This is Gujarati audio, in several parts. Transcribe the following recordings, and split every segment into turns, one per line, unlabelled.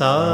sa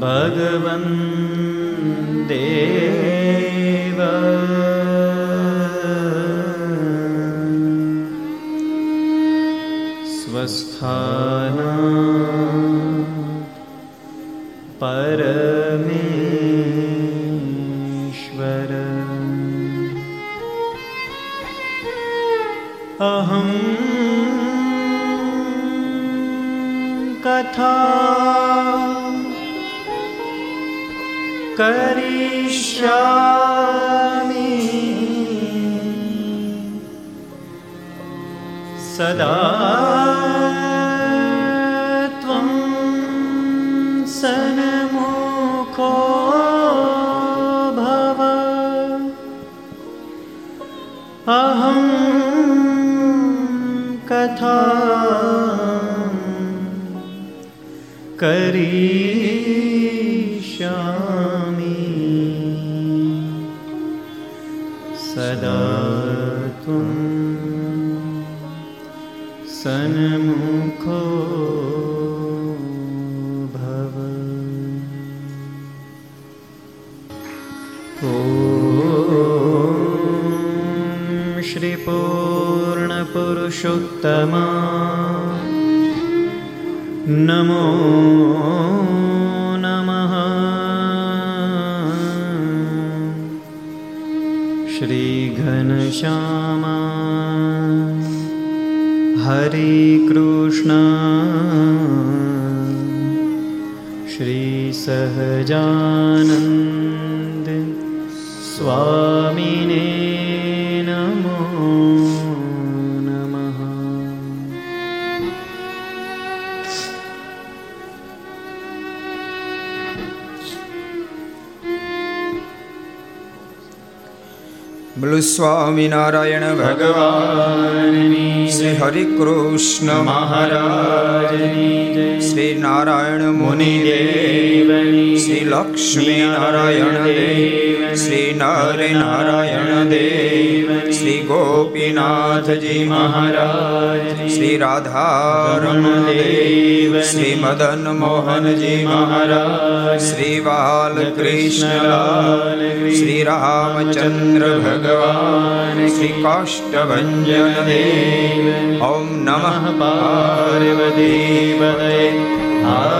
भगवन्
સ્વામિનારાયણ ભગવાન શ્રી હરિકૃષ્ણ મહારાજ શ્રી નારાયણ મુનિ દેવ શ્રી લક્ષ્મી નારાયણ દેવ શ્રી નારાયણ દેવ શ્રી ગોપીનાથજી મહારાજ શ્રી રાધારમણ દેવ શ્રી મદન મોહનજી મહારાજ શ્રી બાલકૃષ્ણલાલ શ્રી રામચંદ્ર ભગવાન શ્રી કાષ્ટભન દેવ ઓમ નમઃ પાર્વતી
હર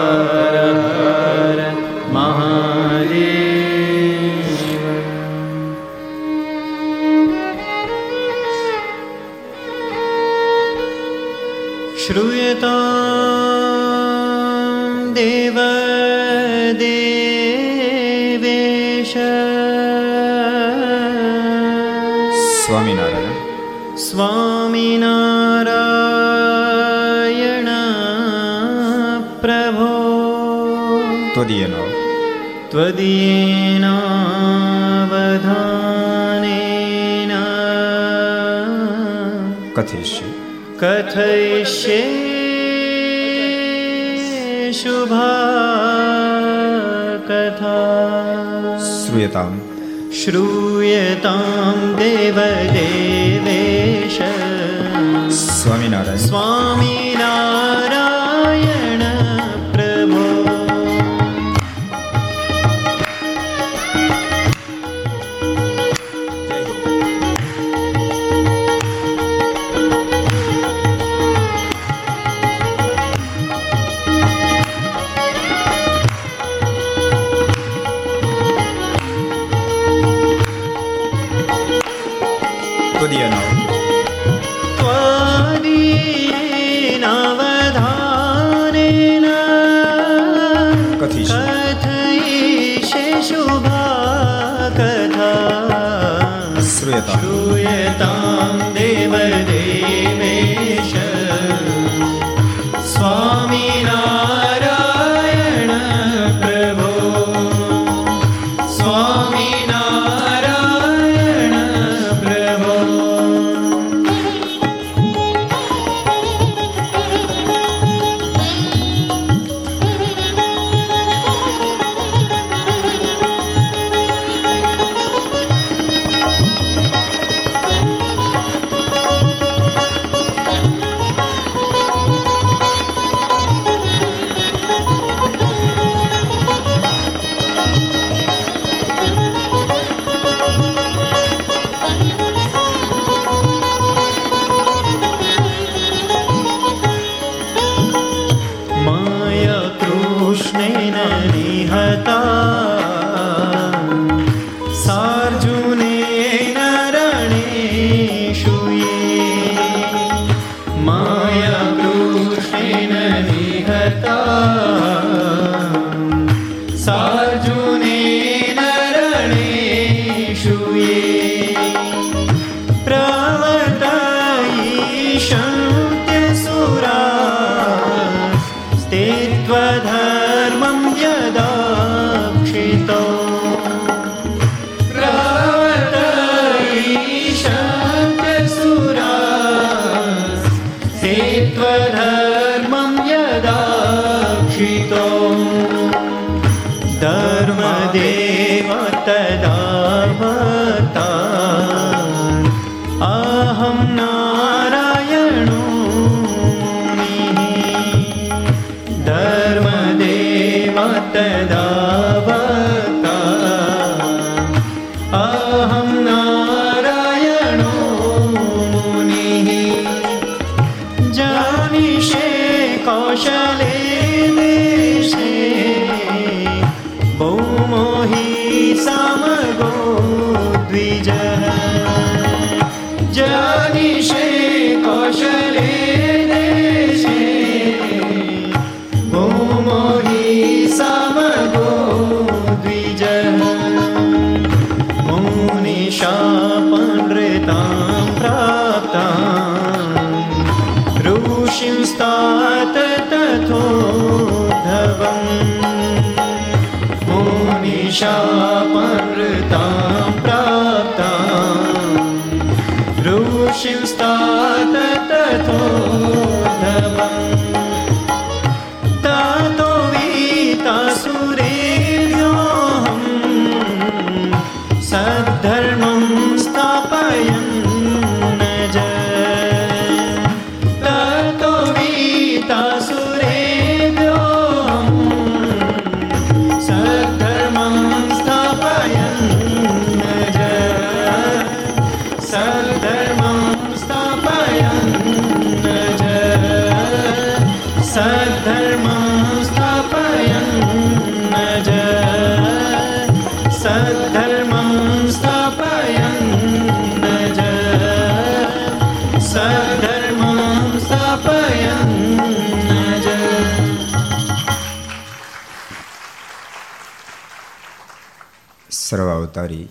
સર્વાવતારી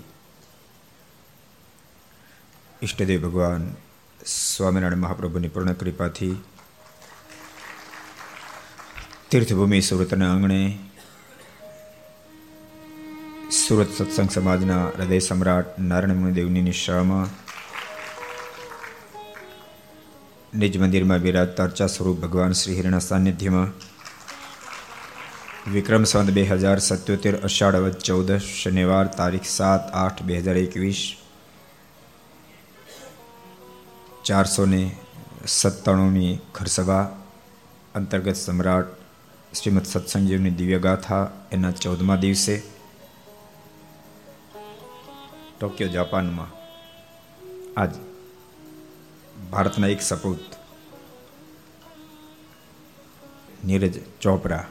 ઈષ્ટદેવ ભગવાન સ્વામિનારાયણ મહાપ્રભુની પૂર્ણ કૃપાથી તીર્થભૂમિ સુરતના આંગણે સુરત સત્સંગ સમાજના હૃદય સમ્રાટ નારાયણ દેવની નિશામાં નિજ મંદિરમાં બિરાજતા અર્ચા સ્વરૂપ ભગવાન શ્રી હિરણા સાનિધ્યમાં વિક્રમ સંત બે હજાર સત્યોતેર અષાઢ ચૌદ શનિવાર તારીખ સાત આઠ બે હજાર એકવીસ ચારસો ને સત્તાણુંમી ઘરસભા અંતર્ગત સમ્રાટ શ્રીમદ સત્સંગજીવની દિવ્યગાથા એના ચૌદમા દિવસે ટોક્યો જાપાનમાં આજ ભારતના એક સપૂત નીરજ ચોપરા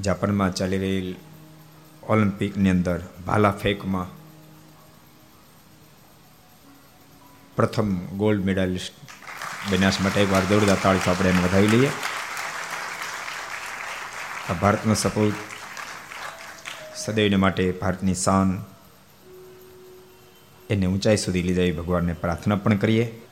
જાપાનમાં ચાલી રહેલ ઓલિમ્પિકની અંદર ભાલા ફેંકમાં પ્રથમ ગોલ્ડ મેડાલિસ્ટ બન્યાસ માટે એકવાર દોરદા તાળી આપણે એને વધાવી લઈએ. આ ભારતનો સપોર્ટ સદૈવને માટે ભારતની શાન એને ઊંચાઈ સુધી લઈ જાય ભગવાનને પ્રાર્થના પણ કરીએ.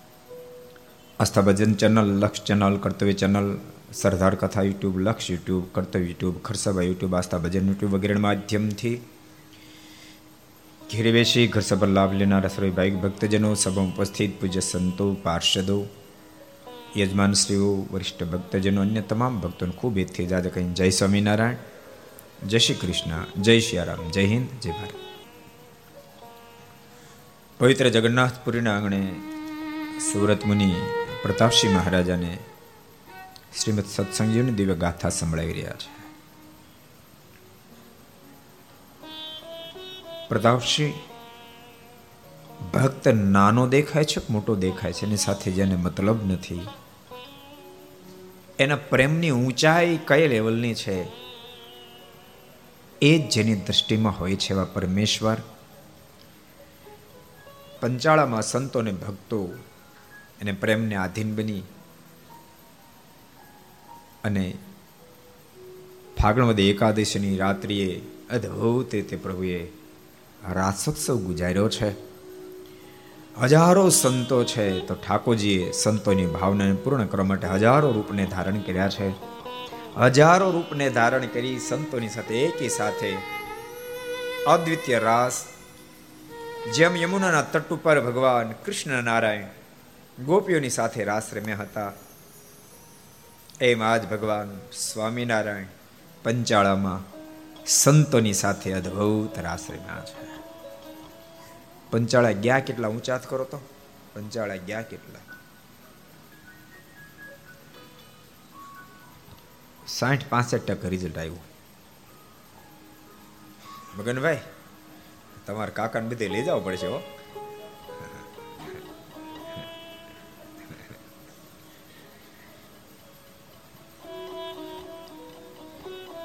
Aastha Bhajan channel, Laksh channel, Kartavya channel Sardar Katha YouTube, Laksh YouTube, Kartavya YouTube ખરસભા YouTube, Aastha Bhajan YouTube વગેરેના માધ્યમથી ઘેરે બેસી ઘર સભા લાભ લેનાર સર્વે ભાઈ ભક્તજનો સભા ઉપસ્થિત, પૂજ્ય સંતો, પાર્ષદો યજમાનશ્રીઓ વરિષ્ઠ ભક્તજનો, અન્ય તમામ ભક્તોને ખૂબ એથી જાતે કહીને જય સ્વામિનારાયણ, જય શ્રી કૃષ્ણ, જય શ્રી રામ, જય હિન્દ, જય ભારત. પવિત્ર જગન્નાથપુરીના આંગણે સુરત મુનિ પ્રતાપસિંહ મહારાજાને શ્રીમદ સત્સંગજીની દિવ્ય ગાથા સંભળાવી રહ્યા છે. પ્રતાપસિંહ ભક્ત નાનો દેખાય છે મોટો દેખાય છે? એની સાથે જેને મતલબ નથી. એના પ્રેમની ઊંચાઈ કઈ લેવલની છે? એ જ જેની દ્રષ્ટિમાં હોય છે એવા પરમેશ્વર. પંચાળામાં સંતો અને ભક્તો એને પ્રેમને આધીન બની અને ફાગણવદ એકાદશીની રાત્રિએ અદ્ભુત રીતે પ્રભુએ રાસોત્સવ ગુજાર્યો છે. હજારો સંતો છે તો ઠાકોરજીએ સંતોની ભાવનાને પૂર્ણ કરવા માટે હજારો રૂપને ધારણ કર્યા છે. હજારો રૂપને ધારણ કરી સંતોની સાથે એકી સાથે અદ્વિતીય રાસ, જેમ યમુનાના તટ ઉપર ભગવાન કૃષ્ણ નારાયણ ગોપીઓની સાથે રાસ રમ્યા હતા. એમ આજ ભગવાન સ્વામિનારાયણ પંચાળામાં સંતોની સાથે અદ્ભુત રમ્યા છે. પંચાળા ગયા કેટલા ઊંચાત કરો તો? પંચાળા ગયા કેટલા? સાઠ પાસઠ ટકા રિઝલ્ટ આવ્યું. મગનભાઈ, તમારા કાકાને બધે લઈ જવું પડશે હો.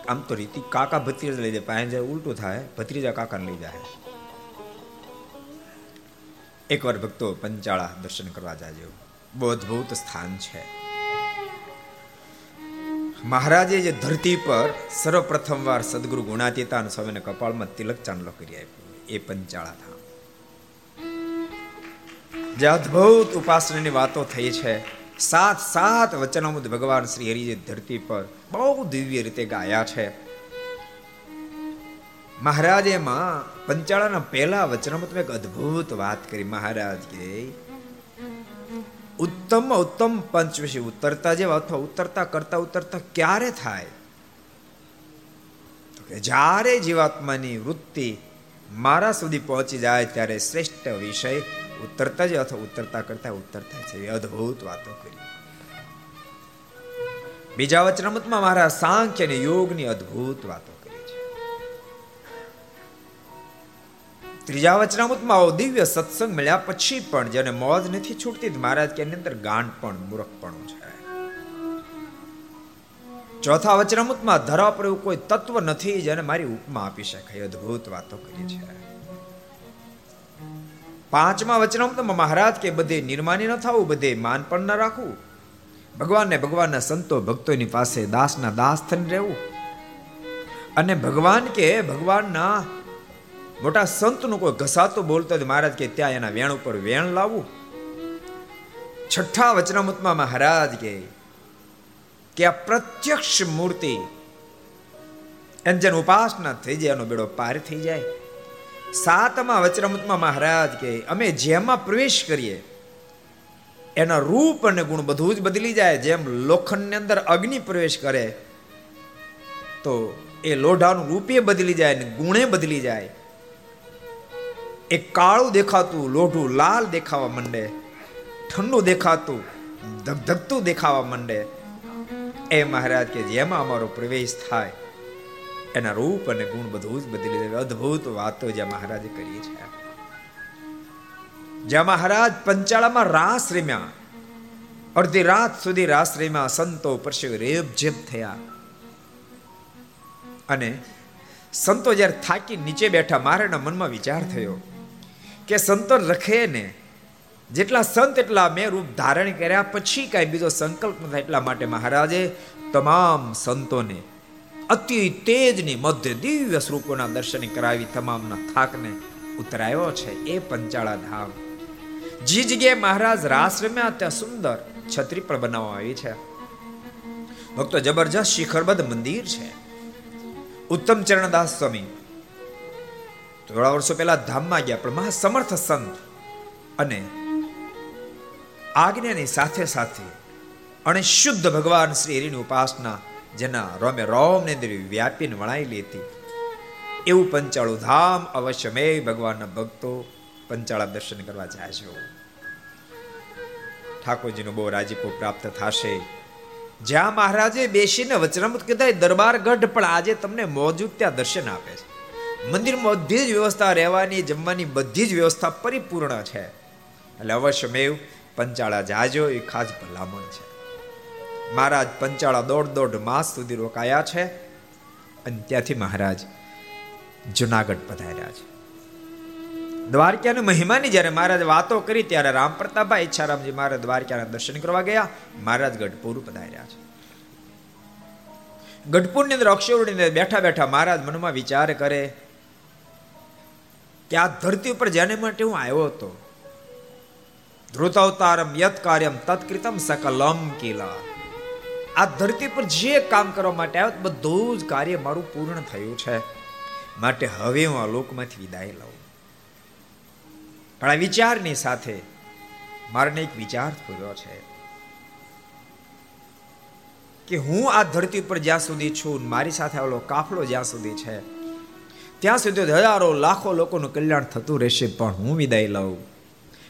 આમ તો રીતિ કાકા ભત્રીજા લઈ જાય પાસે ઉલટું થાય, ભત્રીજા કાકાને લઈ જાય. એકવાર ભક્તો પંચાળા દર્શન કરવા જાજો. બહુ અદભુત સ્થાન છે. મહારાજે જે ધરતી પર સર્વપ્રથમ વાર સદગુરુ ગુણાતીતાન સ્વામીને કપાળમાં તિલક ચાંદલો કરી આપ્યો. એ પંચાળા ધામ જે અદભુત ઉપાસનાની વાતો થઈ છે. સાત સાત વચનામૃત ભગવાન શ્રી હરિજી ધરતી પર બહુ દિવ્ય રીતે ગાયા છે. મહારાજે માં પંચાળાના પહેલા વચનામૃતમાં એક અદ્ભુત વાત કરી. મહારાજ કે ઉત્તમ ઉત્તમ પંચવિષય ઉતરતા જેવા અથવા ઉતરતા કરતા ઉતરતા ક્યારે થાય? કે જ્યારે જીવાત્માની વૃત્તિ મારા સુધી પહોંચી જાય ત્યારે શ્રેષ્ઠ વિષય ઉતરતા જ અથવા ઉતરતા કરતા ઉતરતા છે એ વાતો કરી. બીજા વચનામૃતમાં મારા સાંખ્ય અને યોગની અદ્ભુત વાતો કરી છે. ત્રીજા વચનામૃતમાં દિવ્ય સત્સંગ મળ્યા પછી પણ જેને મોજ નથી છૂટતી મહારાજ કે એની અંદર ગાંઠ પણ, મૂર્ખપણું છે. ચોથા વચનામૃતમાં ધરા પર એવું કોઈ તત્વ નથી જેને મારી ઉપમા આપી શકાય. અદ્ભુત વાતો કરી છે. પાંચમા વચનામૃતમાં મહારાજ કે બધે નિર્માની ન થવું બધે માન પણ ન રાખવું ભગવાનને ભગવાનના સંતો ભક્તોની પાસે દાસના દાસ થઈને રહેવું. અને ભગવાન કે ભગવાનના મોટા સંતનું કોઈ ઘસાતો બોલતો મહારાજ કે ત્યાં એના વેણ ઉપર વેણ લાવવું છઠ્ઠા વચનામૃતમાં મહારાજ કે કે આ પ્રત્યક્ષ મૂર્તિ એમ જેને ઉપાસના થઈ જાય એનો બેડો પાર થઈ જાય. સાતમા વચનામૃતમાં મહારાજ કે, અમે જેમાં પ્રવેશ કરીએ, એના રૂપ અને ગુણ બધું જ બદલી જાય. જેમ લોખંડની અંદર અગ્નિ પ્રવેશ કરે, તો એ લોઢાનું રૂપે બદલી જાય ને ગુણે બદલી જાય. એ કાળું દેખાતું, લોઢું લાલ દેખાવા માંડે, ઠંડુ દેખાતું, ધગધગતું દેખાવા માંડે. એ મહારાજ કે, જેમાં અમારો પ્રવેશ થાય. એના રૂપ અને ગુણ બધું જ બદલી દે અદ્ભુત વાતો જ્યાં મહારાજે કરી છે. જ્યાં મહારાજ પંચાળામાં રાસ રમ્યા. અડધી રાત સુધી રાસ રમ્યા, સંતો પરશે રેબ જેબ થયા. અને સંતો જ્યારે થાકી નીચે બેઠા મારાના મનમાં વિચાર થયો કે સંતો રખે ને, જેટલા સંત એટલા મેં રૂપ ધારણ કર્યા, પછી કાંઈ બીજો સંકલ્પ ન થાય એટલા માટે મહારાજે તમામ સંતોને અતિ તેજની મધ્ય દિવ્ય સ્વરૂપોના દર્શન કરાવી તમામના થાકને ઉતરાયો છે એ પંચાળા ધામ. જે જગ્યાએ મહારાજ રાસ રમ્યા ત્યાં સુંદર છત્રી પણ બનાવવામાં આવી છે. ભક્તો જબરજસ્ત શિખરબદ્ધ મંદિર છે. ઉત્તમ ચરણદાસ સ્વામી. થોડા વર્ષો પહેલા ધામમાં ગયા પણ મહા સમર્થ સંત અને આજ્ઞાની સાથે સાથે અને શુદ્ધ ભગવાન શ્રી હરિની ઉપાસના જેના રોમે રોમને અંદર વ્યાપીને વણાયેલી હતી એવું પંચાળું ધામ અવશ્ય મેં ભગવાનના ભક્તો પંચાળા દર્શન કરવા છે ઠાકોરજીનો બહુ રાજીપો પ્રાપ્ત થશે. જ્યાં મહારાજે બેસીને વચનામૃત કીધા દરબાર ગઢ પણ આજે તમને મોજૂદ ત્યાં દર્શન આપે છે. મંદિરમાં બધી જ વ્યવસ્થા રહેવાની, જમવાની બધી જ વ્યવસ્થા પરિપૂર્ણ છે. એટલે અવશ્ય મેવ પંચાળા જાજો, એ ખાસ ભલામણ છે. મહારાજ પંચાળા દોઢ દોઢ માસ સુધી રોકાયા છે અને ત્યાંથી મહારાજ જુનાગઢ પધાર્યા છે. દ્વારકાની મહિમાની જ્યારે મહારાજ વાતો કરી ત્યારે રામ પ્રતાપભાઈ ઈચ્છારામજી મહારાજ દ્વારકાના દર્શન કરવા ગયા, મહારાજ ગઢપુર પધાર્યા છે. ગઢપુરની અંદર અક્ષરોની અંદર બેઠા બેઠા મહારાજ મનમાં વિચાર કરે કે આ ધરતી ઉપર જેને માટે હું આવ્યો હતો ધ્રુતાવતારમ યત કાર્યમ તત્કૃતમ સકલમ કિલા. આ ધરતી પર જે કામ કરવા માટે આવ્યો, બધું જ કાર્ય મારું પૂર્ણ થયું છે. માટે હવે હું આ લોકમાંથી વિદાય લઉં. પણ આ વિચારની સાથે મારને એક વિચાર થયો છે કે હું આ ધરતી પર જ્યાં સુધી છું, મારી સાથે આવેલો કાફલો જ્યાં સુધી છે, ત્યાં સુધી હજારો, લાખો લોકોનું કલ્યાણ થતું રહેશે, પણ હું વિદાય લઉં.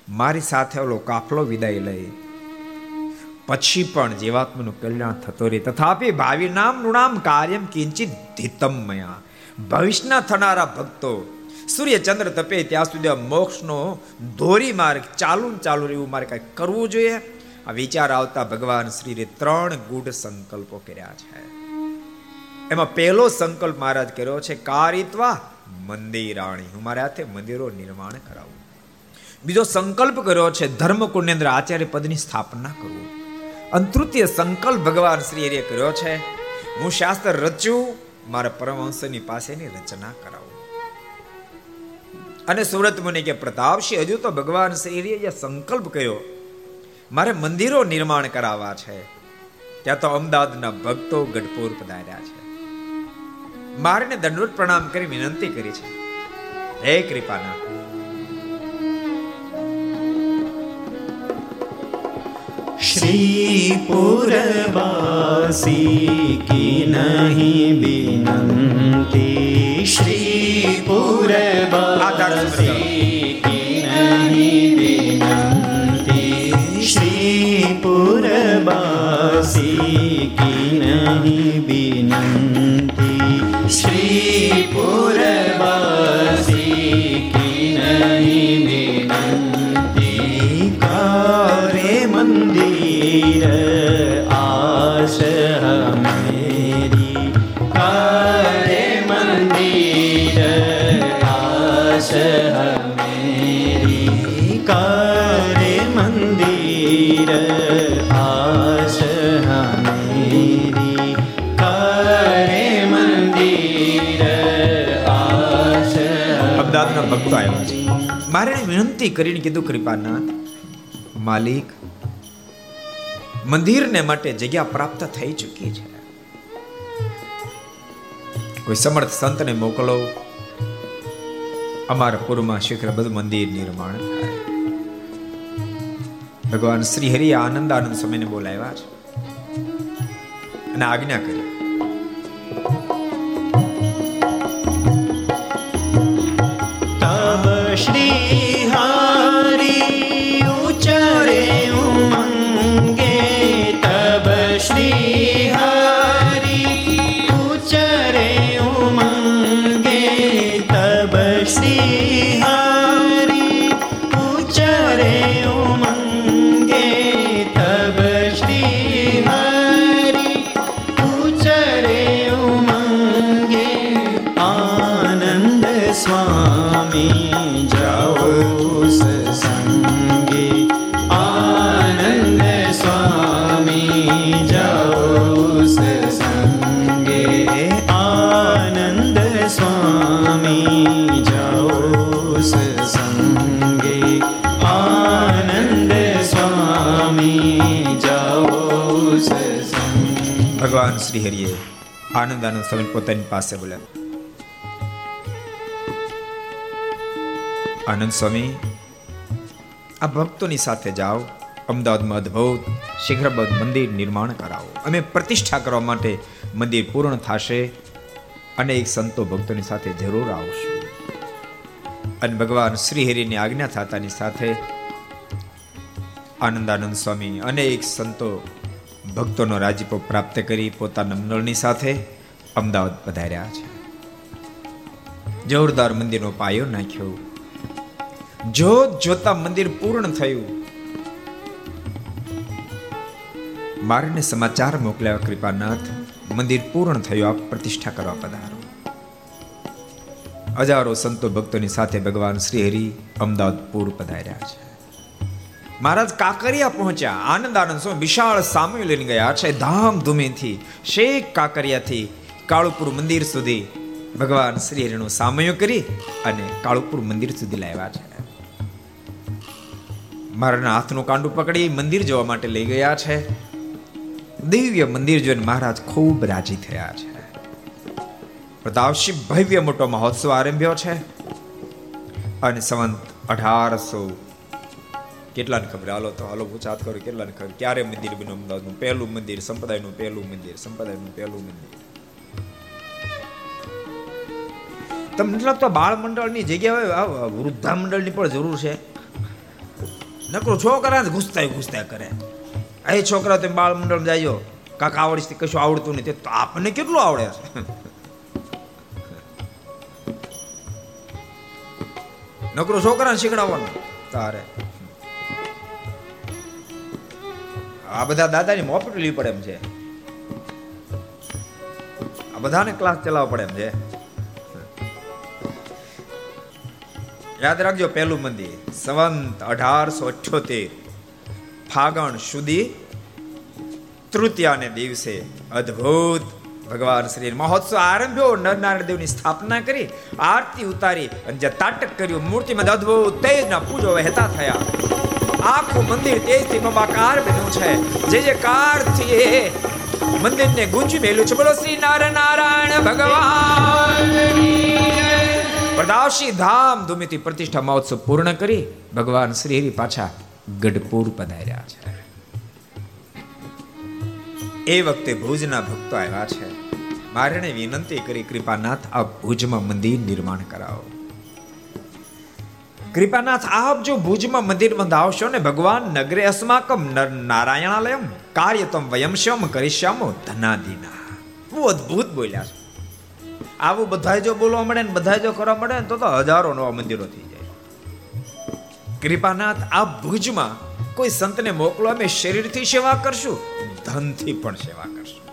મારી સાથે આવેલો કાફલો વિદાય લઈ. પછી પણ જીવાત્માનું કલ્યાણ થતો રહે. તથાપી ભાવિ નામ નામ કાર્યમ કિંચિત ધીતમ મયા. ભવિષ્યના થનારા ભક્તો, સૂર્ય ચંદ્ર તપે ત્યાં સુધી મોક્ષનો ધોરી માર્ગ ચાલુ ચાલુ એવું મારે કઈ કરવું જોઈએ? આ વિચાર આવતા ભગવાન શ્રીએ ત્રણ ગુઢ સંકલ્પો કર્યા છે. એમાં પહેલો સંકલ્પ મહારાજ કર્યો છે, કારિત્વા મંદિરાણી. હું મારા હાથે મંદિરો નિર્માણ કરાવું. બીજો સંકલ્પ કર્યો છે ધર્મકુંડની અંદર આચાર્ય પદની સ્થાપના કરવું. અને તૃતીય સંકલ્પ ભગવાન શ્રી હરિએ કર્યો છે. હું શાસ્ત્ર રચું મારા પરમહંસની પાસેની રચના કરાવું. અને સુરત મુનિ કે પ્રતાપસિંહ હજુ તો ભગવાન શ્રીએ સંકલ્પ કર્યો, મારે મંદિરો નિર્માણ કરાવવા છે. ત્યાં તો અમદાવાદના ભક્તો ગઢપુર પધાર્યા છે. મારે દંડવત પ્રણામ કરી વિનંતી કરી છે. હે કૃપાના
श्रीपुरवासी की नहीं बिनती श्रीपुरवासी की नहीं बिनती श्रीपुरवासी की नहीं बिनती श्रीपुरवासी की नहीं
ભક્તો આવ્યા છે. મારે વિનંતી કરીને કીધું કૃપાનાથ માલિક મંદિરને માટે જગ્યા પ્રાપ્ત થઈ ચૂકી છે. કોઈ સમર્થ સંતને મોકલો. અમારા પૂરમાં શીઘ્ર બધું મંદિર નિર્માણ ભગવાન શ્રી હરિ આનંદ આનંદ સમયને બોલાવ્યા છે. અને આજ્ઞા કરી.
तब
ભગવાન શ્રી હરિએ આનંદ આનંદ સમય પોતાની પાસે બોલ્યા આનંદ સ્વામી આ ભક્તોની સાથે જાઓ અમદાવાદમાં અદભુત શિખરબદ્ધ મંદિર નિર્માણ કરાવો અમે પ્રતિષ્ઠા કરવા માટે મંદિર પૂર્ણ થશે અને એક સંતો ભક્તોની સાથે જરૂર આવશું. અને ભગવાન શ્રી હરિની આજ્ઞા થતાની સાથે આનંદાનંદ સ્વામી અનેક સંતો ભક્તોનો રાજીપો પ્રાપ્ત કરી પોતાના મંડળની સાથે અમદાવાદ પધાર્યા છે. જોરદાર મંદિરનો પાયો નાખ્યો. જોત જોતા મંદિર પૂર્ણ થયું. મારને સમાચાર મોકલ્યા કૃપાનાથ, મંદિર પૂર્ણ થયું, આપ પ્રતિષ્ઠા કરવા પધારો. હજારો સંતો ભક્તોની સાથે ભગવાન શ્રી હરિ અમદાવાદ પૂર પધાર્યા છે. મહારાજ કાકરિયા પહોંચ્યા. આનંદ આનંદ સ્વામી વિશાળ સામય લઈને ગયા છે ધામધૂમીથી. શેખ કાકરિયાથી કાળુપુર મંદિર સુધી ભગવાન શ્રી હરિનો સામયો કરી અને કાળુપુર મંદિર સુધી લાવ્યા છે. મારાના હાથનું કાંડું પકડી મંદિર જોવા માટે લઈ ગયા છે. દિવ્ય મંદિર જોઈને મહારાજ ખૂબ રાજી થયા છે. પ્રતાપસિંહ ભવ્ય મોટો મહોત્સવ આરંભ્યો છે. અને સંવંત અઢારસો કેટલાને ખબર? હાલો તો, હાલો પૂછાત કરો, કેટલાને ખબર? ક્યારે મંદિર બન્યું અમદાવાદનું? પહેલું મંદિર, સંપ્રદાયનું પહેલું મંદિર, સંપ્રદાયનું પહેલું મંદિર. તમને લાગતો બાળ મંડળની જગ્યાએ વૃદ્ધા મંડળની પણ જરૂર છે. નકરો છોકરા ઘૂસતા ઘૂસતા કરે. એ છોકરા તમે બાળ મંડળ જાયો કાક આવડશે કશું આવડતું નથી. તો આપણને કેટલું આવડે છે? નકરો છોકરાને શીખડાવવાનું. તારે. આ બધા દાદાની મોપટ લેવી પડે એમ છે. આ બધાને ક્લાસ ચલાવવા પડે એમ છે. યાદ રાખજો પહેલું મંદિર, સંવંત અઢારસો અઠ્યોતેર. ફાગણ સુધી, તૃતીયાને દિવસે અદ્ભુત ભગવાન શ્રી મહોત્સવ આરંભ્યો, નરનારાયણ દેવની સ્થાપના કરી, આરતી ઉતારી, અને જે તાટક કર્યું, મૂર્તિમાં અદભુત તેજના પૂજો વહેતા થયા. આખું મંદિર તેજથી બબાકાર બન્યું છે. જે જે કારથી મંદિરને ગુંજી મેલું છે. બોલો શ્રી નારાયણ ભગવાન. પ્રદાવશી ધામ ધૂમીથી પ્રતિષ્ઠા મહોત્સવ પૂર્ણ કરી ભગવાન શ્રી હરિ પાછા ગઢપુર પધાર્યા છે. એ વખતે ભુજના ભક્તો આવ્યા છે. મારે વિનંતી કરી, કૃપાનાથ, આ ભુજમાં મંદિર નિર્માણ કરાવો. કૃપાનાથ, આપ જો ભુજમાં મંદિર બંધાવશો ને ભગવાન નગરે અસ્માકમ નારાયણાલયમ, કાર્યતમ વયમશ્યમ કરીશ્યામો ધનાદિના. બહુ અદ્ભુત બોલ્યા છે. આવું બધા જો બોલવા મળે ને બધા જો કરવા મળે ને તો તો હજારો નવા મંદિરો થઈ જાય. કૃપાનાથ આ ભુજમાં કોઈ સંતને મોકલો, અમે શરીરથી સેવા કરશું, ધનથી પણ સેવા કરશું.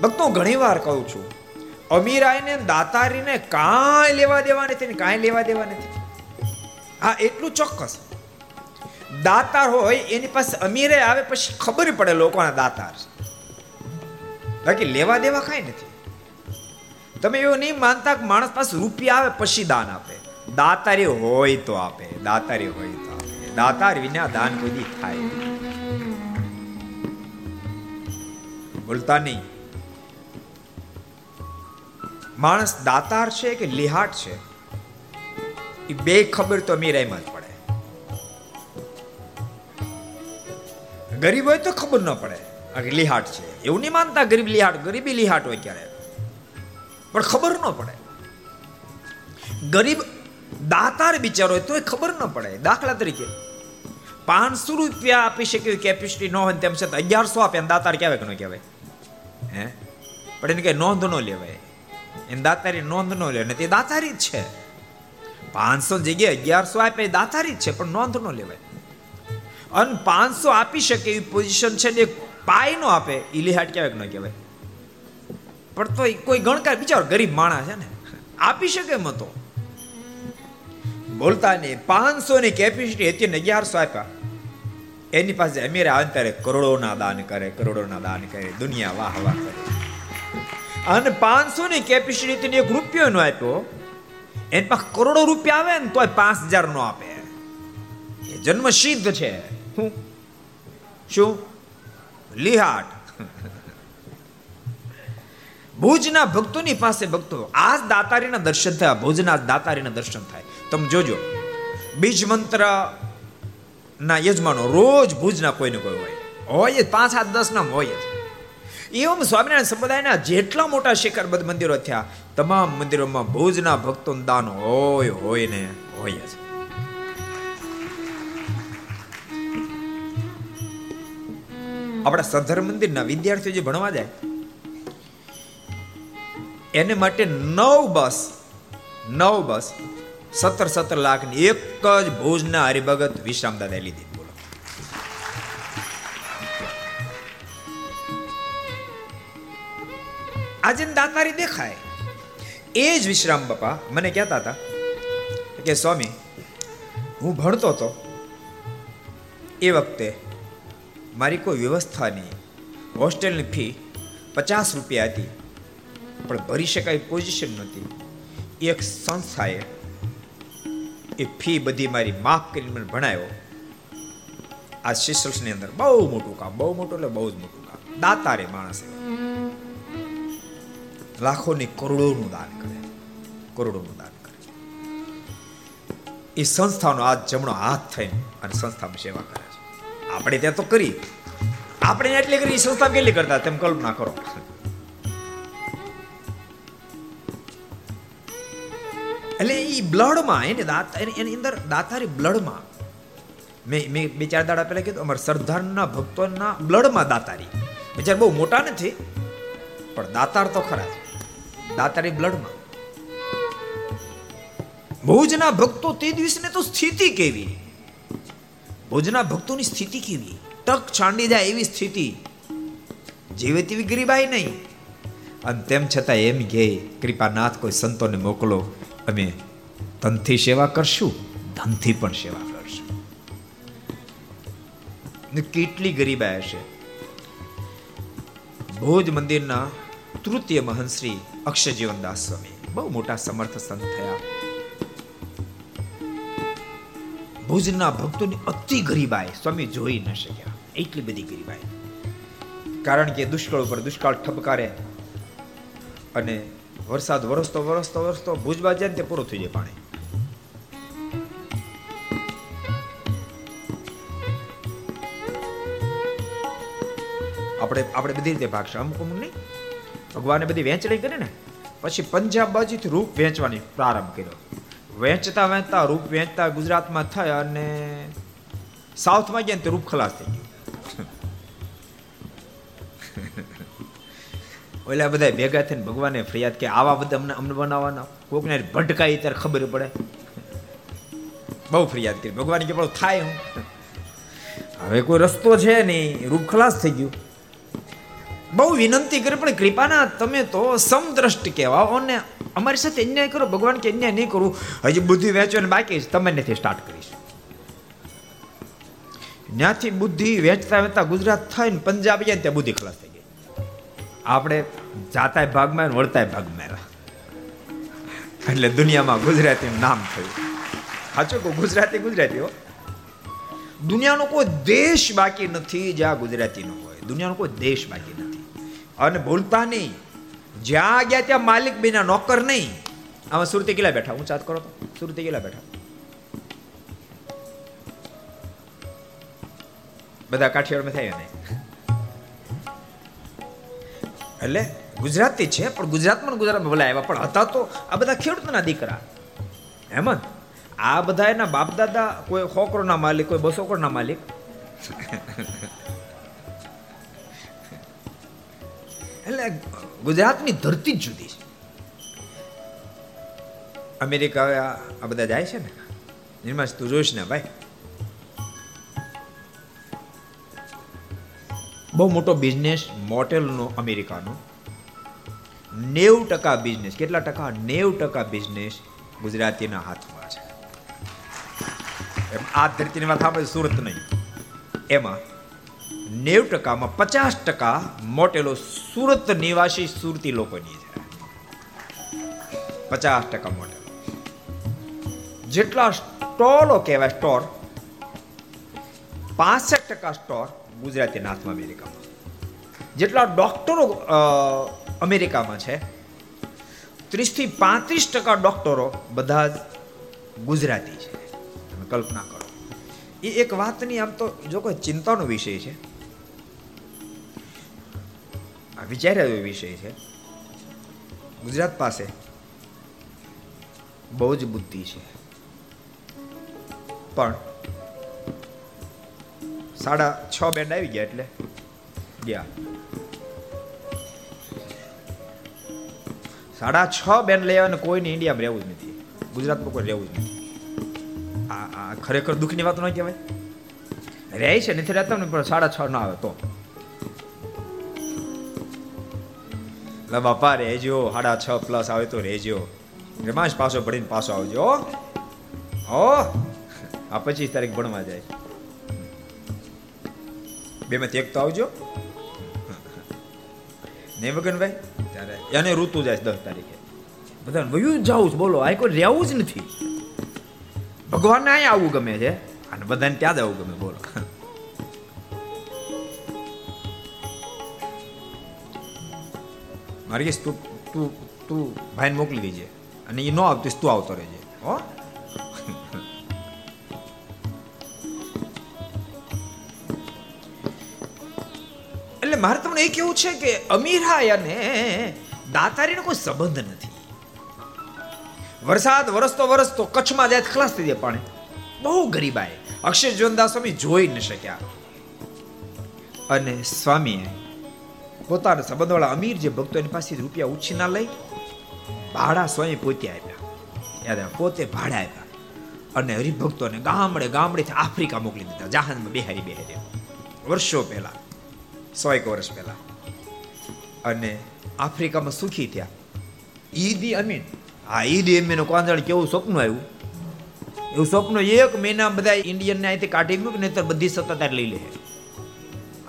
ભક્તો ઘણી વાર કહું છું અમીરાઈને દાતારીને કાંઈ લેવા દેવા નથી કાંઈ લેવા દેવા નથી. હા એટલું ચોક્કસ. દાતાર હોય, એની પાસે અમીરે આવે પછી ખબર પડે લોકોના દાતાર. બાકી લેવા દેવા કાંઈ નથી. તમે એવું નહીં માનતા કે માણસ પાસે રૂપિયા આવે પછી દાન આપે. દાતારી હોય તો આપે, દાતારી હોય તો આપે. દાતાર વિના દાન કોઈ થાય બોલતા નહીં. માણસ દાતાર છે કે લિહાટ છે? એ બે ખબર તો મીરાયમાં જ પડે. ગરીબ હોય તો ખબર ન પડે. લિહાટ છે. એવું નહીં માનતા ગરીબ લિહાટ, ગરીબી લિહાટ હોય ક્યારે. પણ ખબર ન પડે. ગરીબ દાતાર બિચારો હોય તો ખબર ન પડે. દાખલા તરીકે, પાંચસો રૂપિયા આપી શકે કેપેસિટી ન હોય તેમ છતાં અગિયારસો આપે દાતાર કહેવાય કે ન કહેવાય. હે? પણ એને કઈ નોંધ ન લેવાય. એને દાતારી નોંધ ન લેવાય ને તે દાતારી જ છે. પાંચસો જગ્યાએ અગિયારસો આપે દાતારી જ છે, પણ નોંધ ન લેવાય. અને પાંચસો આપી શકે એવી પોઝિશન છે ને પાય નો આપે એ લિહાટ કહેવાય કે ન કહેવાય. પણ તો કોઈ ગણકાર, બિચારો ગરીબ માણસ છે ને. આપી શકે એમ તો બોલતા નહીં પાંચસો ની કેપેસિટી હતી ને અગિયારસો આપ્યા. એની પાસે અમીર અંતરે કરોડોના દાન કરે, કરોડોના દાન કરે, દુનિયા વાહ વાહ કરે. અને પાંચસો ની કેપેસિટી એક રૂપિયો નો આપ્યો. એની પાસે કરોડો રૂપિયા આવે ને તોય પાંચ હજાર નો આપે. એ જન્મ સિદ્ધ છે. શું શું? લિહાટ. ભુજના ભક્તોની પાસે ભક્તો આ દાતારીના દર્શન થયા ભુજના દાતારીના દર્શન થાય. તમે જોજો. બીજ મંત્ર ના યજમાનો રોજ ભુજના કોઈને કોઈ હોય. હોય પાંચ સાત દસ નામ હોય જ. એવમ સ્વામિનારાયણ સંપ્રદાયના જેટલા મોટા શિખરબદ્ધ મંદિરો થયા, તમામ મંદિરોમાં ભુજના ભક્તોનું દાન હોય હોય ને હોય જ. આપણા સધર મંદિરના વિદ્યાર્થીઓ જે ભણવા જાય, એને માટે નવ બસ નવ બસ, સત્તર સત્તર લાખની એક જ ભુજના હરિભગત વિશ્રામ દાદા લીધી. આજે દાતારી દેખાય. એ જ વિશ્રામ બાપા, મને કહેતા હતા કે સ્વામી, હું ભણતો હતો. એ વખતે મારી કોઈ વ્યવસ્થા નહીં હોસ્ટેલની ફી પચાસ રૂપિયા હતી, પણ ભરી શકાય પોઝિશન નહોતી. એક સંસ્થાએ એ ફી બધી મારી માફ કરીને મને ભણાવ્યો આ સિસ્ટર્સની અંદર બહુ મોટું કામ, બહુ મોટું એટલે બહુ જ મોટું કામ. દાતારે માણસ. લાખોની કરોડોનું દાન કરે. કરોડોનું દાન કરે. એ સંસ્થાનો આ જમણો હાથ થઈને અને સંસ્થામાં સેવા કરે છે. આપણે ત્યાં તો કરી. આપણે એટલી કરી. સંસ્થા કેટલી કરતા? તેમ કલ્પના કરો. એટલે એ બ્લડમાં, એને દાતા, એની અંદર દાતારી બ્લડમાં, મેં મેં બે, ચાર દાડા પહેલા કીધું, અમારા સરદારના, ભક્તોના બ્લડમાં દાતારી. બિચાર બહુ મોટા નથી, પણ દાતાર તો ખરા છે. દાતારી બ્લડમાં. ભુજના ભક્તો તે દિવસને તો સ્થિતિ કેવી? ભુજના ભક્તોની સ્થિતિ કેવી? ટક છાંડી જાય એવી સ્થિતિ. જીવે તેવી ગરીબાઈ નહીં. અને તેમ છતાં એમ કે, કૃપાનાથ, કોઈ સંતોને મોકલો. અમે તનથી સેવા કરશું, ધનથી પણ સેવા કરશું. કેટલી ગરીબાઈ હશે. ભુજ મંદિરના તૃતીય મહંશ્રી અક્ષજીવનદાસ સ્વામી. બહુ મોટા સમર્થ સંત થયા. ભુજના ભક્તોની અતિ ગરીબાઈ સ્વામી જોઈ ન શક્યા. એટલી બધી ગરીબાઈ. કારણ કે દુષ્કાળ ઉપર દુષ્કાળ ઠપકારે અને વરસાદ વરસતો વરસતો વરસતો ભુજ ને તે પૂરું થઈ જાય પાણી. આપણે આપણે બધી રીતે ભાગશું. અમુક અમુક નહીં. ભગવાને બધી વેચણી કરી ને, પછી પંજાબ બાજુથી રૂપ વેચવાની પ્રારંભ કર્યો. વેચતા વેચતા, રૂપ વેચતા ગુજરાતમાં થયા અને સાઉથમાં ગયા ને તે રૂપ ખલાસ થઈ ગયું. ઓલા બધા ભેગા થઈને ભગવાને ફરિયાદ કે આવા બધા અમને અમને બનાવવાના. કોકને ભટકાઈ ત્યારે ખબર પડે. બહુ ફરિયાદ કરી. ભગવાન કે થાય હું. હવે કોઈ રસ્તો છે નહીં. રૂપ ખલાસ થઈ ગયું. બહુ વિનંતી કરી, પણ કૃપાના તમે તો સમદ્રષ્ટ કહેવાઓ અને અમારી સાથે અન્યાય કરો ભગવાન કે અન્યાય નહીં કરું. હજી બુદ્ધિ વેચવાની બાકી તમે નથી સ્ટાર્ટ કરીશ ત્યાંથી બુદ્ધિ વેચતા વેચતા ગુજરાત થઈને પંજાબ ગયા ત્યાં બુદ્ધિ ખલાસ થઈ ગઈ. આપણે જાતાય ભાગમાં વળતાય ભાગમાં એટલે દુનિયામાં ગુજરાતી નામ થયું. સાચું કહું, ગુજરાતી ગુજરાતી હો. દુનિયાનો કોઈ દેશ બાકી નથી જ્યાં ગુજરાતી ન હોય. દુનિયાનો કોઈ દેશ બાકી નથી. અને ભૂલતા નહીં. જ્યાં ગયા ત્યાં માલિક બિના નોકર નહીં. આમાં સુરતી કેટલા બેઠા? હું ચાત કરો તો. સુરતી કેટલા બેઠા? બધા કાઠિયાવાડમાં થાય ને? એટલે ગુજરાતી છે, પણ ગુજરાતમાં ગુજરાતમાં ભલે આવ્યા, પણ હતા તો આ બધા ખેડૂતના દીકરા. હેમંત, આ બધા એના બાપ દાદા કોઈ સો ના માલિક, કોઈ બસો કરોડના માલિક. એટલે ગુજરાતની ધરતી જ જુદી છે. અમેરિકા આ બધા જાય છે ને? નિર્માશ તું જોઈશ ને, ભાઈ. બહુ મોટો બિઝનેસ મોટેલનો અમેરિકાનો. નેવ ટકા બિઝનેસ કેટલા ટકા? નેવ ટકા બિઝનેસ ગુજરાતીના હાથમાં છે. આ ધરતીની વાત આપણે સુરત નહીં. એમાં નેવ ટકામાં પચાસ ટકા મોટેલો સુરત નિવાસી સુરતી લોકોની છે. પચાસ ટકા મોટેલો. જેટલા સ્ટોલો કહેવાય સ્ટોર, પાસઠ ટકા સ્ટોર ગુજરાતી નાથમાં અમેરિકામાં. જેટલા ડોક્ટરો અમેરિકામાં છે, ત્રીસથી પાંત્રીસ ટકા ડોક્ટરો બધા જ ગુજરાતી છે. તમે કલ્પના કરો. એ એક વાતની આમ તો જો કોઈ ચિંતાનો વિષય છે આ વિચાર્યા વિષય છે. ગુજરાત પાસે બહુ જ બુદ્ધિ છે. પણ સાડા છ બેન્ડ આવી ગયા એટલે ગયા. સાડા છ બેન્ડ લઈ અને કોઈને ઇન્ડિયામાં રહેવું જ નથી. ગુજરાતમાં કોઈ રહેવું જ નથી. આ આ ખરેખર દુઃખની વાત ન કહેવાય. રહે છે, નથી રહેતા ને પણ સાડા છ ના આવે તો. લે બાપા રહેજો, સાડા છ પ્લસ આવે તો રહેજો. રમાશ પાછો ભણીને પાછો આવજો, હો. આ પચીસ તારીખ ભણવા જાય. બે માંથી એક તો આવજો. ને વગનભાઈ ત્યારે એને ઋતુ જાય દસ તારીખે. બધા વયું જાવું જ બોલો, આ કોઈ રહેવું જ નથી. ભગવાનને અહીંયા આવવું ગમે છે? અને બધાને ત્યાં જ આવવું ગમે, બોલો. મારી તું તું તું ભાઈને મોકલી દેજે. અને એ ન આવતીશ તું આવતો રહેજે. હો? એટલે મારે તમને એ કેવું છે કે અમીરાય અને દાતારીનો કોઈ સંબંધ નથી. વરસાદ વરસતો વરસતો કચ્છમાં જાય ખલાસ થઈ જાય પાણી. બહુ ગરીબાએ અક્ષય જીવનદાસ સ્વામી જોઈ ન શક્યા. અને સ્વામીએ પોતાના સંબંધવાળા અમીર જે ભક્તો એની પાસે રૂપિયા ઉછીના લઈ ભાડા સ્વયં પોતે આપ્યા. પોતે ભાડા આપ્યા. અને હરિભક્તોને ગામડે ગામડેથી આફ્રિકા મોકલી દીધા. જહાજમાં બેહારી બેહારી વર્ષો પહેલા, સો એક વર્ષ પહેલા. અને આફ્રિકામાં સુખી થયા. ઈદી અમીન. હા ઈદી અમીન કોંજાણ કેવું સ્વપ્ન આવ્યું? એવું સ્વપ્ન એક મહિના બધા ઇન્ડિયનને અહીંથી કાઢી મૂક નહીં તો બધી સત્તા લઈ લે.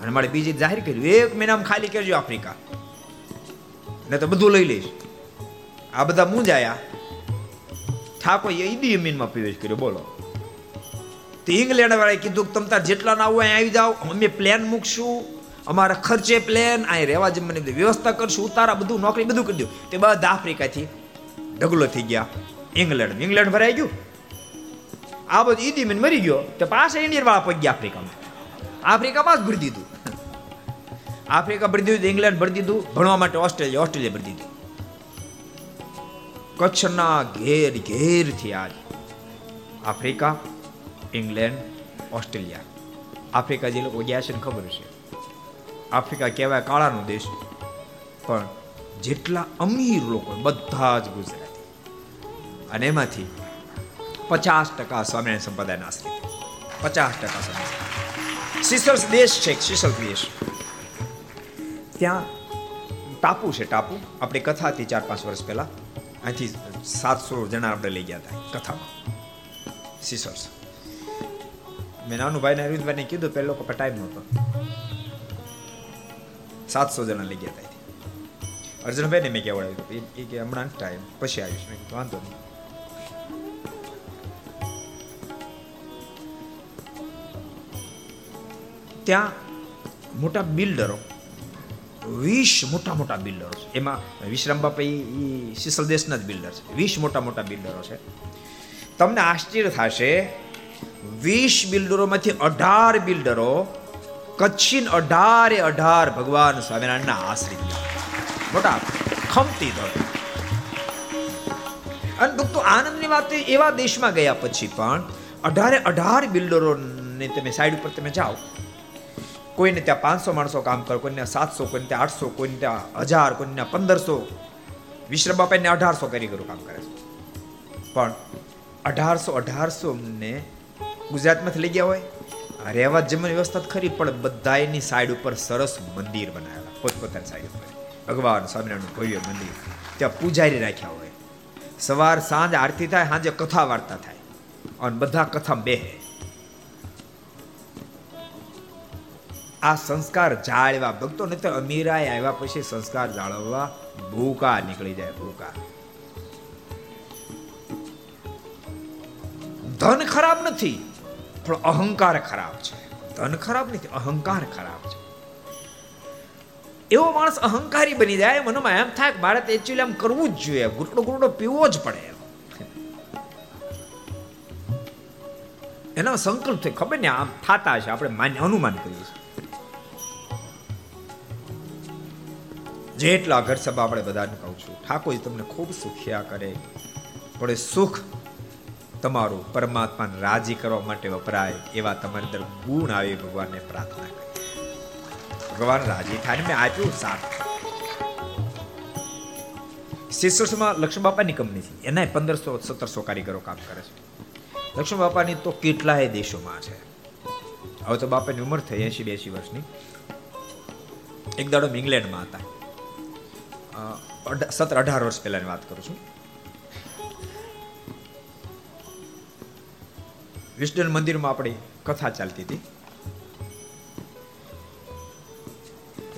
અને મારે બીજી જાહેર કર્યું એક મહિનામાં ખાલી કરજો આફ્રિકા. ને તો બધું લઈ લઈશ. આ બધા મૂંજાયા ઠાકોર ઈદી અમીનમાં પ્રવેશ કર્યો. બોલો. તો ઇંગ્લેન્ડ વાળાએ કીધું કે તાર જેટલા ના હોય આવી જાઓ. અમે પ્લેન મૂકશું. અમારા ખર્ચે પ્લેન અહીં રહેવા જમવાની વ્યવસ્થા કરશું. ઉતારા બધું, નોકરી બધું કરી દઉં. તે બધા આફ્રિકાથી ઢગલો થઈ ગયા. ઇંગ્લેન્ડ ઇંગ્લેન્ડ ભરાઈ ગયું. આ બધું ઈદી મરી ગયો. તો પાછા ઇન્ડિયન વાળા પગ ગયા આફ્રિકામાં. આફ્રિકામાં જ ભરી દીધું. આફ્રિકા ભરી દીધું, ઇંગ્લેન્ડ ભરી દીધું, ભણવા માટે ઓસ્ટ્રેલિયા ઓસ્ટ્રેલિયા ભરી દીધું. કચ્છના ઘેર ઘેરથી આજ આફ્રિકા, ઇંગ્લેન્ડ, ઓસ્ટ્રેલિયા. આફ્રિકા જે લોકો ગયા છે ને ખબર છે. આફ્રિકા કહેવાય કાળાનો દેશ. પણ જેટલા અમીર લોકો બધા જ ગુજરાતી. અને એમાંથી પચાસ ટકા સ્વામિનારાયણ સંપ્રદાયના આશ્રિત. પચાસ ટકા સ્વામિનારાયણ. સિસલ્સ દેશ છે સિસલ્સ દેશ ત્યાં ટાપુ છે ટાપુ. આપણી કથા હતી ચાર પાંચ વર્ષ પહેલા અહીંથી સાતસો જણા આપણે લઈ ગયા હતા કથામાં. સિસલ્સ મેં નાનુભાઈને અરવિંદભાઈને કીધું પેલો લોકો ટાઈમ નહોતો. સાતસો જણા લઈ ગયા હતા અર્જુનભાઈને મેં કહેવાડ્યું એ કે હમણાં ટાઈમ પછી આવીશ. મેં વાંધો નહીં. ત્યાં મોટા બિલ્ડરો, વીસ મોટા મોટા બિલ્ડરો છે. એમાં વિશ્રામ બાપા એ સિસલ દેશના જ બિલ્ડર છે. વીસ મોટા મોટા બિલ્ડરો છે. તમને આશ્ચર્ય થશે, વીસ બિલ્ડરોમાંથી અઢાર બિલ્ડરો કચ્છીન અઢારે અઢાર ભગવાન સ્વામિનારાયણના આશ્રિત મોટા ખમતી ધોળ અને ભક્તો, આનંદની વાત એવા દેશમાં ગયા પછી પણ અઢારે અઢાર બિલ્ડરોને તમે સાઈડ ઉપર તમે જાઓ કોઈને ત્યાં પાંચસો માણસો કામ કરે, કોઈને સાતસો, કોઈને ત્યાં આઠસો, કોઈને ત્યાં હજાર, કોઈને પંદરસો. વિશ્રમ બાપાને અઢારસો કારીગરો કામ કરે છે. પણ અઢારસો અઢારસો ને ગુજરાતમાંથી લઈ ગયા હોય? રહેવા જમવાની વ્યવસ્થા ખરી, પણ બધાની સાઈડ ઉપર સરસ મંદિર બનાવેલા, પોતપોતાની સાઈડ ઉપર. ભગવાન સ્વામિનારાયણનું ભવ્ય મંદિર. ત્યાં પૂજારી રાખ્યા હોય. સવાર સાંજ આરતી થાય, સાંજે કથા વાર્તા થાય. અને બધા કથા બેહે આ સંસ્કાર જાળવા. ભક્તો નહીં અમીરાય આવ્યા પછી સંસ્કાર જાળવવા ભૂકા નીકળી જાય, ભૂકા. ધન ખરાબ નથી, પણ અહંકાર ખરાબ છે. ધન ખરાબ નથી, અહંકાર ખરાબ છે. એવો માણસ અહંકારી બની જાય, મનમાં એમ થાય કે મારે તો એકચ્યુઅલી આમ કરવું જ જોઈએ. ગુરડો ગુરડો પીવો જ પડે એનો સંકલ્પ થાય. ખબર ને, આમ થતા છે, આપણે માન્ય અનુમાન કરીએ છીએ. જેટલા ઘર સભા આપણે બધાને કહું છું, ઠાકોરજી તમને ખૂબ સુખ્યા કરે. પણ સુખ તમારું પરમાત્માને રાજી કરવા માટે વપરાય એવા તમારી અંદર ગુણ આવે ભગવાનને પ્રાર્થના કરી ભગવાન રાજી થાય મેં આપ્યું સાથ શિષ્યમાં લક્ષ્મણ બાપાની કંપની છે. એના પંદરસો, સત્તરસો કારીગરો કામ કરે છે. લક્ષ્મણ બાપાની તો કેટલાય દેશોમાં છે. હવે તો બાપાની ઉંમર થઈ એસી બેસી વર્ષની. એક દાડો ઇંગ્લેન્ડમાં હતા. સત્તર અઢાર વર્ષ પહેલાની વાત કરું છું. વિષ્ણુ મંદિરમાં આપણી કથા ચાલતી હતી.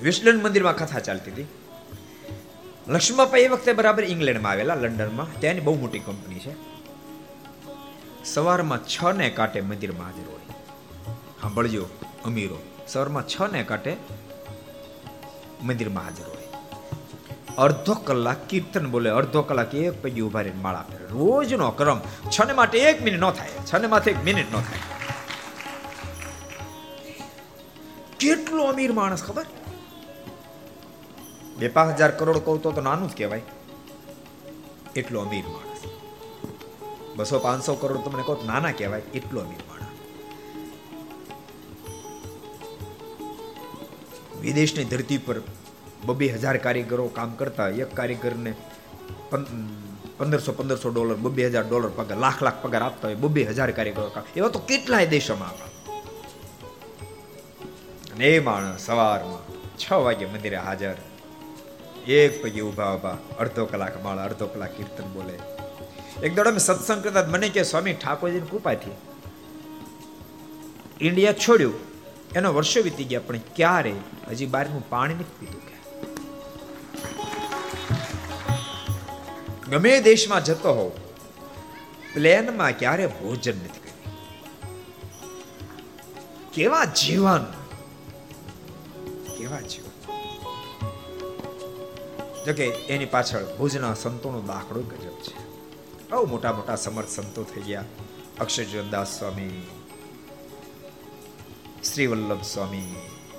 વિષ્ણુ મંદિરમાં કથા ચાલતી હતી. લક્ષ્મણપા એ વખતે બરાબર ઇંગ્લેન્ડમાં આવેલા લંડનમાં. ત્યાંની બહુ મોટી કંપની છે. સવારમાં છ ને કાંટે મંદિરમાં હાજર હોય. સાંભળજો અમીરો, સવારમાં છ ને કાંટે મંદિરમાં હાજર હોય. અડધો કલાક કીર્તન બોલે, અડધો કલાક એક પૈકી ઊભા રહીને માળા ફેરે રોજનો ક્રમ. છ માટે એક મિનિટ ન થાય છ ને માથે એક મિનિટ ન થાય. કેટલો અમીર માણસ ખબર? બે પાંચ હજાર કરોડ કહું તો નાનું જ કહેવાય. એટલો અમીર માણસ. બસો પાંચસો કરોડ તમને કહો નાના કહેવાય, એટલો અમીર માણસ. વિદેશની ધરતી પર બબે હજાર કારીગરો કામ કરતા, એક કારીગરને પંદરસો પંદરસો ડોલર, બબે હજાર ડોલર પગાર, લાખ લાખ પગાર આપતા હોય, બબે હજાર કારીગરો કામ. એવા તો કેટલાય દેશોમાં આપણા. અને એ માણસ સવારમાં છ વાગે મંદિરે હાજર. એક પૈકી ઊભા ઊભા અડધો કલાક માળા, અડધો કલાક કીર્તન બોલે. એક દોડ અમે સત્સંગ કરતા મને કે, સ્વામી, ઠાકોરજીની કૃપાથી ઇન્ડિયા છોડ્યું. એનો વર્ષો વીતી ગયા, પણ ક્યારે? હજી બહારનું પાણી નથી પીધું. ગમે દેશમાં જતો હોવ પ્લેનમાં ક્યારે ભોજન નથી કર્યું. કેવા જીવન કેવા જીવન. જોકે એની પાછળ ભુજના સંતોનો દાખલો ગજબ છે. બહુ મોટા મોટા સમર્થ સંતો થઈ ગયા. અક્ષરજીવનદાસ સ્વામી શ્રી વલ્લભ સ્વામી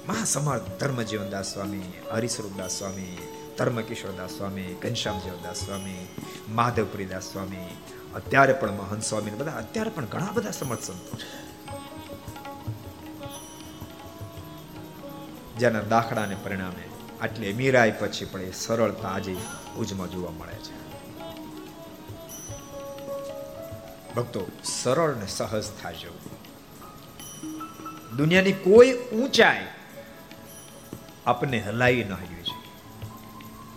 મહાસમર્થ ધર્મજીવનદાસ સ્વામી હરિસ્વરૂપદાસ સ્વામી ધર્મકિશોરદાસ સ્વામી ઘનશ્યામજીવદાસ સ્વામી માધવપુરીદાસ સ્વામી અત્યારે પણ મહંત સ્વામી બધા, અત્યારે પણ ઘણા બધા સમર્થ સંતો છે. જેના દાખલાને પરિણામે આટલી મીરાઈ પછી પણ એ સરળતા આજે ઉજમાં જોવા મળે છે. ભક્તો, સરળ ને સહજ થાજો દુનિયાની કોઈ ઊંચાઈ આપને હલાવી ન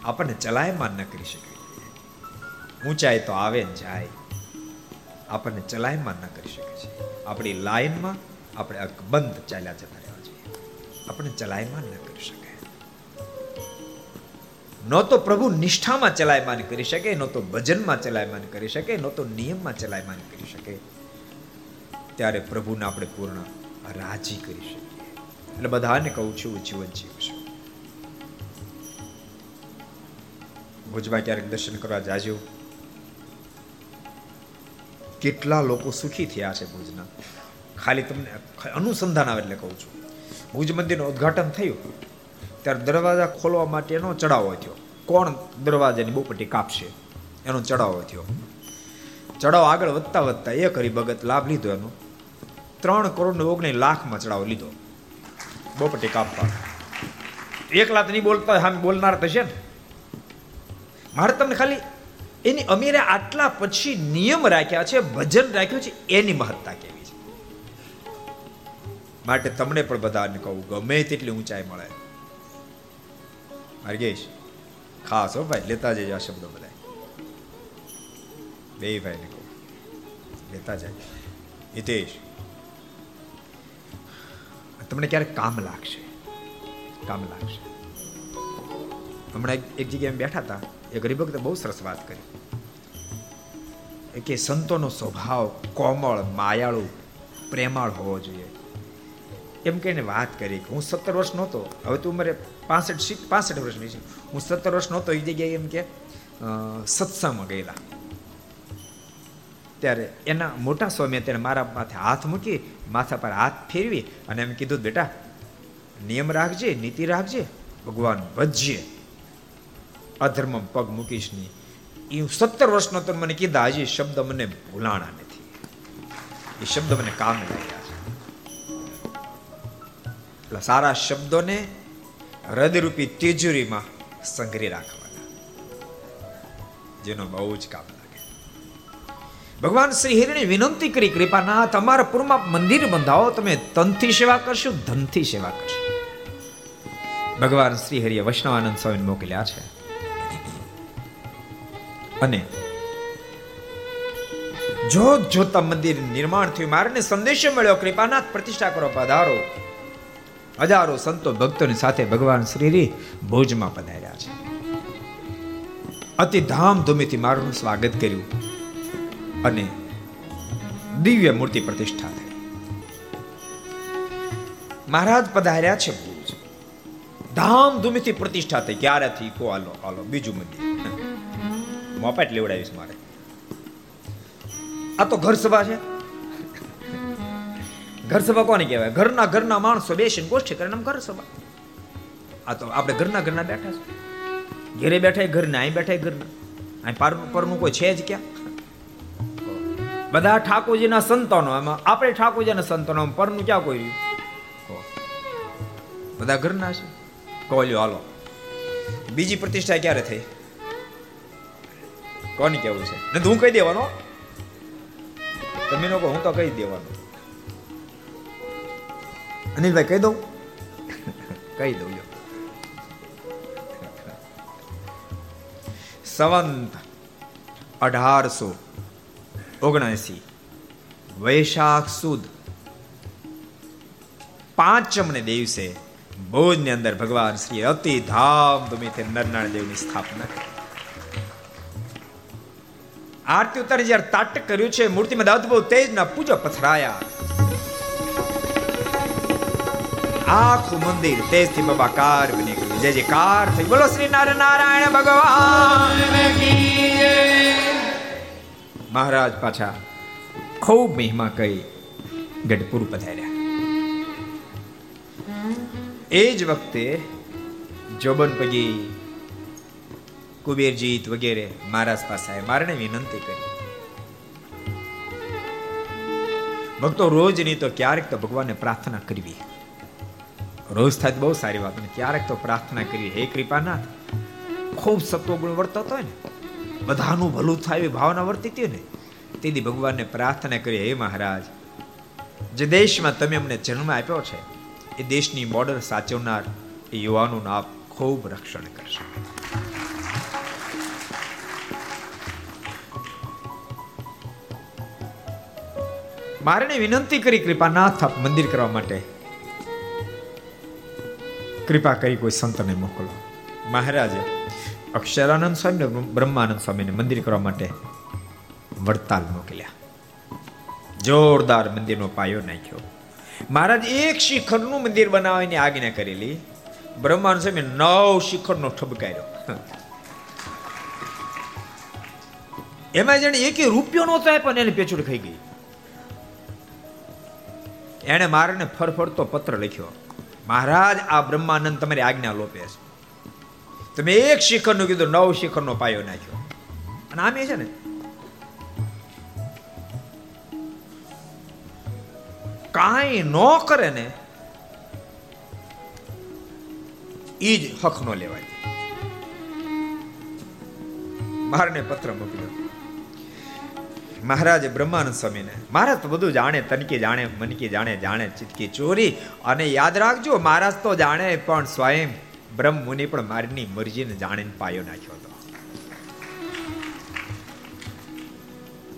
આપણને ચલાયમાન ન કરી શકે ઊંચાઈ તો આવે ને જાય. આપણને ચલાયમાન ન કરી શકે છે. આપણી લાઈનમાં આપણે અકબંધ ચાલ્યા જતા રહેવા જોઈએ. આપણને ચલાયમાન ન કરી શકે. ન તો પ્રભુ નિષ્ઠામાં ચલાયમાન કરી શકે, ન તો ભજનમાં ચલાયમાન કરી શકે, ન તો નિયમમાં ચલાયમાન કરી શકે. ત્યારે પ્રભુને આપણે પૂર્ણ રાજી કરી શકીએ. એટલે બધાને કહું છું, જીવન જીવશું. ભુજમાં ક્યારેક દર્શન કરવા જાજો. કેટલા લોકો સુખી થયા છે ભુજના. ખાલી તમને અનુસંધાન આવે એટલે કહું છું. ભુજ મંદિરનું ઉદઘાટન થયું. ત્યારે દરવાજા ખોલવા માટેનો ચડાવો થયો કોણ દરવાજાની બોપટી કાપશે? એનો ચડાવો થયો ચડાવ આગળ વધતા વધતા એક ભગત લાભ લીધો એનો. ત્રણ કરોડ ઓગણીસ લાખમાં ચડાવો લીધો. બોપટી કાપવા. એકલા તો નહીં બોલતા, સામે બોલનાર તો છે ને. મારે તમને ખાલી એની અમીરે આટલા પછી નિયમ રાખ્યા છે, ભજન રાખ્યું છે, એની મહત્તા કેવી છે? માટે તમને પણ બધાને કહું, ગમે તેટલી ઊંચાઈ મળે. માર્ગેશ, ખાસ હો ભાઈ, લેતા જજો આ શબ્દો બધા બે ભાઈને કહું. લેતા જાય. હિતેશ, તમને ક્યારેક કામ લાગશે. કામ લાગશે. હમણાં એક જગ્યાએ બેઠા હતા. એ હરિભક્તે બહુ સરસ વાત કરી. કે સંતોનો સ્વભાવ કોમળ, માયાળુ, પ્રેમાળ હોવો જોઈએ. એમ કહીને વાત કરી કે હું સત્તર વર્ષ નહોતો, હવે તું મારે પાસઠ પાસઠ વર્ષની છે. હું સત્તર વર્ષ નહોતો એ જગ્યાએ એમ કે સત્સંગમાં ગયેલા. ત્યારે એના મોટા સ્વામીએ તેને મારા માથે હાથ મૂકી, માથા પર હાથ ફેરવી અને એમ કીધું, બેટા, નિયમ રાખજે, નીતિ રાખજે, ભગવાન ભજ્ય અધર્મ પગ મૂકીશ નહીં. એ સત્તર વર્ષનો તો મને કીધા હજી શબ્દ મને ભૂલાણા નથી. એ શબ્દ મને કામ લાગ્યા છે. એટલે સારા શબ્દોને હૃદયરૂપી તિજોરીમાં સંઘરી રાખવાના. જેનો બહુ જ કામ લાગે. ભગવાન શ્રી હિરણી વિનંતી કરી કૃપાના તમારા પૂરમાં મંદિર બંધાવો, તમે તનથી સેવા કરશો, ધનથી સેવા કરશો. ભગવાન શ્રી હરિએ વૈષ્ણવાનંદ સ્વામી મોકલ્યા છે. અને જો જોતા મંદિર નિર્માણ થયું, મારને સંદેશો મળ્યો, કૃપાનાથ પ્રતિષ્ઠા કરો, પધારો. હજારો સંતો ભક્તોની સાથે ભગવાન શ્રી ભોજમાં પધાર્યા છે. અતિ ધામધૂમીથી મારું સ્વાગત કર્યું અને દિવ્ય મૂર્તિ પ્રતિષ્ઠા થઈ. મહારાજ પધાર્યા છે ભુજ. ધામધૂમીથી પ્રતિષ્ઠા થઈ. ક્યારેથી? કો આલો આલો, બીજું મંદિર. મોપેટ લેવડાવીશ મારે. આ તો ઘર સભા છે. ઘર સભા કોને કહેવાય? ઘરના ઘરના માણસો બેસીને ગોષ્ઠી કરે ઘર સભા. આ તો આપણે ઘરના ઘરના બેઠા છે. ઘેરે બેઠા ઘરના, અહીં બેઠા ઘરના. અહીં પારનું પરનું કોઈ છે જ ક્યાં? બધા ઠાકોરજીના સંતાનો એમાં આપણે ઠાકોરજીના સંતાનો પરનું ક્યાં કોઈ રહ્યું? બધા ઘરના છે. કોલ્યો હાલો. બીજી પ્રતિષ્ઠા ક્યારે થઈ? કોની કેવું છે? ને હું કહી દેવાનો. તમે લોકો હું તો કહી દેવાનો. અનિલભાઈ, કહી દઉં? કહી દઉં સંવંત અઢારસો ઓગણસી, વૈશાખ સુદ. પાંચમને દિવસે ભોજની અંદર ભગવાન શ્રી અતિ ધામ ધૂમીથી દેવ દેવની સ્થાપના કરી. આરતી ઉતારી જ્યારે તાટક કર્યું છે, મૂર્તિમાં અદભુત તેજના પૂજો પથરાયા. આખું મંદિર તેજથી બબાકાર બની ગયું. જય જયકાર થઈ. બોલો શ્રી નારાયણ ભગવાન. મહારાજ પાછા ખૂબ મહિમા કહી ગઢપુર પધાર્યા. એ જ વખતે જોબન પગી કુબેરજીત વગેરે મહારાજ પાસે મારને વિનંતી કરી. ભક્તો, રોજ નહીં તો ક્યારેક તો ભગવાનને પ્રાર્થના કરવી. રોજ થાય બહુ સારી વાત ક્યારેક તો પ્રાર્થના કરવી. હે કૃપાનાથ, ખૂબ સત્વગુણ વર્તતો હોય ને, બધાનું ભલું થાય એવી ભાવના વર્તી હતી ને, તેથી ભગવાનને પ્રાર્થના કરી, હે મહારાજ, જે દેશમાં તમે અમને જન્મ આપ્યો છે, એ દેશની બોર્ડર સાચવનાર એ યુવાનોનું આપ ખૂબ રક્ષણ કરશો. મારે વિનંતી કરી કૃપાનાથ આપ મંદિર કરવા માટે. કૃપા કરી કોઈ સંતને મોકલો. મહારાજે, અક્ષરાનંદ સ્વામી બ્રહ્માનંદ સ્વામીને મંદિર કરવા માટે વડતાલ મોકલ્યા. જોરદાર મંદિરનો પાયો નાખ્યો. મહારાજ એક શિખરનું મંદિર બનાવવાની આજ્ઞા કરેલી. બ્રહ્માનંદ સ્વામી નવ શિખરનો ઠબકાર્યો એમાં જેને એક રૂપિયો નહોતો આપ્યો એને પેચુડ ખાઈ ગઈ. એણે મારાને ફરફરતો પત્ર લખ્યો. મહારાજ, આ બ્રહ્માનંદ તમારી આજ્ઞા લોપે છે. તમે એક શિખરનું કીધું, નવ શિખરનો પાયો નાખ્યો. અને આમ છે ને. કાંઈ ન કરે ને એ જ હક નો લેવાય. મારને પત્ર મોકલ્યો. મહારાજે બ્રહ્માનંદ સ્વામીને, મહારાજ, તો બધું જાણે, તનકી જાણે, મનકી જાણે જાણે, ચિતકી ચોરી, અને યાદ રાખજો, મહારાજ તો જાણે, પણ સ્વયં બ્રહ્મ મુનિ પણ મારીની મરજીને જાણીને પાયો નાખ્યો હતો.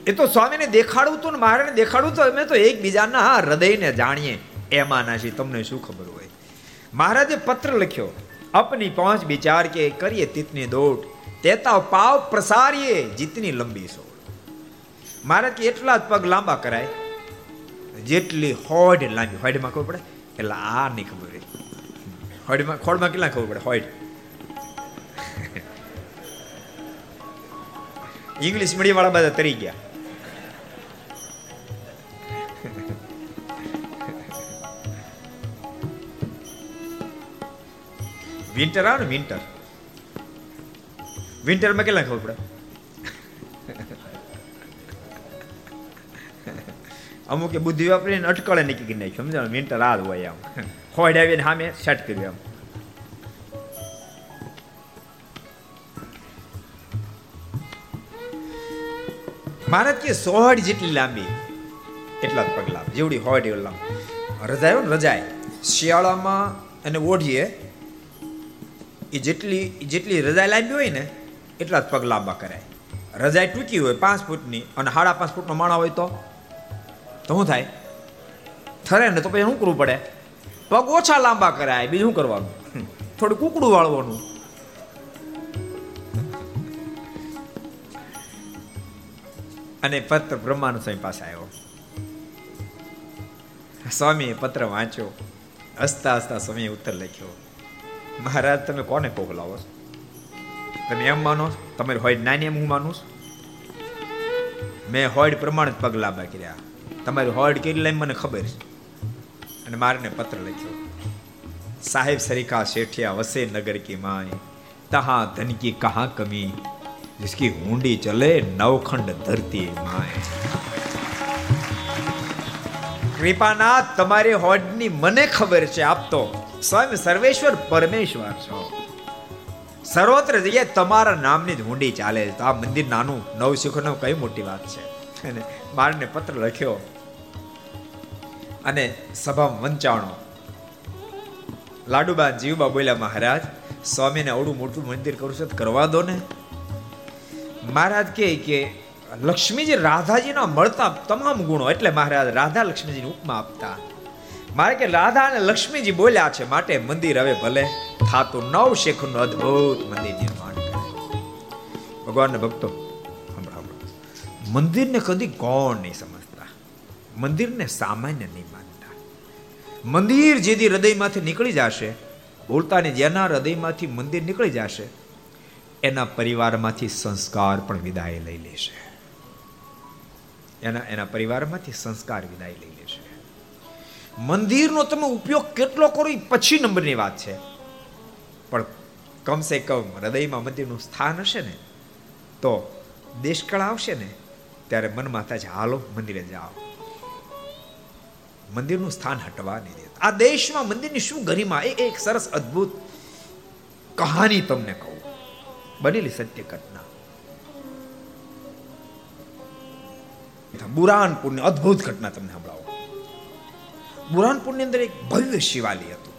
એ તો સ્વામીને દેખાડવું તો મહારાજને દેખાડવું તો, અમે તો એકબીજાના હા હૃદયને જાણીએ, એમાં નાશી તમને શું ખબર હોય? મહારાજે પત્ર લખ્યો, અપની પહોંચ વિચાર કે કરીએ તિતની દોટ તેતા પાવ પ્રસારીએ, જીતની લંબી સો મારે કે એટલા જ પગ લાંબા કરાય? જેટલી હોડ લાંબી. હોડમાં ખબર પડે? એટલે આ નહીં ખબર પડે હોડમાં ખોડમાં કેટલા ખબર પડે? હોડ. ઇંગ્લિશ મીડિયમ વાળા બધા તરી ગયા. વિન્ટર આવે ને વિન્ટર વિન્ટરમાં કેટલા ખબર પડે? અમુક બુદ્ધિ વાપરીને અટકળે નીકળી ગઈ નાખ્યું સમજાણ મિનિટ રાહ હોય આમ. ખોડ આવીને સામે સેટ કર્યું આમ મહારાજ કે સોહડ જેટલી લાંબી, એટલા જ પગલા. જેવડી હોય એવું લાંબી. રજાયો ને રજાય શિયાળામાં અને ઓઢીએ એ જેટલી જેટલી રજાઈ લાંબી હોય ને, એટલા જ પગ લાંબા કરાય. રજાઈ ટૂંકી હોય, પાંચ ફૂટની, અને સાડા પાંચ ફૂટનો માણા હોય તો? તો શું થાય? ઠરે ને તો પછી શું કરવું પડે? પગ ઓછા લાંબા કરાય, બીજું શું કરવાનું? થોડું કુકડું વાળવાનું. અને પત્ર બ્રહ્માનંદ સ્વામી પાસે આવ્યો. સ્વામીએ પત્ર વાંચ્યો. હસતા હસતા સ્વામીએ ઉત્તર લખ્યો. મહારાજ, તમે કોને કોકલાવો છો? તમે એમ માનો તમારી હોય નાની એમ હું માનું છું? મેં હોડ પ્રમાણે જ પગ લાંબા કર્યા તમારી હોર્ડ કેટલી લાઈન મને ખબર છે? અને મારને પત્ર લખ્યો. સાહેબ સરિકા શેઠિયા વસે નગર કી માય, તહા ધન કી કહા કમી, જિસકી હુંડી ચલે નવખંડ ધરતી માય. કૃપાનાથ, તમારી હોડની મને ખબર છે આપ તો સ્વયં સર્વેશ્વર પરમેશ્વર છો. સર્વત્ર જઈએ તમારા નામની જ હુંડી ચાલે તો આ મંદિર નાનું નવ શિખરનું કઈ મોટી વાત છે? અને મારને પત્ર લખ્યો. અને સભા વંચાણો. લાડુબા જીવબા બોલ્યા, મહારાજ, સ્વામીને અવડું મોટું મંદિર કરું છે કરવા દો ને. મહારાજ કહે કે, લક્ષ્મીજી રાધાજીના મળતા તમામ ગુણો એટલે મહારાજ રાધા લક્ષ્મીજીની ઉપમા આપતા. મારે કે, રાધા અને લક્ષ્મીજી બોલ્યા છે, માટે મંદિર હવે ભલે થાતું નવ શેખનું અદ્ભુત મંદિર નિર્માણ કરે. ભગવાનના ભક્તો મંદિરને કદી કોણ નહીં સમજતા. મંદિરને સામાન્ય નહીં માનતા. મંદિર જેથી હૃદયમાંથી નીકળી જશે, બોલતાને જેના હૃદયમાંથી મંદિર નીકળી જશે, એના પરિવારમાંથી સંસ્કાર પણ વિદાય લઈ લેશે. એના એના પરિવારમાંથી સંસ્કાર વિદાય લઈ લેશે. મંદિરનો તમે ઉપયોગ કેટલો કરો એ પછી નંબરની વાત છે. પણ કમસે કમ હૃદયમાં મંદિરનું સ્થાન હશે ને, તો દેશકાળ આવશે ને, ત્યારે મનમાં થાય છે હાલો, મંદિરે જાઓ. મંદિરનું સ્થાન હટવા નહીં દેતા. આ દેશમાં મંદિરની શું ગરિમા? એ એક સરસ અદ્ભુત કહાની તમને કહું. બનેલી સત્ય ઘટના. બુરાનપુરની અદ્ભુત ઘટના તમને સંભળાવો. બુરાનપુરની અંદર એક ભવ્ય શિવાલય હતું.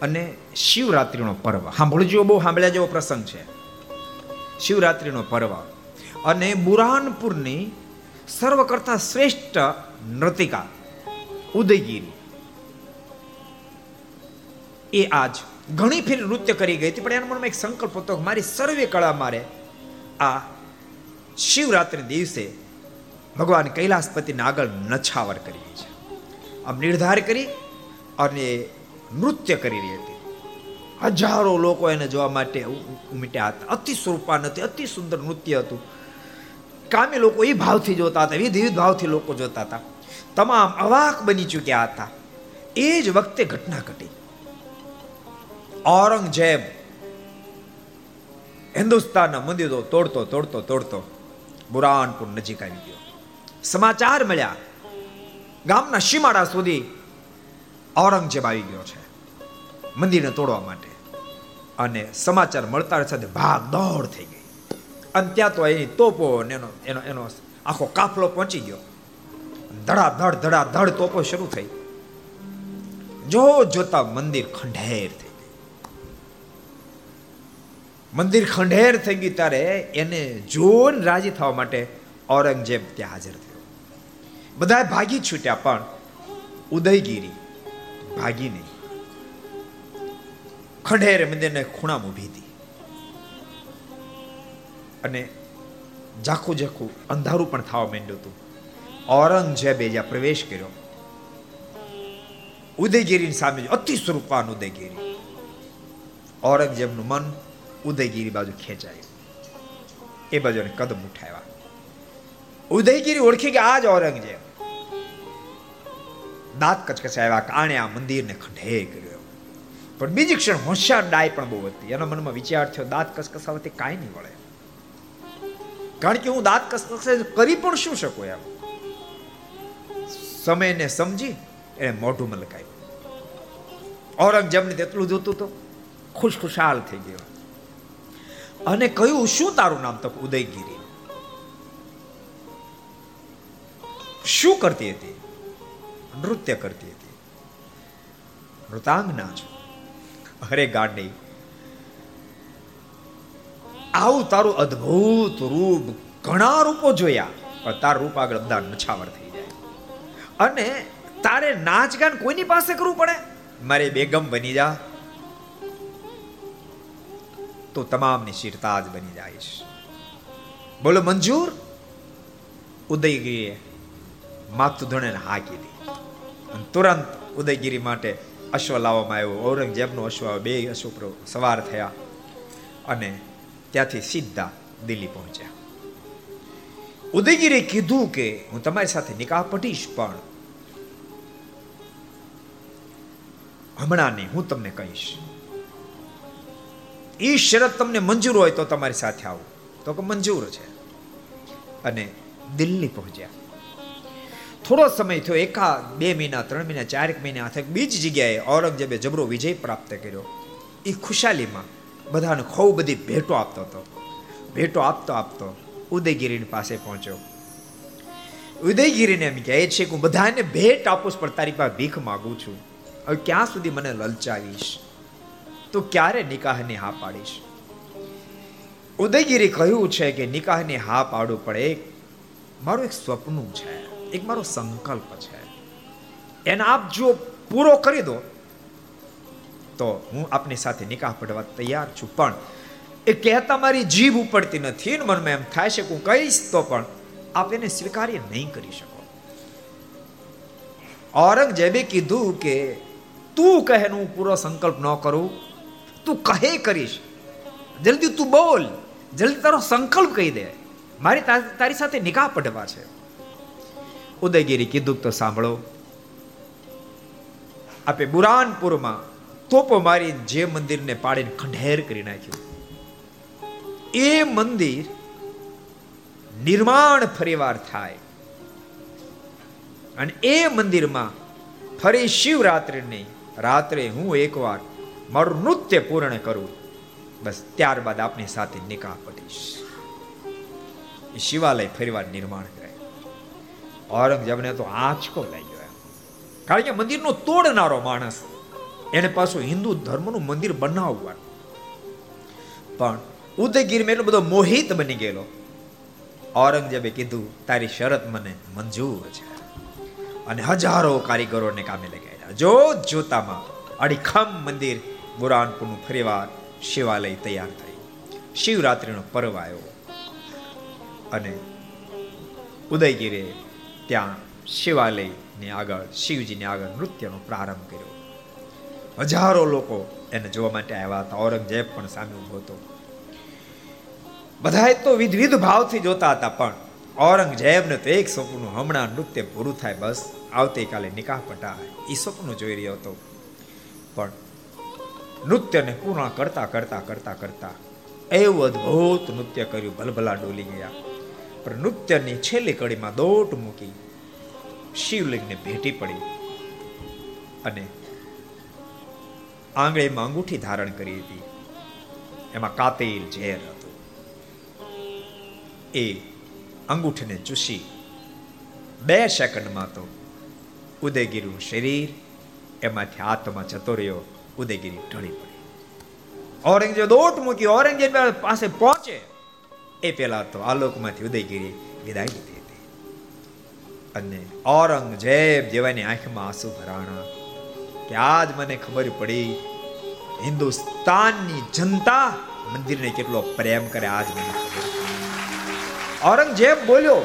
અને શિવરાત્રિનો પર્વ. સાંભળજો, બહુ સાંભળ્યા જેવો પ્રસંગ છે. શિવરાત્રિનો પર્વ. અને બુરાનપુરની સર્વ કરતા શ્રેષ્ઠ નૃતિકા ઉદયગીરી. એ આજ ઘણી ફેર નૃત્ય કરી ગઈ હતી, પણ એના મનમાં એક સંકલ્પ હતો મારી સર્વે કળા મારે આ શિવરાત્રિ દિવસે ભગવાન કૈલાસપતિને આગળ નછાવર કરવી છે. આમ નિર્ધાર કરી અને નૃત્ય કરી રહી હતી. હજારો લોકો એને જોવા માટે ઉમટ્યા હતા. અતિ સ્વરૂપાન હતી અતિ સુંદર નૃત્ય હતું. કામે લોકો એ ભાવથી જોતા હતા, વિવિધ વિવિધ ભાવથી લોકો જોતા હતા. તમામ અવાક બની ચૂક્યા હતા. એ જ વખતે ઘટના ઘટી. ઔરંગઝેબ હિન્દુસ્તાનના મંદિરો તોડતો તોડતો તોડતો બુરાનપુર નજીક આવી ગયો. સમાચાર મળ્યા. ગામના સીમાડા સુધી ઔરંગઝેબ આવી ગયો છે મંદિરને તોડવા માટે. અને સમાચાર મળતા સાથે ભાગ દોડ થઈ ગઈ. અને ત્યાં તો એની તોપો એનો એનો એનો આખો કાફલો પહોંચી ગયો. ધડા ધડ ધડા ધડ તોપો શરૂ થઈ જો જોતા મંદિર ખંડેર થઈ મંદિર ખંડેર થઈ ગઈ ત્યારે એને જોન રાજી થવા માટે ઔરંગઝેબ ત્યાં હાજર થયો. બધા ભાગી છૂટ્યા, પણ ઉદયગીરી ભાગી નહીં. ખંડેર મંદિરને ખૂણામાં ઊભી હતી. અને ઝાખું ઝાખું અંધારું પણ થવા માંડ્યું હતું. ઔરંગઝેબે જ્યાં પ્રવેશ કર્યો, ઉદયગીરીની સામે અતિ સ્વરૂપવાન ઉદયગીરી. ઔરંગઝેબનું મન ઉદયગીરી બાજુ ખેંચાયું. એ બાજુ કદમ ઉઠાવ્યા. ઉદયગીરી ઓળખી કે આ જ ઔરંગઝેબ. દાંત કચકચાવ્યા, કાણે આ મંદિરને ખંડે કર્યો. પણ બીજી ક્ષણ હોશિયાર ડાય પણ બહુ હતી. એના મનમાં વિચાર થયો, દાંત કસકસાવાથી કાંઈ નહીં વળે. કારણ કે હું દાંત કસકસ કરી પણ શું શકું એમ? સમયને સમજી એને મોઢું મલકાયું. ઔરંગઝેબને તેટલું જોતું તો ખુશ ખુશાલ થઈ ગયો. અને કહ્યું, શું તારું નામ તો ઉદયગીરી? શું કરતી હતી? નૃત્ય કરતી હતી. નૃતાંગના છો. અરે ગાંડી, આવું તારું અદ્ભુત રૂપ ઘણા રૂપો જોયા, પણ તાર રૂપ આગળ બધા નછાવર થઈ અને તારે નાચ ગાન કોઈની પાસે કરવું પડે? મારે બેગમ બની જા. તો તમામની શિરતાજ બની જઈશ. બોલો, મંજૂર? ઉદયગીરીએ માતુધણે ધણે હા કીધી અને તુરંત ઉદયગીરી માટે અશ્વ લાવવામાં આવ્યો. ઔરંગઝેબનો અશ્વ બે અશ્વ સવાર થયા અને ત્યાંથી સીધા દિલ્હી પહોંચ્યા. ઉદયગીરે કીધું કે હું તમારી સાથે નિકાહ પટીશ, પણ હમણાં નહીં હું તમને કહીશ. એ શરત તમને મંજૂર હોય તો તમારી સાથે આવું. તો કે મંજૂર છે. અને દિલ્હી પહોંચ્યા. થોડો સમય થયો એકા બે મહિના, ત્રણ મહિના, ચારેક મહિના અથવા બીજી જગ્યાએ ઔરંગઝેબે જબરો વિજય પ્રાપ્ત કર્યો. એ ખુશાલીમાં બધાને ખૂબ બધી ભેટો આપતો હતો. ભેટો આપતો આપતો ઉદયગીરીની પાસે પહોંચ્યો. ઉદયગીરીને એમ કહે છે કે હું બધાને ભેટ આપું પણ તારી પાસે ભીખ માગું છું. હવે ક્યાં સુધી મને લલચાવીશ? તો ક્યારે નિકાહની હા પાડીશ? ઉદયગીરી કહ્યું છે કે નિકાહની હા પાડવું પડે મારું એક સ્વપ્ન છે, એક મારો સંકલ્પ છે. એને આપ જો પૂરો કરી દો. તો હું આપની સાથે નિકાહ પડવા તૈયાર છું. પણ એ કહેતા મારી જીભ ઉપડતી નથી ને મનમાં એમ થાય છે હું કહીશ, તો પણ આપ એને સ્વીકાર્ય નહીં કરી શકો. ઔરંગઝેબે કીધું કે તું કહે હું પૂરો સંકલ્પ ન કરું. તું કહે કરીશ. જલ્દી તું બોલ. જલ્દી તારો સંકલ્પ કહી દે. મારી તારી સાથે નિકાહ પઢવા છે. ઉદયગીરી કીધું તો સાંભળો. આપે બુરાનપુરમાં તોપો મારી જે મંદિરને પાડીને ખંડેર કરી નાખ્યું. એ મંદિર નિર્માણ ફરીવાર થાય. અને એ મંદિરમાં ફરી શિવરાત્રિની રાત્રે હું એકવાર મારું નૃત્ય પૂર્ણ કરું. બસ ત્યારબાદ આપની સાથે નિકાહ પડીશ. એ શિવાલય ફરીવાર નિર્માણ કરે. ઔરંગઝેબને તો આંચકો લઈ ગયો કારણ કે મંદિરનો તોડનારો માણસ એને પાછું હિન્દુ ધર્મનું મંદિર બનાવવાનું. પણ ઉદયગીરમાં એટલો બધો મોહિત બની ગયેલો. ઔરંગઝેબે કીધું, તારી શરત મને મંજૂર છે. અને હજારો કારીગરોને કામે લગાડ્યા જો જોતામાં અડીખમ મંદિર બુરાનપુરનું ફરીવાર શિવાલય તૈયાર થયું. શિવરાત્રિનો પર્વ આવ્યો. અને ઉદયગીરે ત્યાં શિવાલયની આગળ, શિવજીની આગળ નૃત્યનો પ્રારંભ કર્યો. હજારો લોકો એને જોવા માટે આવ્યા હતા. ઔરંગઝેબ પણ સામે ઊભો હતો. બધાએ તો વિધવિધ ભાવથી જોતા હતા, પણ ઔરંગઝેબને તો એક સપનું હમણાં નૃત્ય પૂરું થાય બસ. આવતીકાલે નિકાહ પટાય. એ સપનું જોઈ રહ્યો હતો. પણ નૃત્યને પૂર્ણ કરતા કરતા કરતા કરતા એવું અદ્ભુત નૃત્ય કર્યું, ભલભલા ડોલી ગયા. પણ નૃત્યની છેલ્લી કડીમાં દોટ મૂકી શિવલિંગને ભેટી પડી અને આંગળીમાં અંગૂઠી ધારણ કરી હતી. એમાં કાતિલ ઝેર એ અંગૂઠીને ચૂસી બે સેકન્ડમાં તો ઉદયગીરીનું શરીર એમાંથી હાથમાં જતો રહ્યો, ઉદયગીરી ઢળી પડી. ઔરંગઝેબ દોટ મૂકી ઔરંગઝેબ પાસે પહોંચે. એ પહેલા તો આલોકમાંથી ઉદયગીરી વિદાય લીધી હતી. અને ઔરંગઝેબ જેવાની આંખમાં આંસુ ભરાણા કે આજ મને ખબર પડી, હિન્દુસ્તાનની જનતા મંદિરને કેટલો પ્રેમ કરે, આજ મને ખબર ઔરંગઝેબ બોલ્યો,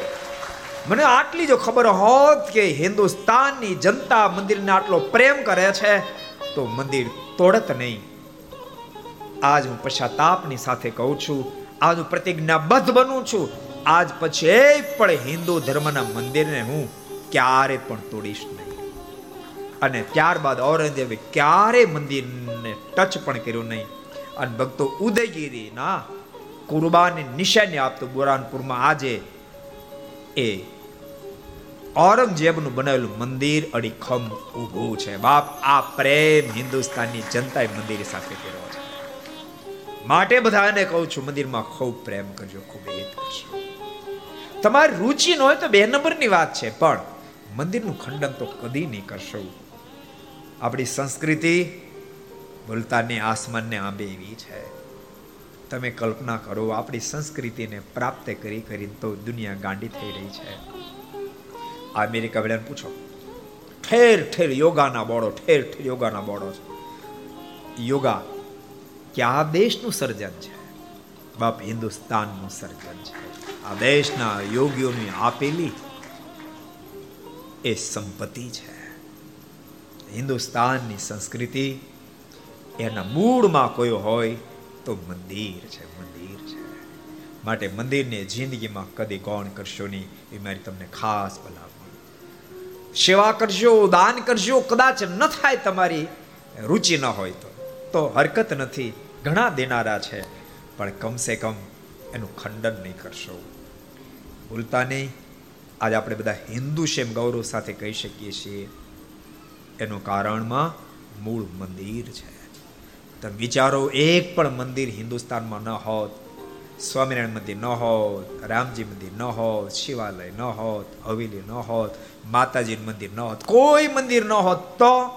મને આટલી જો ખબર હોત કે હિન્દુસ્તાનની જનતા મંદિરને આટલો પ્રેમ કરે છે, તો મંદિર તોડત નહીં. આજ હું પશ્ચાતાપની સાથે કહું છું, આજ હું પ્રતિજ્ઞાબદ્ધ બનું છું. આજ પછી પણ હિન્દુ ધર્મના મંદિરને હું ક્યારે પણ તોડીશ નહીં. અને ત્યારબાદ ઔરંગઝેબે ક્યારે મંદિરને ટચ પણ કર્યું નહીં. અને ભક્તો ઉદયગીરીના કુરબાની નિશાની આપતો બુરાનપુરમાં આજે એ ઔરંગઝેબનું બનાવેલું મંદિર અડીખમ ઊભું છે. બાપ, આ પ્રેમ હિન્દુસ્તાનની જનતાએ મંદિર સાથે કર્યો છે. માટે બધાને કહું છું, મંદિરમાં ખૂબ પ્રેમ કરજો, ખૂબ હિત કરજો. તમારી રુચિ ન હોય તો બે નંબરની વાત છે, પણ મંદિરનું ખંડન તો કદી નહીં કરશો. આપણી સંસ્કૃતિ ભૂલતાની આસમાનને આંબે એવી છે. તમે કલ્પના કરો, આપણી સંસ્કૃતિને પ્રાપ્ત કરી કરીને તો દુનિયા ગાંડી થઈ રહી છે. અમેરિકા વાળાને પૂછો, ઠેર ઠેર યોગાના બોર્ડો ઠેર ઠેર યોગાના બોર્ડો છે. યોગા કયા દેશનું સર્જન છે? બાપ, હિન્દુસ્તાનનું સર્જન છે. આ દેશના યોગીઓની આપેલી એ સંપત્તિ છે. હિન્દુસ્તાનની સંસ્કૃતિ એના મૂળમાં કોઈ હોય તો મંદિર છે મંદિર છે. માટે મંદિરને જિંદગીમાં કદી ગૌણ કરશો નહીં, એ મારી તમને ખાસ ભલામણ. સેવા કરજો, દાન કરજો, કદાચ ન થાય તમારી રુચિ ન હોય તો. તો હરકત નથી, ઘણા દેનારા છે, પણ કમસે કમ એનું ખંડન નહીં કરશો. ભૂલતા નહીં. આજે આપણે બધા હિન્દુ શેમ ગૌરવ સાથે કહી શકીએ છીએ. એનું કારણમાં મૂળ મંદિર છે. તમે વિચારો, એક પણ મંદિર હિન્દુસ્તાનમાં ન હોત, સ્વામિનારાયણ મંદિર ન હોત, રામજી મંદિર ન હોત, શિવાલય ન હોત, હવેલી ન હોત માતાજી મંદિર ન હોત, કોઈ મંદિર ન હોત, તો?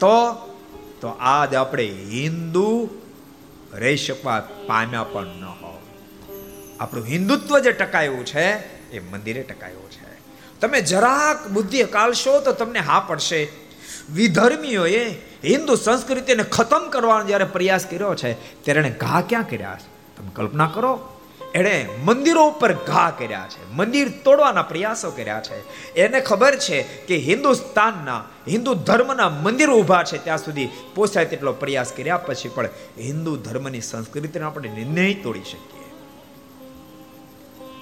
તો? તો આજ આપણે હિન્દુ રહી શકવા પામ્યા પણ ન હોત. આપણું હિન્દુત્વ જે ટકાયું છે, એ મંદિરે ટકાયું છે. તમે જરાક બુદ્ધિ કાલશો તો તમને હા પડશે. વિધર્મીઓએ હિન્દુ સંસ્કૃતિને ખતમ કરવાનો જ્યારે પ્રયાસ કર્યો છે, ત્યારે એણે ઘા ક્યાં કર્યા છે? તમે કલ્પના કરો. એણે મંદિરો ઉપર ઘા કર્યા છે, મંદિર તોડવાના પ્રયાસો કર્યા છે. એને ખબર છે કે હિન્દુસ્તાનના, હિન્દુ ધર્મના મંદિરો ઊભા છે, ત્યાં સુધી પોસાય તેટલો પ્રયાસ કર્યા પછી પણ હિન્દુ ધર્મની સંસ્કૃતિને આપણે નહીં તોડી શકીએ.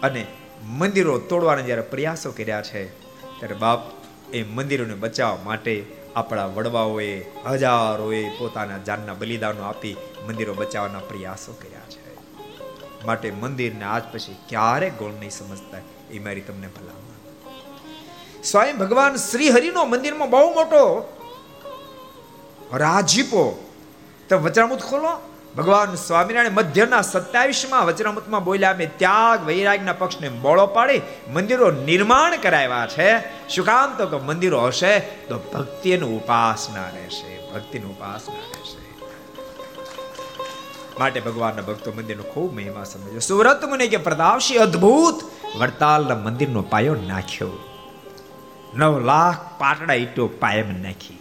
અને મંદિરો તોડવાના જ્યારે પ્રયાસો કર્યા છે, ત્યારે બાપ એ મંદિરોને બચાવવા માટે આપણા વડવાઓએ હજારોએ પોતાના જાનના બલિદાનો આપી મંદિરો બચાવવાના પ્રયાસો કર્યા છે. માટે મંદિરને આજ પછી ક્યારે ગોળ નહીં સમજતા એ મારી તમને ભલામણ. સ્વયં ભગવાન શ્રી હરિનો મંદિરમાં બહુ મોટો રાજીપો. તો વચનામૃત ખોલો. ભગવાન સ્વામિનારાયણ મધ્યના સત્યાવીસમાં વચનામૃતમાં બોલ્યા, અમે ત્યાગ વૈરાગના પક્ષને બોળો પાડી મંદિરો નિર્માણ કરાવ્યા છે. શું તો કે મંદિરો હશે, તો ભક્તિનું ઉપાસના રહેશે, ભક્તિનું ઉપાસના રહેશે. માટે ભગવાનના ભક્તો મંદિરનો ખૂબ મહિમા સમજો સુરત મુનિ કે પ્રતાપશી અદ્ભુત! વડતાલના મંદિરનો પાયો નાખ્યો. નવ લાખ પાટડા ઈટો પાયમ નાખી.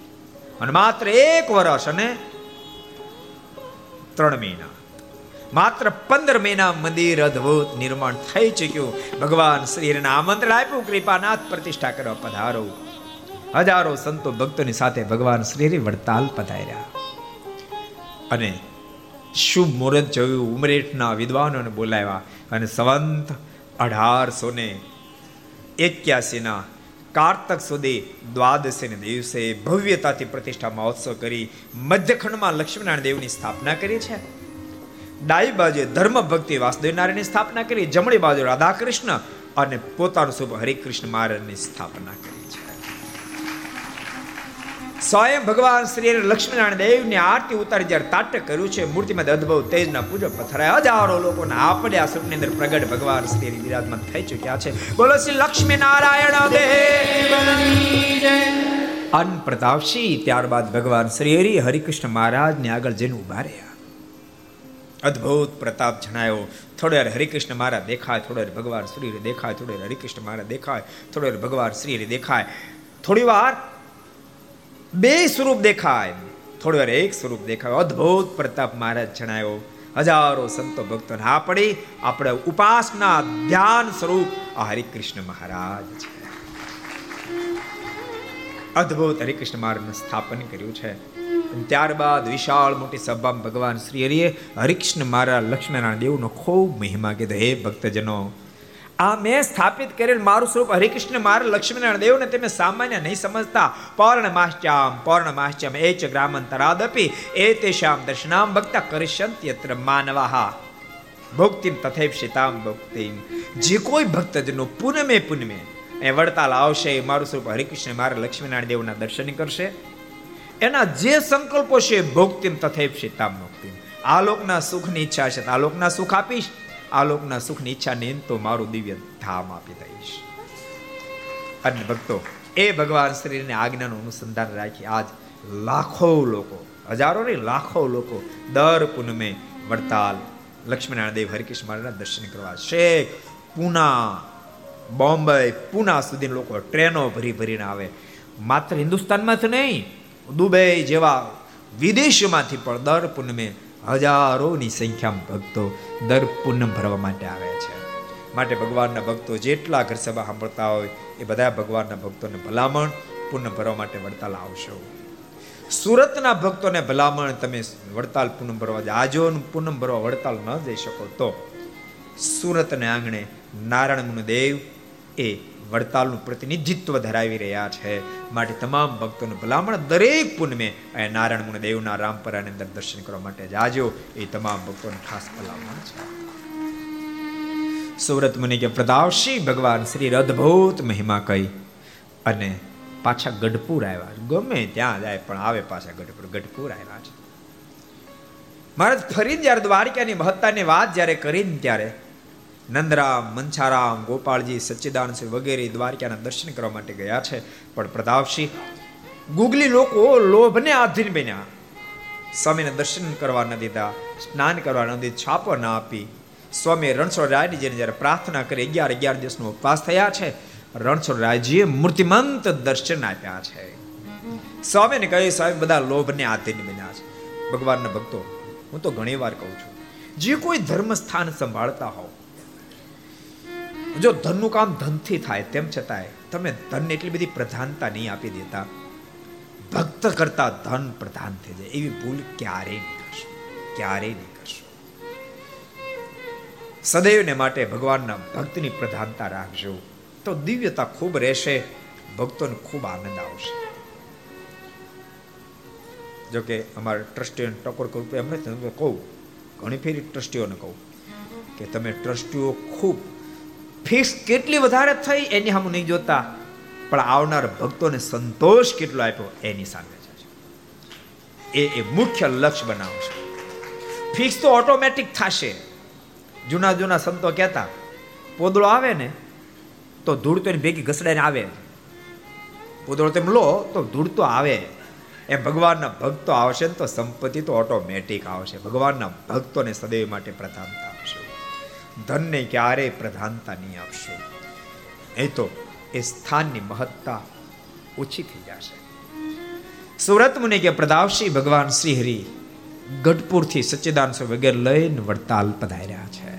અને માત્ર એક વર્ષ અને ત્રણ મહિના. માત્ર પંદર મહિના મંદિર અદ્ભુત નિર્માણ થઈ ચૂક્યું. ભગવાન શ્રીને આમંત્રણ આપ્યું, કૃપાનાથ પ્રતિષ્ઠા કરવા પધારો. હજારો સંતો ભક્તોની સાથે ભગવાન શ્રી વડતાલ પધાર્યા. અને શુભ મુહૂર્ત જોયું, ઉમરેઠના વિદ્વાનોને બોલાવ્યા અને સંવંત અઢારસો ને એક્યાસીના કારતક સુધી દ્વાદશીને દિવસે ભવ્યતાથી પ્રતિષ્ઠા મહોત્સવ કરી મધ્યખંડમાં લક્ષ્મીનારાયણ દેવની સ્થાપના કરી છે. ડાઈ બાજુ ધર્મ ભક્તિ વાસુદેવ નારાયણની સ્થાપના કરી, જમણી બાજુ રાધાકૃષ્ણ અને પોતાનું શુભ હરિકૃષ્ણ મહારાજની સ્થાપના કરી. સ્વયં ભગવાન શ્રી લક્ષ્મીનારાયણ દેવની આરતી ઉતારી જ્યારે તાટક કર્યું છે, મૂર્તિમાં અદભુત તેજના પૂજક પથરાય. હજારો લોકોને આપણે આ સ્વપ્નની અંદર પ્રગટ ભગવાન શ્રી વિરાજમાન થઈ ચૂક્યા છે. બોલો શ્રી લક્ષ્મી નારાયણ દેવ. અન પ્રતાપસિંહ ત્યારબાદ ભગવાન શ્રી હરિ, હરિકૃષ્ણ મહારાજને આગળ જઈને ઊભા રહ્યા. અદ્ભુત પ્રતાપ જણાયો. થોડી હરિકૃષ્ણ મારા દેખાય થોડી ભગવાન શ્રી દેખાય થોડી વાર હરિકૃષ્ણ મારા દેખાય થોડી વાર ભગવાન શ્રી દેખાય. થોડી વાર બે સ્વરૂપ દેખાય. થોડી વાર એક સ્વરૂપ દેખાય. અદ્ભુત પ્રતાપ મહારાજ જણાયો, હજારો સંતો ભક્તો ના પડી આપણે ઉપાસના ધ્યાન સ્વરૂપ આ હરિકૃષ્ણ મહારાજ. છે અદ્ભુત હરિકૃષ્ણ મહારાજનું સ્થાપન કર્યું છે. ત્યારબાદ વિશાળ મોટી સભામાં ભગવાન શ્રી હરિએ હરિકૃષ્ણ મહારાજ લક્ષ્મીનારાયણ દેવનો ખૂબ મહિમા કીધો. હે ભક્તજનો આ મેં સ્થાપિત કરેલ મારું સ્વરૂપ હરિકૃષ્ણ મારા લક્ષ્મીનારાયણ દેવને તમે સામાન્ય નહીં સમજતા. પૌર્ણમાશ્ચામ પૌર્ણમાશ્ચામ એ ચ ગ્રામાંતરાદપી એ તેશામ દર્શનામ ભક્તા કરિષ્યંત્યત્ર માનવાહા. ભક્તિમ શીતામ ભક્તિમ. જે કોઈ ભક્તજનો પુનમે પુનમે એ વડતાલ આવશે મારું સ્વરૂપ હરિકૃષ્ણ મારા લક્ષ્મીનારાયણ દેવના દર્શન કરશે. એના જે સંકલ્પો છે ભોક્તિમ શીતામ ભક્તિમ. આ લોકના સુખની ઈચ્છા છે આ લોકના સુખ આપીશ. આ લોકના સુખની ઈચ્છા ને તો મારું દિવ્ય ધામ આપી દઈશ. અને ભક્તો, એ ભગવાન શ્રીને આજ્ઞાનું અનુસંધાન રાખી આજ લાખો લોકો, હજારો નહીં, લાખો લોકો દર પૂનમે વડતાલ લક્ષ્મીનારાયણ દેવ, હરિકૃષ્ણ મહારાજના દર્શન કરવા શેખ પૂના, બોમ્બે, પૂના સુધી લોકો ટ્રેનો ભરી ભરીને આવે. માત્ર હિન્દુસ્તાનમાંથી નહીં, દુબઈ જેવા વિદેશમાંથી પણ દર પૂનમે હજારોની સંખ્યામાં ભક્તો દર પૂનમ ભરવા માટે આવે છે. માટે ભગવાનના ભક્તો જેટલા ઘર સભા સાંભળતા હોય એ બધા ભગવાનના ભક્તોને ભલામણ પૂનમ ભરવા માટે વડતાલ આવશો. સુરતના ભક્તોને ભલામણ તમે વડતાલ પૂનમ ભરવા આજો પૂનમ ભરવા વડતાલ ન જઈ શકો તો સુરતને આંગણે નારાયણ દેવ એ વડતાલનું પ્રતિનિધિત્વ ધરાવી રહ્યા છે. માટે તમામ ભક્તોનું ભલામણ દરેક પુનમે નારાયણ મુનિ દેવના રામપરાની અંદર દર્શન કરવા માટે જાજો એ તમામ ભક્તોને ખાસ ભલામણ છે. સુરત મુનિ કે પ્રદાવશી ભગવાન શ્રી અદભુત મહિમા કહી અને પાછા ગઢપુર આવ્યા ગમે ત્યાં જાય પણ આવે પાછા ગઢપુર. ગઢપુર આવ્યા છે. મહારાજ ફરીને જ્યારે દ્વારિકાની મહત્તાની વાત જ્યારે કરીને ત્યારે નંદરામ મનછારામ ગોપાળજી, સચ્ચિદાનંદ વગેરે દ્વારકાના દર્શન કરવા માટે ગયા છે. પણ પ્રતાપસિંહ ગુગલી લોકો લોભને આધીન બન્યા. સ્વામીને દર્શન કરવા ન દીધા, સ્નાન કરવા ન દીધું, છાપો ન આપી. સ્વામી રણછોડ રાયજી જેને જ્યારે પ્રાર્થના કરી, અગિયાર અગિયાર દિવસનો ઉપવાસ થયા છે, રણછોડ રાયજીએ મૂર્તિમંત દર્શન આપ્યા છે. સ્વામીને કહ્યું, સ્વામી, બધા લોભને આધીન બન્યા છે. ભગવાનના ભક્તો, હું તો ઘણી વાર કહું છું, જે કોઈ ધર્મ સ્થાન સંભાળતા હોવ જો ધનનું કામ ધનથી થાય, તેમ છતાંય તમે ધનને એટલી બધી પ્રધાનતા નહીં આપી દેતા. ભક્ત કરતા ધન પ્રધાન થઈ જાય. એવી ભૂલ ક્યારેય નહીં કરશો. ક્યારેય નહીં કરશો. સદૈવને માટે ભગવાનના ભક્તની પ્રધાનતા રાખજો. તો દિવ્યતા ખૂબ રહેશે, ભક્તોને ખૂબ આનંદ આવશે. જો કે અમારા ટ્રસ્ટીઓને ટકોર કરું એમને કહું, ઘણી ફેરી ટ્રસ્ટીઓને કહું કે તમે ટ્રસ્ટીઓ ખૂબ ફીસ કેટલી વધારે થઈ એની સામે નહીં જોતા. પણ આવનાર ભક્તોને સંતોષ કેટલો આપ્યો એની સામે એ એ મુખ્ય લક્ષ્ય બનાવશે ફિક્સ તો ઓટોમેટિક થશે. જૂના જૂના સંતો કહેતા, પોદળો આવે ને, તો ધૂળ તો એની ભેગી ઘસડાઈને આવે. પોદળો તેમ લો, તો ધૂળ તો આવે. એ ભગવાનના ભક્તો આવશે ને તો સંપત્તિ તો ઓટોમેટિક આવશે. ભગવાનના ભક્તોને સદૈવ માટે આપશે ધનને ક્યારેય પ્રધાનતા નહીં આપશો? એ તો એ સ્થાનની મહત્તા ઓછી થઈ જશે. સુરત મુનિ કે પ્રદાવશી ભગવાન શ્રી હરિ ગઢપુરથી સચ્ચિદાન વગેરે લઈને વડતાલ પધાર્યા છે.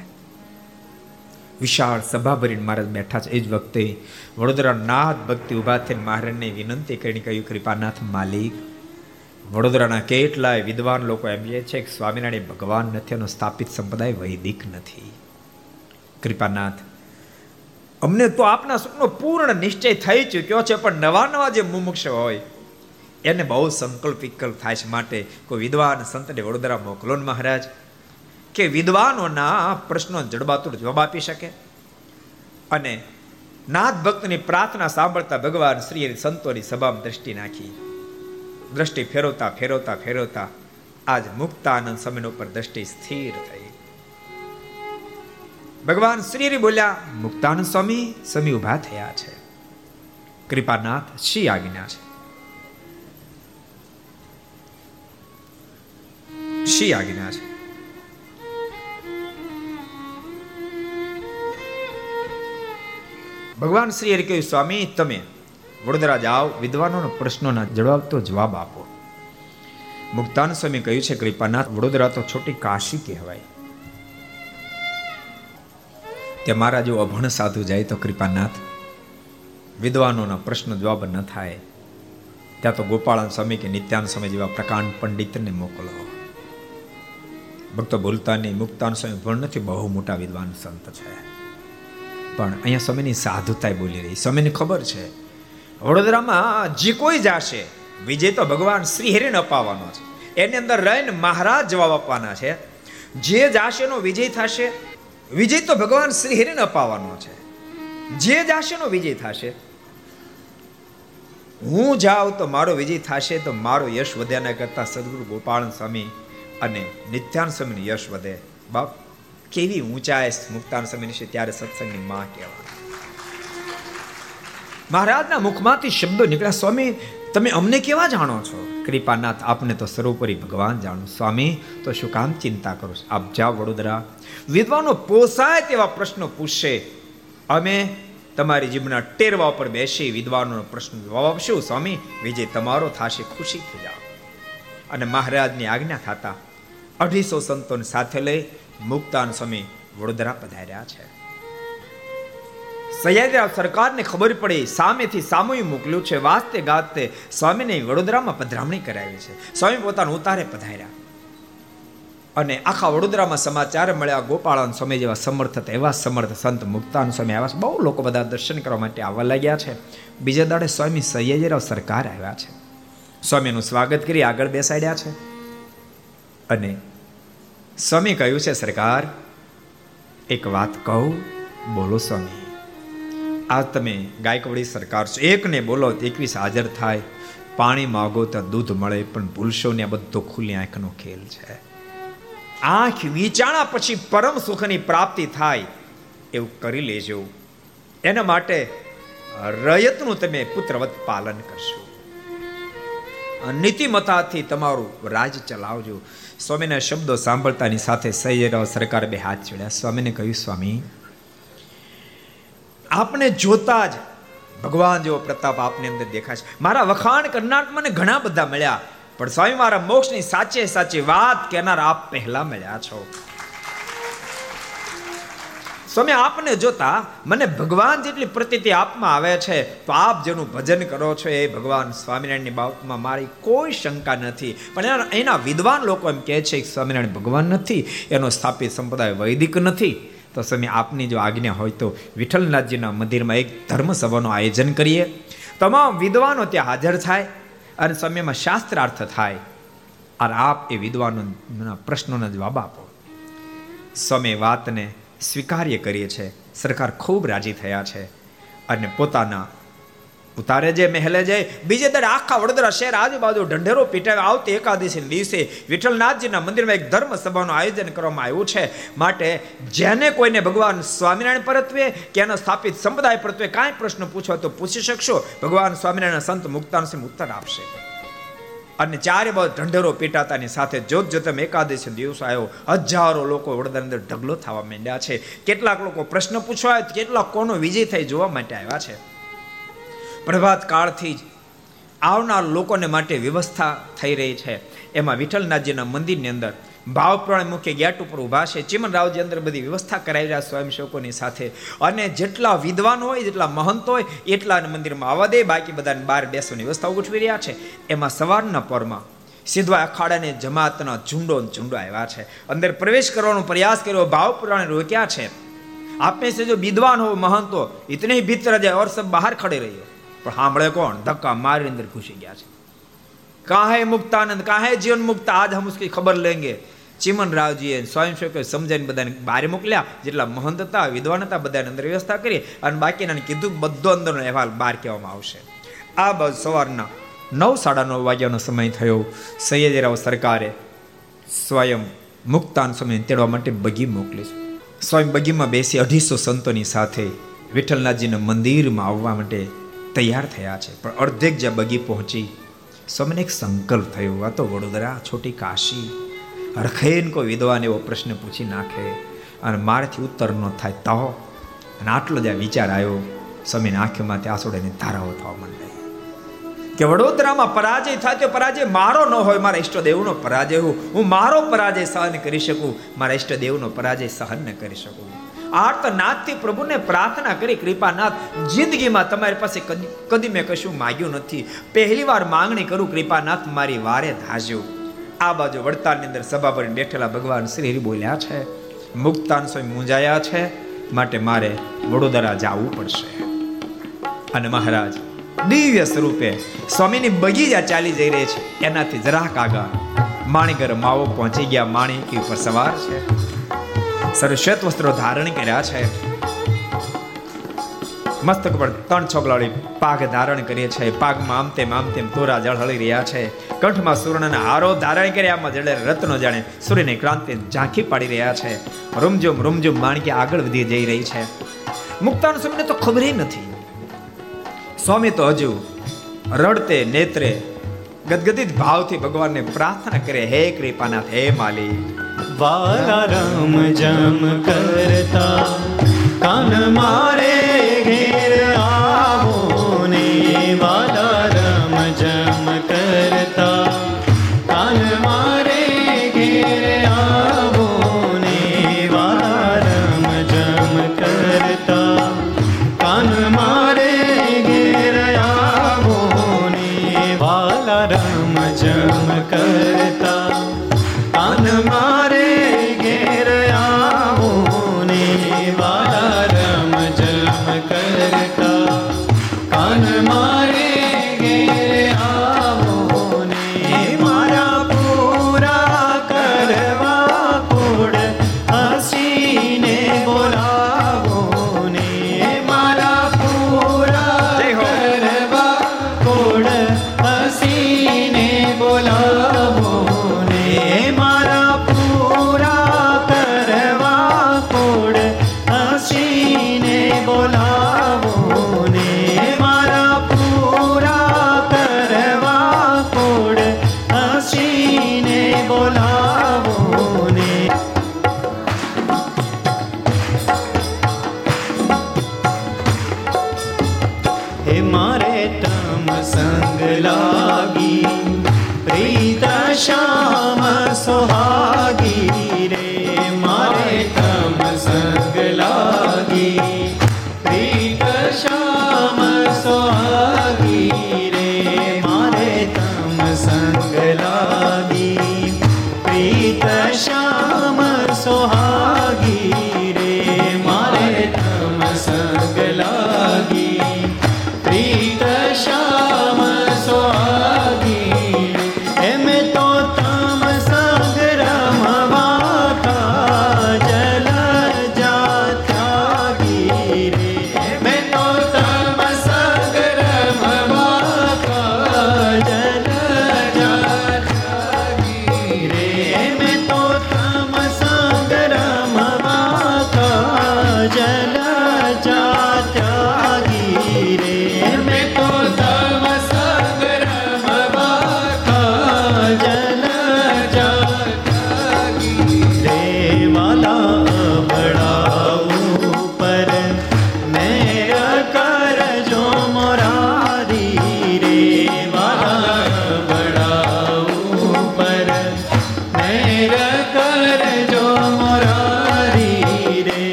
વિશાળ સભા ભરીને મહારાજ બેઠા છે. એ જ વખતે વડોદરા નાથ ભક્તિ ઊભા થઈને મહારાજને વિનંતી કરીને કહ્યું, કૃપાનાથ માલિક, વડોદરાના કેટલાય વિદ્વાન લોકો એમ છે કે સ્વામિનારાયણ ભગવાન નથી એનો સ્થાપિત સંપ્રદાય વૈદિક નથી. કૃપાનાથ અમને તો આપના સુખનો પૂર્ણ નિશ્ચય થઈ ચૂક્યો છે, પણ નવા નવા જે મુમુક્ષ હોય, એને બહુ સંકલ્પ વિકલ્પ થાય છે માટે કોઈ વિદ્વાન સંતને વડોદરા મોકલો મહારાજ, કે વિદ્વાનોના પ્રશ્નો જડબાતુર જવાબ આપી શકે. અને નાથ ભક્તની પ્રાર્થના સાંભળતા ભગવાન શ્રી સંતોની સભામાં દ્રષ્ટિ નાખી. દ્રષ્ટિ ફેરવતા ફેરવતા ફેરવતા આજ મુક્તાનંદ સમય ઉપર દ્રષ્ટિ સ્થિર થઈ ભગવાન શ્રી બોલ્યા મુક્તાન સ્વામી સ્વામી ઊભા થયા છે. કૃપાનાથ શ્રી આજ્ઞા છે. શ્રી આજ્ઞા છે. ભગવાન શ્રી હરિ કહ્યું, સ્વામી, તમે વડોદરા જાઓ, વિદ્વાનોના પ્રશ્નોના જવાબ તો જવાબ આપો. મુક્તાન સ્વામી કહ્યું છે, કૃપાનાથ, વડોદરા તો છોટી કાશી કહેવાય. તે મારા જો અભણ સાધુ જાય તો કૃપાનાથ. વિદ્વાનોના પ્રશ્ન જવાબ ન થાય. ત્યાં તો ગોપાળન સ્વામી કે નિત્યાન સ્વામી જેવા પ્રકાંડ પંડિતને મોકલો. ભક્તો ભૂલતા નહીં મુક્તાન સ્વામી ભણ નથી, બહુ મોટા વિદ્વાન સંત છે. પણ અહીંયા સ્વામીની સાધુતા બોલી રહી. સ્વામીને ખબર છે, વડોદરામાં જે કોઈ જાશે, વિજય તો ભગવાન શ્રી હરિને અપાવવાનો છે. એની અંદર રહીને મહારાજ જવાબ આપવાના છે. જે જાશે એનો વિજય થશે વિજય તો ભગવાન શ્રી હરિને અપાવવાનો છે. જે જાશે નો વિજય થશે. હું જાઉં તો મારો વિજય થશે તો મારો યશ વધ્યાના કરતા સદગુરુ ગોપાલ સ્વામી અને નિત્યાન સ્વામીનો યશ વધે. બાપ, કેવી ઊંચાઈ મુક્તાન સ્વામી છે ત્યારે સત્સંગની માં કહેવાય. મહારાજના મુખમાંથી શબ્દો નીકળ્યા. સ્વામી, તમે અમને કેવા જાણો છો? કૃપાનાથ, આપને તો સર્વોપરી ભગવાન જાણો. સ્વામી, તો શું કામ ચિંતા કરો આપ જાઓ વડોદરા. વિદ્વાનો પોસાય તેવા પ્રશ્નો પૂછશે. અમે તમારી જીભના ટેરવા ઉપર બેસી વિદ્વાનોનો પ્રશ્ન જવાબ આપશું. સ્વામી, વિજય તમારો થશે, ખુશી થઈ જાઓ. અને મહારાજની આજ્ઞા થતા અઢીસો સંતોને સાથે લઈ મુક્તાન સ્વામી વડોદરા પધાર્યા છે. સયાજીરાવ સરકારને ખબર પડી, સામેથી સામૂહી મોકલ્યું છે, વાસ્તે ગાતે સ્વામીને વડોદરામાં પધરામણી કરાવી છે. સ્વામી પોતાનું ઉતારે પધાર્યા. અને આખા વડોદરામાં સમાચાર મળ્યા, ગોપાળાન સ્વામી જેવા સમર્થ એવા સમર્થ સંત મુક્તાન સ્વામી આવ્યા બહુ લોકો બધા દર્શન કરવા માટે આવવા લાગ્યા છે. બીજા દાડે સ્વામી સયાજીરાવ સરકાર આવ્યા છે. સ્વામીનું સ્વાગત કરી આગળ બેસાડ્યા છે. અને સ્વામી કહ્યું છે, સરકાર, એક વાત કહું, બોલો સ્વામી. આ તમે ગાયકવાડી સરકાર છો. એકને બોલો એકવીસ હાજર થાય. પાણી માગો તો દૂધ મળે, પણ ભૂલશો ને આ બધો ખુલ્લી આંખનો ખેલ છે. આંખ વિચાણા પછી પરમ સુખની પ્રાપ્તિ થાય, એવું કરી લેજો. એના માટે રયતનું તમે પુત્રવત પાલન કરશો. નીતિમતાથી તમારું રાજ ચલાવજો. સ્વામીના શબ્દો સાંભળતાની સાથે સૈયરાવ સરકાર બે હાથ ચડ્યા સ્વામીને કહ્યું, સ્વામી આપને જોતા જ ભગવાન જેવો પ્રતાપ આપની અંદર દેખાય છે. મારા વખાણ કરનાર મને ઘણા બધા મળ્યા, પણ સ્વામી મારા મોક્ષની સાચે સાચી વાત કહેનાર આપ પહેલા મળ્યા છો. સ્વામી, આપને જોતા મને ભગવાન જેટલી પ્રતિતિ આપમાં આવે છે, તો આપ જેનું ભજન કરો છો એ ભગવાન સ્વામિનારાયણની બાબતમાં મારી કોઈ શંકા નથી. પણ એના વિદ્વાન લોકો એમ કહે છે કે સ્વામિનારાયણ ભગવાન નથી, એનો સ્થાપિત સંપ્રદાય વૈદિક નથી. તો સ્વામી આપની જો આજ્ઞા હોય તો વિઠ્ઠલનાથજીના મંદિરમાં એક ધર્મ સભાનું આયોજન કરીએ. તમામ વિદ્વાનો ત્યાં હાજર થાય અને સમયમાં શાસ્ત્રાર્થ થાય. અને આપ એ વિદ્વાનોના પ્રશ્નોના જવાબ આપો. સ્વામી વાતને સ્વીકાર્ય કરીએ છે. સરકાર ખૂબ રાજી થયા છે. અને પોતાના ઉતારે જે મહેલે જાય બીજે દડે આખા વડોદરા શહેર આજુબાજુ ઢંઢેરો પીટાવે આવતી એકાદશી દિવસે વિઠ્ઠલનાથજીના મંદિરમાં એક ધર્મ સભાનું આયોજન કરવામાં આવ્યું છે. માટે જેને કોઈને ભગવાન સ્વામિનારાયણ પરત્વે કે એનો સ્થાપિત સંપ્રદાય પરત્વે કાંઈ પ્રશ્ન પૂછો તો પૂછી શકશો. ભગવાન સ્વામિનારાયણ સંત મુક્તાનસિંહ ઉત્તર આપશે. અને ચારે બાજુ ઢંઢેરો પીટાતાની સાથે જોત જોતમ એકાદશી દિવસ આવ્યો. હજારો લોકો વડોદરા અંદર ઢગલો થવા માંડ્યા છે. કેટલાક લોકો પ્રશ્ન પૂછવા કેટલાક કોનો વિજય થઈ જોવા માટે આવ્યા છે. પ્રભાત કાળથી જ આવનાર લોકોને માટે વ્યવસ્થા થઈ રહી છે. એમાં વિઠ્ઠલનાથજીના મંદિરની અંદર ભાવપ્રાણ મુખ્ય ગેટ ઉપર ઊભા છે. ચિમન રાવજી અંદર બધી વ્યવસ્થા કરાવી રહ્યા સ્વયંસેવકોની સાથે. અને જેટલા વિદ્વાન હોય, જેટલા મહંત હોય, એટલા મંદિરમાં આવવા દે. બાકી બધાને બહાર બેસવાની વ્યવસ્થા ગોઠવી રહ્યા છે. એમાં સવારના પરમાં સીધવા અખાડાને જમાતના ઝુંડો ઝુંડો આવ્યા છે. અંદર પ્રવેશ કરવાનો પ્રયાસ કર્યો. ભાવપુરાણે રોક્યા છે. આપને સે જો વિદ્વાન હો મહંત ઇતને ભીતર જાય, ઓર સબ બહાર ખડે રહ્યો. પણ સાંભળે કોણ? ધક્કા મારી અંદર ઘૂસી ગયા છે. કાહે મુક્તાનંદ કાહે જીવન મુક્ત, આજ હમ ઉસકી ખબર લેંગે. ચિમન રાવજીએ સ્વયંસેવકે સમજાવીને બધાને બહાર મોકલ્યા, જેટલા મહંત હતા, વિદ્વાન હતા, બધાને અંદર વ્યવસ્થા કરી અને બાકીના કીધું બધો અંદરનો અહેવાલ બહાર કહેવામાં આવશે. આ બાજુ સવારના નવ સાડા નવ વાગ્યાનો સમય થયો. સૈયદરાવ સરકારે સ્વયં મુક્તાન સમય તેડવા માટે બગી મોકલી સ્વયં બગીમાં બેસી અઢીસો સંતોની સાથે વિઠ્ઠલનાથજીના મંદિરમાં આવવા માટે તૈયાર થયા છે. પણ અર્ધેક જ્યાં બગી પહોંચી સૌને એક સંકલ્પ થયો. આ તો વડોદરા છોટી કાશી. હરખેન કોઈ વિદ્વાન એવો પ્રશ્ન પૂછી નાખે અને મારાથી ઉત્તર ન થાય તો? અને આટલો જ્યાં વિચાર આવ્યો, સ્વામીની ત્યાં આસોડાની ધારાઓ થવા માંડે. કે વડોદરામાં પરાજય થાય તો પરાજય મારો ન હોય, મારા ઈષ્ટદેવનો પરાજય હું હું મારો પરાજય સહન કરી શકું, મારા ઈષ્ટદેવનો પરાજય સહન ન કરી શકું. આર્તનાથથી પ્રભુને પ્રાર્થના કરી, કૃપાનાથ, જિંદગીમાં તમારી પાસે કદી મેં કશું માગ્યું નથી. પહેલી વાર માંગણી કરું, કૃપાનાથ, મારી વારે ધાજ્યો. આ બાજુ વડતાલની અંદર સભા પર બેઠેલા ભગવાન શ્રી હરિ બોલ્યા છે, મુક્તાન સ્વયં મૂંઝાયા છે, માટે મારે વડોદરા જવું પડશે. અને મહારાજ, દિવ્ય સ્વરૂપે સ્વામીની બગીચા ચાલી જઈ રહી છે. એનાથી જરાક આગળ માણીગર માવો પહોંચી ગયા. માણી ઉપર સવાર છે. સરશ્વેત વસ્ત્રો ધારણ કર્યા છે. મસ્તક પર ત્રણ છોકલાળી પાગ ધારણ કરીએ છે. પાગમાં આમ તેમ આમ તેમ તોરા જળહળી રહ્યા છે. કંઠમાં સુવર્ણના હારો ધારણ કર્યામાં જડે રત્નો જાણે સૂર્યની ક્રાંતિ ઝાંખી પાડી રહ્યા છે. રૂમઝુમ રૂમઝુમ માણકી આગળ વધી જઈ રહી છે. મુક્તાન સ્વામીને તો ખબર નથી. સ્વામી તો હજુ રડતે નેત્રે ગદગદિત ભાવથી ભગવાનને પ્રાર્થના કરે, હે કૃપાનાથ, હે માલી
વાલા રામ જમ કરતા. કાન મારે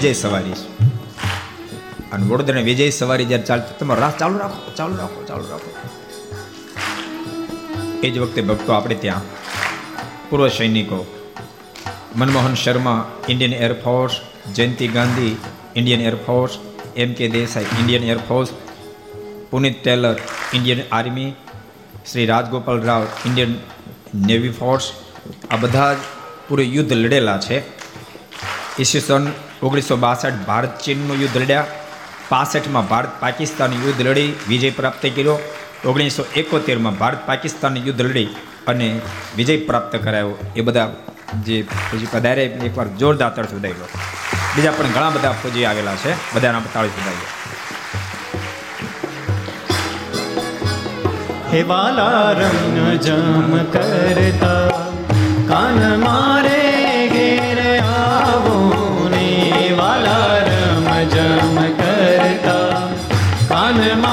વિજય સવારી. અને વડોદરાની વિજય સવારી જ્યારે ચાલતી તમે રાહ ચાલુ રાખો ચાલુ રાખો ચાલુ રાખો. એ જ વખતે ભક્તો આપણે ત્યાં, પૂર્વ સૈનિકો, Manmohan Sharma Indian Air Force Jayanti Gandhi Indian Air Force M K Desai Indian Air Force Punit Tailor Indian Army Shri Rajagopal Rao Indian Navy force આ બધા જ પૂરે યુદ્ધ લડેલા છે. ઈસવીસન ઓગણીસો બાસઠ ભારત ચીનનું યુદ્ધ લડ્યા. પાસઠમાં ભારત પાકિસ્તાન યુદ્ધ લડી, વિજય પ્રાપ્ત કર્યો. ઓગણીસો એકોતેરમાં ભારત પાકિસ્તાન યુદ્ધ લડી અને વિજય પ્રાપ્ત કરાયો. એ બધા જે પછી પધારે એકવાર જોરદાર તળ વધારી બીજા પણ ઘણા બધા ફોજી આવેલા છે. બધાના તાળી વધારી
હે વાલા રંગ જમ કરતા, કાન મારે કાન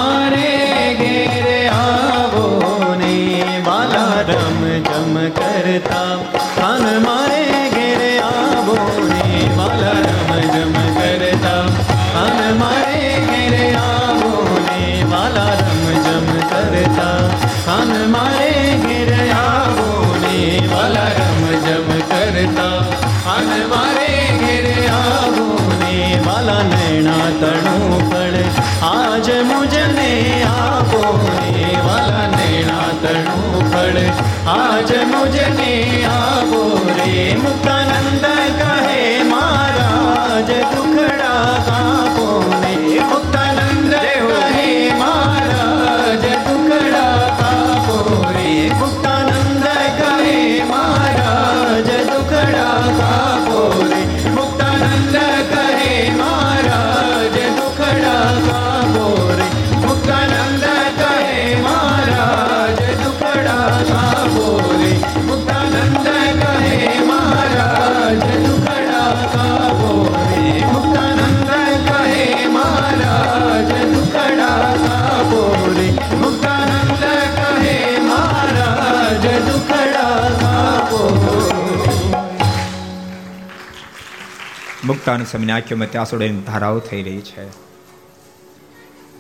આજ
મુક્તાન સમયની આંખોમાં ત્યાસોડેની ધારાઓ થઈ રહી છે.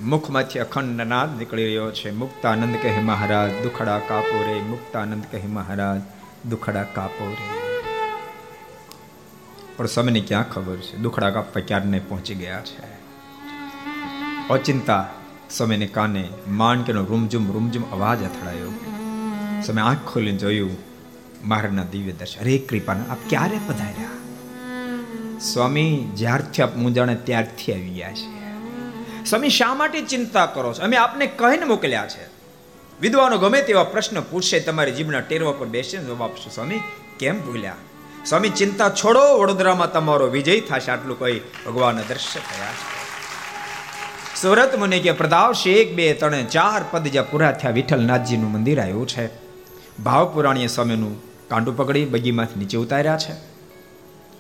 મુખમાંથી અખંડ નાદ નીકળી રહ્યો છે. મુક્તાનંદ કહે મહારાજ, દુખડા કાપો રે. મુક્તાનંદ કહે મહારાજ, દુખડા કાપો રે. પણ સમયની ક્યાં ખબર છે? દુખડા કાપવા ક્યારને પહોંચી ગયા છે? અચિંતા સમયને કાને માણકેનો રૂમઝુમ રૂમઝુમ અવાજ અથડાયો. સમય આંખ ખોલીને જોયું મહારાજના દિવ્ય દર્શન. હરે કૃપાના, આપ ક્યારે પધાર્યા? સ્વામી, જ્યારથી આપ મૂંઝાણે ત્યારથી આવી ગયા છે. સ્વામી, શા માટે ચિંતા કરો છો? અમે આપને કહીને મોકલ્યા છે. વિદ્વાનો ગમે તેવા પ્રશ્ન પૂછશે, તમારી જીભના ટેરવા પર બેસીને જવાબ આપશો. સ્વામી, કેમ ભૂલ્યા? સ્વામી, ચિંતા છોડો, વડોદરામાં તમારો વિજય થશે, આટલું કહી ભગવાનના દ્રશ્ય થયા છે. સુરત મને કે પ્રદાવશે એક, બે, ત્રણ, ચાર પદ જ્યાં પૂરા થયા વિઠ્ઠલનાથજીનું મંદિર આવ્યું છે. ભાવપુરાણીય સ્વામીનું કાંડું પકડી, બગીમાંથી નીચે ઉતાર્યા છે.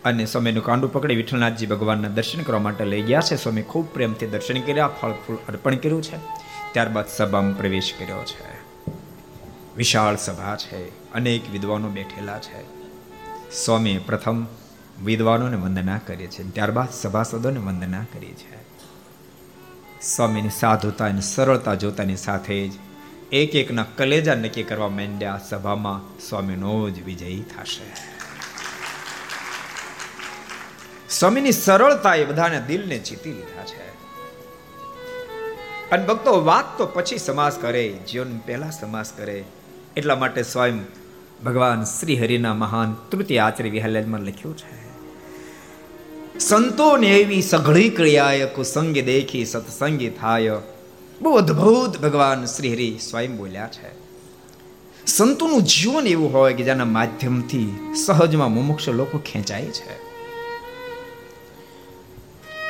અને સ્વામીનું કાંડું પકડી વિઠ્ઠલનાથજી ભગવાનના દર્શન કરવા માટે લઈ ગયા છે. સ્વામી ખૂબ પ્રેમથી દર્શન કર્યા, ફળ ફૂલ અર્પણ કર્યું છે. ત્યારબાદ સભામાં પ્રવેશ કર્યો છે. વિશાળ સભા છે. અનેક વિદ્વાનો બેઠેલા છે. સ્વામી પ્રથમ વિદ્વાનોને વંદના કરી છે. ત્યારબાદ સભાસદોને વંદના કરી છે. સ્વામીની સાધુતા અને સરળતા જોતાની સાથે જ એક એકના કલેજા નક્કી કરવા માંડ્યા. સભામાં સ્વામીનો જ વિજય થશે. સ્વામીની સરળતા એ બધાને દિલને જીતી લીધા છે. અને ભક્તો, વાત તો પછી સમાસ કરે, જીવન પહેલા સમાસ કરે. એટલા માટે સ્વયં ભગવાન શ્રી હરિના મહાન તૃતીય આચાર્ય વિહાલયમાં લખ્યું છે. સંતોને એવી સઘળી ક્રિયાય કુસંગે દેખી સત્સંગી થાય. બહુ અદ્ભુત ભગવાન શ્રી હરિ સ્વયં બોલ્યા છે. સંતોનું જીવન એવું હોય કે જેના માધ્યમથી સહજમાં મુમુક્ષ લોકો ખેંચાય છે.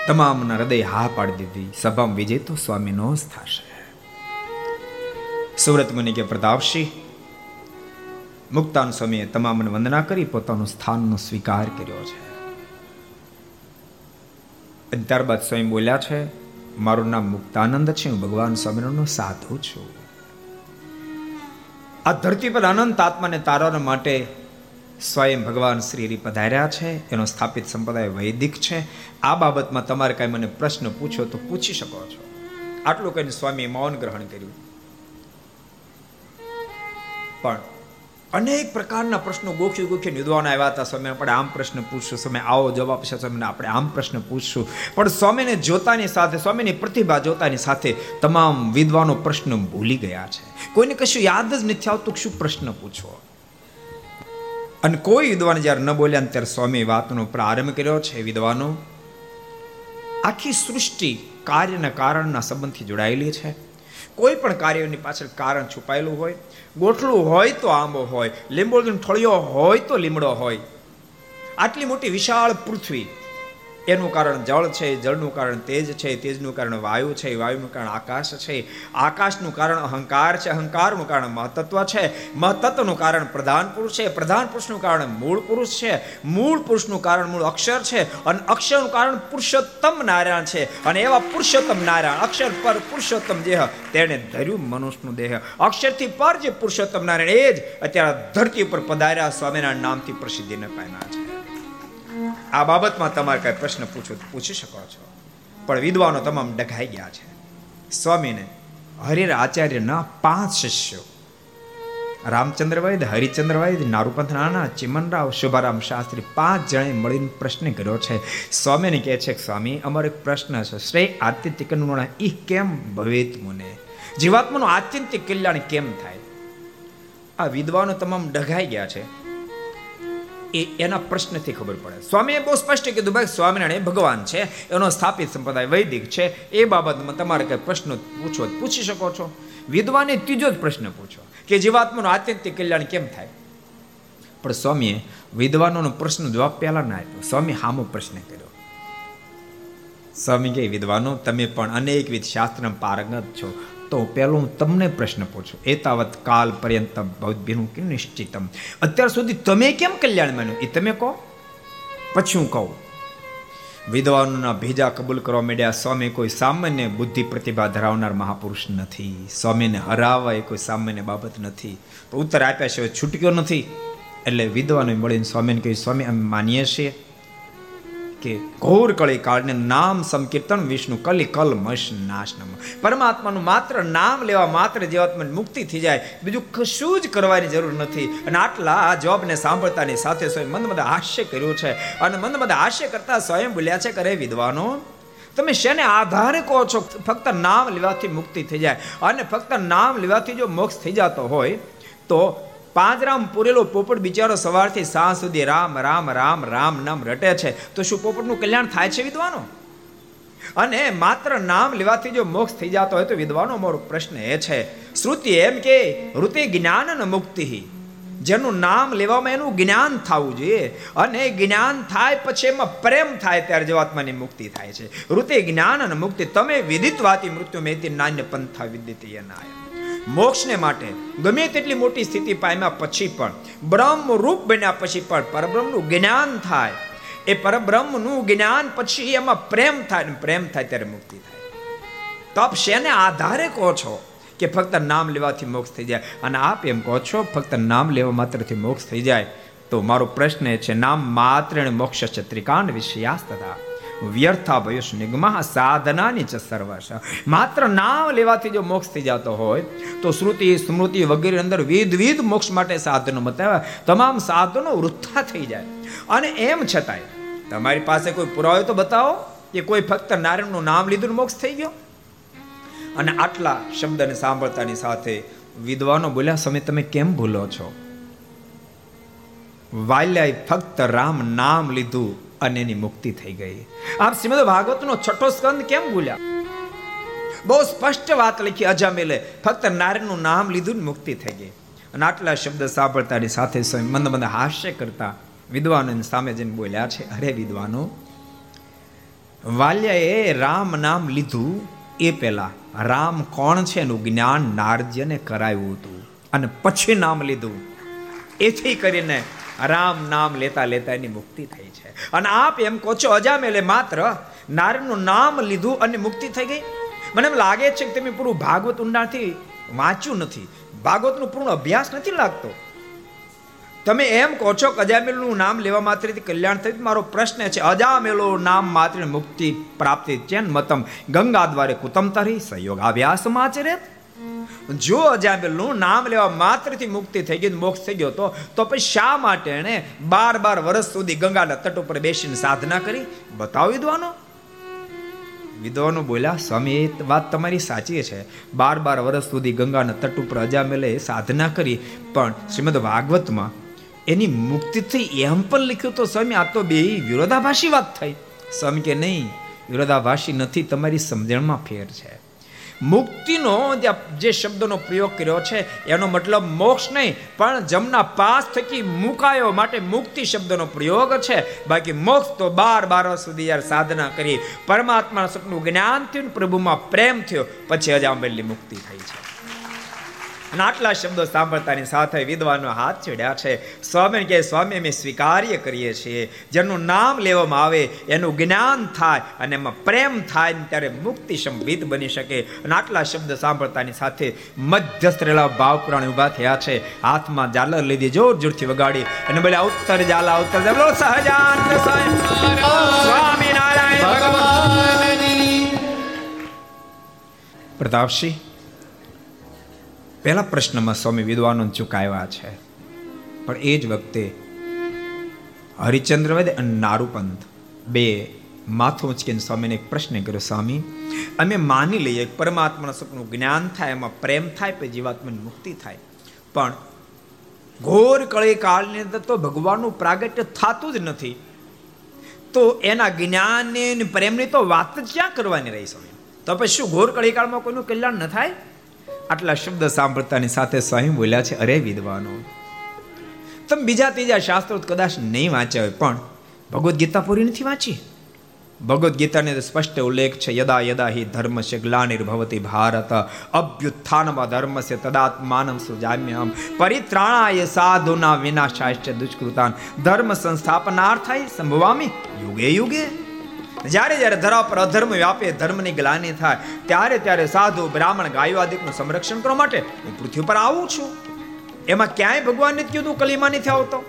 તમામના હૃદય હા પાડી દીધી. સભામાં વિજય તો સ્વામીનો જ થશે સુરત મુનિ કે પ્રતાપસિંહ મુક્તાન સ્વામીએ તમામને વંદના કરી પોતાનું સ્થાનનો સ્વીકાર કર્યો છે. ત્યારબાદ સ્વયં બોલ્યા છે, મારું નામ મુક્તાનંદ છે, હું ભગવાન સ્વામિનારાયણનો સાધુ છું. આ ધરતી પર અનંત આત્માને તારવા માટે સ્વયં ભગવાન શ્રી પધાર્યા છે, એનો સ્થાપિત સંપ્રદાય વૈદિક છે. આ બાબતમાં તમારે કાંઈ મને પ્રશ્ન પૂછો તો પૂછી શકો છો. આટલું કહીને સ્વામીએ મૌન ગ્રહણ કર્યું. પણ અનેક પ્રકારના પ્રશ્નો ગોખી ગોખી નિધવાના આવ્યા હતા. સ્વામી આપણે આમ પ્રશ્ન પૂછશું. સ્વામી, આવો જવાબ છે સ્વામીને આપણે આમ પ્રશ્ન પૂછશું. પણ સ્વામીને જોતાની સાથે, સ્વામીની પ્રતિભા જોતાની સાથે તમામ વિદ્વાનો પ્રશ્ન ભૂલી ગયા છે. કોઈને કશું યાદ જ નથી આવતું શું પ્રશ્ન પૂછવો. અને કોઈ વિદ્વાન જ્યારે ન બોલ્યા ત્યારે સ્વામી વાતનો પ્રારંભ કર્યો છે વિદ્વાનો, આખી સૃષ્ટિ કાર્યના કારણના સંબંધથી જોડાયેલી છે. કોઈ પણ કાર્યની પાછળ કારણ છુપાયેલું હોય, ગોઠલું હોય તો આંબો હોય, લીંબોળીનો ઠળિયો હોય તો લીમડો હોય. આટલી મોટી વિશાળ પૃથ્વી એનું કારણ જળ છે, જળનું કારણ તેજ છે, તેજનું કારણ વાયુ છે, વાયુનું કારણ આકાશ છે. આકાશનું કારણ અહંકાર છે, અહંકારનું કારણ મહતત્વ છે. મહતત્વનું કારણ પ્રધાન પુરુષ છે, પ્રધાન પુરુષનું કારણ મૂળ પુરુષ છે. મૂળ પુરુષનું કારણ મૂળ અક્ષર છે અને અક્ષરનું કારણ પુરુષોત્તમ નારાયણ છે. અને એવા પુરુષોત્તમ નારાયણ, અક્ષર પર પુરુષોત્તમ દેહ, તેણે ધર્યું મનુષ્યનું દેહ. અક્ષરથી પર જે પુરુષોત્તમ નારાયણ, એ જ અત્યારે ધરતી ઉપર પધાર્યા સ્વામિનારાયણ નામથી પ્રસિદ્ધિને પામ્યા છે. આ બાબતમાં તમારે કઈ પ્રશ્ન પૂછો પૂછી શકો છો. પણ વિદ્વાનો તમામ ડઘાઈ ગયા છે. સ્વામીને હરિર આચાર્યના પાંચ શિષ્યો. રામચંદ્ર વૈદ હરિચંદ્ર વૈદ નારુપંથ નાના ચિમનરાવ, શુભારામ શાસ્ત્રી પાંચ જણે મળીને પ્રશ્ન કર્યો છે. સ્વામીને કહે છે સ્વામી, અમારો એક પ્રશ્ન છે. શ્રેય આત્યંતિક ઈ કેમ ભવેત મુને? જીવાત્માનું આત્યંતિક કલ્યાણ કેમ થાય? આ વિદ્વાનો તમામ ડઘાઈ ગયા છે. એ એના પ્રશ્નથી ખબર પડે. સ્વામીએ બહુ સ્પષ્ટ કીધું, ભાઈ, સ્વામિનારાયણ ભગવાન છે, એનો સ્થાપિત સંપ્રદાય વૈદિક છે, એ બાબતમાં તમારે કઈ પ્રશ્નો પૂછો પૂછી શકો છો. વિદ્વાને ત્રીજો જ પ્રશ્ન પૂછો, કે જીવાત્માનું આત્યંતિક કલ્યાણ કેમ થાય? પણ સ્વામીએ વિદ્વાનોનો પ્રશ્ન જવાબ પહેલા ના આપ્યો. સ્વામી હામો પ્રશ્ન કર્યો. સ્વામી કે વિદ્વાનો, તમે પણ અનેકવિધ શાસ્ત્ર પારંગત છો. તો પહેલો હું તમને પ્રશ્ન પૂછું. એતાવત કાલ પર્યંત ભવદભીનું કે નિશ્ચિતમ? અત્યાર સુધી તમે કેમ કલ્યાણ માન્યું? એ તમે કહો. પછી હું કહું. વિદ્વાનોના ભેજા કબૂલ કરવા માંડ્યા સ્વામી કોઈ સામાન્ય બુદ્ધિ પ્રતિભા ધરાવનાર મહાપુરુષ નથી. સ્વામીને હરાવવા એ કોઈ સામાન્ય બાબત નથી. તો ઉત્તર આપ્યા છે છૂટક્યો નથી. એટલે વિદ્વાનો મળીને સ્વામીને કહ્યું, સ્વામી, અમે માનીએ છીએ. કે ઘોર કળી કાળને નામ સંકીર્તન, વિષ્ણુ કલી, કલ, મશ નાશનમ પરમાત્માનું માત્ર નામ લેવા માત્ર જીવાત્માની મુક્તિ થઈ જાય, બીજું કશું જ કરવાની જરૂર નથી. અને આટલા આ જોબને સાંભળતાની સાથે સ્વયં મંદ હાસ્ય કર્યું છે. અને મંદ હાસ્ય કરતા સ્વયં બોલ્યા છે કરે વિદ્વાનો, તમે શેને આધારે કહો છો? ફક્ત નામ લેવાથી મુક્તિ થઈ જાય. અને ફક્ત નામ લેવાથી જો મોક્ષ થઈ જતો હોય, તો પાંચ રામ પૂરેલો પોપટ બિચારો સવારથી સાંજ સુધી રામ રામ રામ રામ, નામ રટે છે. તો શું પોપટનું કલ્યાણ થાય છે વિદ્વાનો? અને માત્ર નામ લેવાથી જો મોક્ષ થઈ જતો હોય તો વિદ્વાનો મારો પ્રશ્ન એ છે. શ્રુતિ એમ કે, ઋતિ જ્ઞાન મુક્તિ જેનું નામ લેવામાં એનું જ્ઞાન થવું જોઈએ. અને જ્ઞાન થાય પછી એમાં પ્રેમ થાય ત્યારે જીવાત્માની મુક્તિ થાય છે. ઋતે જ્ઞાન અને મુક્તિ, તમે વિદિત વાતી મૃત્યુ મેતી નાન્ય પંથા વિદિત નાય મોક્ષને માટે. ગમે તેટલી મોટી સ્થિતિ પામ્યા પછી પણ બ્રહ્મ રૂપ બન્યા પછી પણ પરબ્રહ્મનું જ્ઞાન થાય. એ પરબ્રહ્મનું જ્ઞાન પછી એમાં પ્રેમ થાય પ્રેમ થાય ત્યારે મુક્તિ થાય. તપ શેને આધારે કહો છો કે ફક્ત નામ લેવાથી મોક્ષ થઈ જાય? અને આપ એમ કહો છો, ફક્ત નામ લેવા માત્રથી મોક્ષ થઈ જાય? તો મારો પ્રશ્ન એ છે, નામ માત્ર મોક્ષ છે, ત્રિકાંડ વિષયાસ તથા વ્યર્થા ભયુષ નિગમા સાધનાની ચ સર્વશ. માત્ર નામ લેવાથી જો મોક્ષ થઈ જતો હોય, તો શ્રુતિ, સ્મૃતિ વગેરે અંદર વિધવિધ મોક્ષ માટે સાધનો બતાવ્યા. તમામ સાધનો વૃથા થઈ જાય. અને એમ છતાંય, તમારી પાસે કોઈ પુરાવો તો બતાવો કે કોઈ ફક્ત નારાયણનું નામ લીધું મોક્ષ થઈ ગયો? અને આટલા શબ્દને સાંભળતાની સાથે વિદ્વાનો બોલ્યા સમય તમે કેમ ભૂલો છો? વાલ્યાએ ફક્ત રામ નામ લીધું અને એની મુક્તિ થઈ ગઈ. આપ શ્રીમદ ભાગવતનો છઠ્ઠો સ્કંદ કેમ ભૂલ્યા? બહુ સ્પષ્ટ વાત લખી અજામેલે ફક્ત નારાયણનું નામ લીધું મુક્તિ થઈ ગઈ. અને આટલા શબ્દ સાંભળતાની સાથે મંદ મંદ હાસ્ય કરતા વિદ્વાનો સામે જઈને બોલ્યા છે, અરે વિદ્વાનો, વાલ્યાએ રામ નામ લીધું એ પહેલા રામ કોણ છે એનું જ્ઞાન નારજ્યને કરાયું હતું. અને પછી નામ લીધું. એથી કરીને રામ નામ લેતા લેતા એની મુક્તિ થઈ છે. અને આપ એમ કહો છો, અજામેલે માત્ર નારાયણનું નામ લીધું અને મુક્તિ થઈ ગઈ? મને એમ લાગે છે કે તમે પૂરું ભાગવત ઊંડાણથી વાંચ્યું નથી. ભાગવતનું પૂર્ણ અભ્યાસ નથી લાગતો. તમે એમ કહો છો કે અજામેલનું નામ લેવા માત્રથી કલ્યાણ થયું? મારો પ્રશ્ન છે, અજામેલો નામ માત્ર મુક્તિ પ્રાપ્તિ ચેન મતમ? ગંગા દ્વારે કુતમ તરી સહયોગ અભ્યાસ આચરે જો અજામેલનું નામ લેવા માત્રથી મુક્તિ થઈ ગઈ, મોક્ષ થઈ ગયો તો પછી શા માટે એને બાર બાર વર્ષ સુધી ગંગાના તટ ઉપર બેસીને સાધના કરી? બતાવો વિદ્વાનો. વિદ્વાનો બોલ્યા, સ્વામી, એ વાત તમારી સાચી છે. બાર બાર વર્ષ સુધી ગંગાના તટ ઉપર અજામેલે સાધના કરી, પણ શ્રીમદ ભાગવતમાં એની મુક્તિથી એમ પણ લખ્યું તો, સ્વામી, આ તો બે વિરોધાભાસી વાત થઈ. સ્વામી કે, નહીં, વિરોધાભાસી નથી, તમારી સમજણમાં ફેર છે. મુક્તિનો જે શબ્દનો પ્રયોગ કર્યો છે, એનો મતલબ મોક્ષ નહીં, પણ જમના પાસ થકી મુકાયો માટે મુક્તિ શબ્દનો પ્રયોગ છે. બાકી મોક્ષ તો બાર બાર સુધી યાર સાધના કરી. પરમાત્માના સપનું જ્ઞાન થયું પ્રભુમાં પ્રેમ થયો, પછી અજાંબેલની મુક્તિ થઈ છે. અને આટલા શબ્દો સાંભળતાની સાથે વિદ્વાનો હાથ ચડ્યા છે. સ્વામી કે સ્વામી અમે સ્વીકાર્ય કરીએ છીએ. જેનું નામ લેવામાં આવે એનું જ્ઞાન થાય અને એમાં પ્રેમ થાય ત્યારે મુક્તિ સંભિત બની શકે. અને આટલા શબ્દ સાંભળતાની સાથે મધ્યસ્થ રહેલા ભાવ પુરાણ ઊભા થયા છે. હાથમાં ઝાલર લીધી જોર જોરથી વગાડી અને બોલે ઉત્તર ઝાલા ઉત્તર બોલો સહજાન સ્વામી. નારાયણ પ્રતાપસિંહ પહેલા પ્રશ્નમાં સ્વામી વિદ્વાનો ચુકાવ્યા છે? પણ એ જ વખતે હરિચંદ્ર વેદ અને નારુપંથ બે માથું ઉંચકીને સ્વામીને એક પ્રશ્ન કર્યો, સ્વામી, અમે માની લઈએ પરમાત્માના સપનું જ્ઞાન થાય, એમાં પ્રેમ થાય, પછી જીવાત્માની મુક્તિ થાય. પણ ઘોર કળી કાળની અંદર તો ભગવાનનું પ્રાગટ્ય થતું જ નથી. તો એના જ્ઞાનની પ્રેમની તો વાત જ ક્યાં કરવાની રહી, સ્વામી? તો પછી શું, ઘોર કળી કાળમાં કોઈનું કલ્યાણ ન થાય? આટલા શબ્દ સાંભળતાની સાથે સ્વયં બોલ્યા છે, અરે વિદ્વાનો, તમે બીજા ત્રીજા શાસ્ત્રો કદાચ નહીં વાંચ્યા હોય, પણ ભગવદ્ ગીતા પૂરી નથી વાંચી? ભગવદ્ ગીતાને સ્પષ્ટ ઉલ્લેખ છે, યદા યદા હિ ધર્મસ્ય ગ્લાનિર્ભવતી ભારત, અભ્યુત્થાનમાં ધર્મ છે તદાત્માનમ સુજામ્યમ પરિત્રાણાય સાધુના વિનાશાય દુષ્કૃતાન, ધર્મ સંસ્થાપનાર્થાય સંભવામી યુગે યુગે જ્યારે જ્યારે ધરા પર અધર્મ વ્યાપે, ધર્મની ગ્લાની થાય, ત્યારે ત્યારે સાધુ બ્રાહ્મણ ગાયો સંરક્ષણ કરવા માટે હું પૃથ્વી પર આવું છું. એમાં ક્યાંય ભગવાનને કીધું કલીમા નથી આવતો.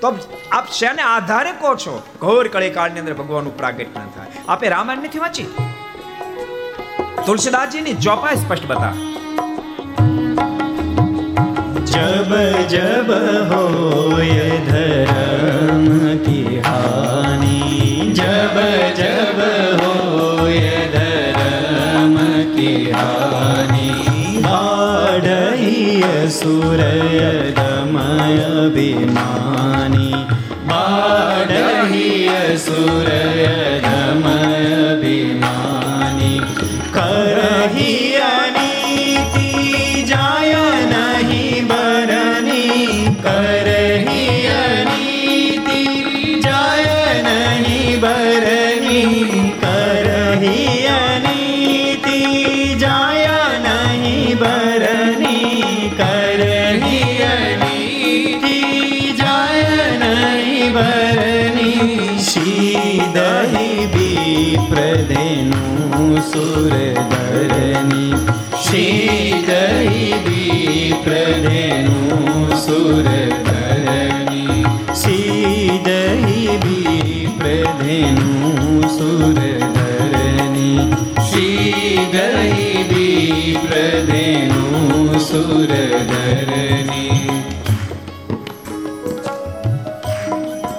તો આપ શેને આધારે કહો છો? ઘોર કળીકાળની અંદર ભગવાનનું પ્રાગટ્ય થાય. આપે રામાયણ નથી વાંચી? તુલસીદાસજીની ચોપાઈ સ્પષ્ટ બતા
જબ જબ હોય ધર્મ કી હાન जब जब होय धर्म की हानि बाढ़ई सुरय दमय अभिमानी बाढ़ई सुरय दमय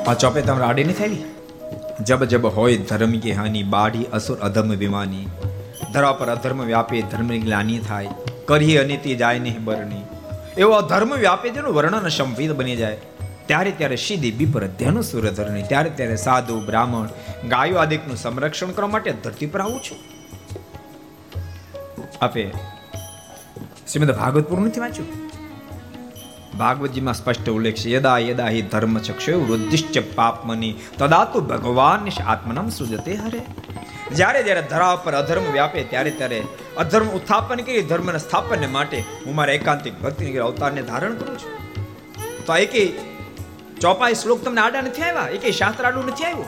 આ ચોપે તમે આડી નહીં થયેલી? જબ જબ હોય ધર્મ કે હાની બાડી અસુર, અધર્મ, વિમાની. ધરા પર અધર્મ વ્યાપી ધર્મની ગ્લાની થાય. કરીએ અનિતિ જાય નહીં બરણી. એવો અધર્મ વ્યાપી તેનું વર્ણન સંવિધ બની જાય. ત્યારે ત્યારે સીધી બીપર ધ્યાનું સૂર્યધરની ત્યારે ત્યારે સાધુ, બ્રાહ્મણ ગાયો આદિકનું સંરક્ષણ કરવા માટે ધરતી પર આવું છું. આપે. શ્રીમદ ભાગવતપુર નથી વાંચ્યું? ભાગવતજીમાં સ્પષ્ટ ઉલ્લેખ છે, યદા યદા હિ ધર્મ ચક્ષુ વૃદ્ધિશ્ચ પાપમની, તદા તો ભગવાન આત્મનામ સુજતે હરે. જ્યારે જ્યારે ધરા પર અધર્મ વ્યાપે, ત્યારે ત્યારે અધર્મ ઉત્થાપન કરી ધર્મના સ્થાપન માટે હું મારા એકાંતિક ભક્તિ અવતારને ધારણ કરું છું. તો એકે ચોપાઈ શ્લોક તમને આડા નથી આવ્યા? એકે શાસ્ત્ર આડું નથી આવ્યું?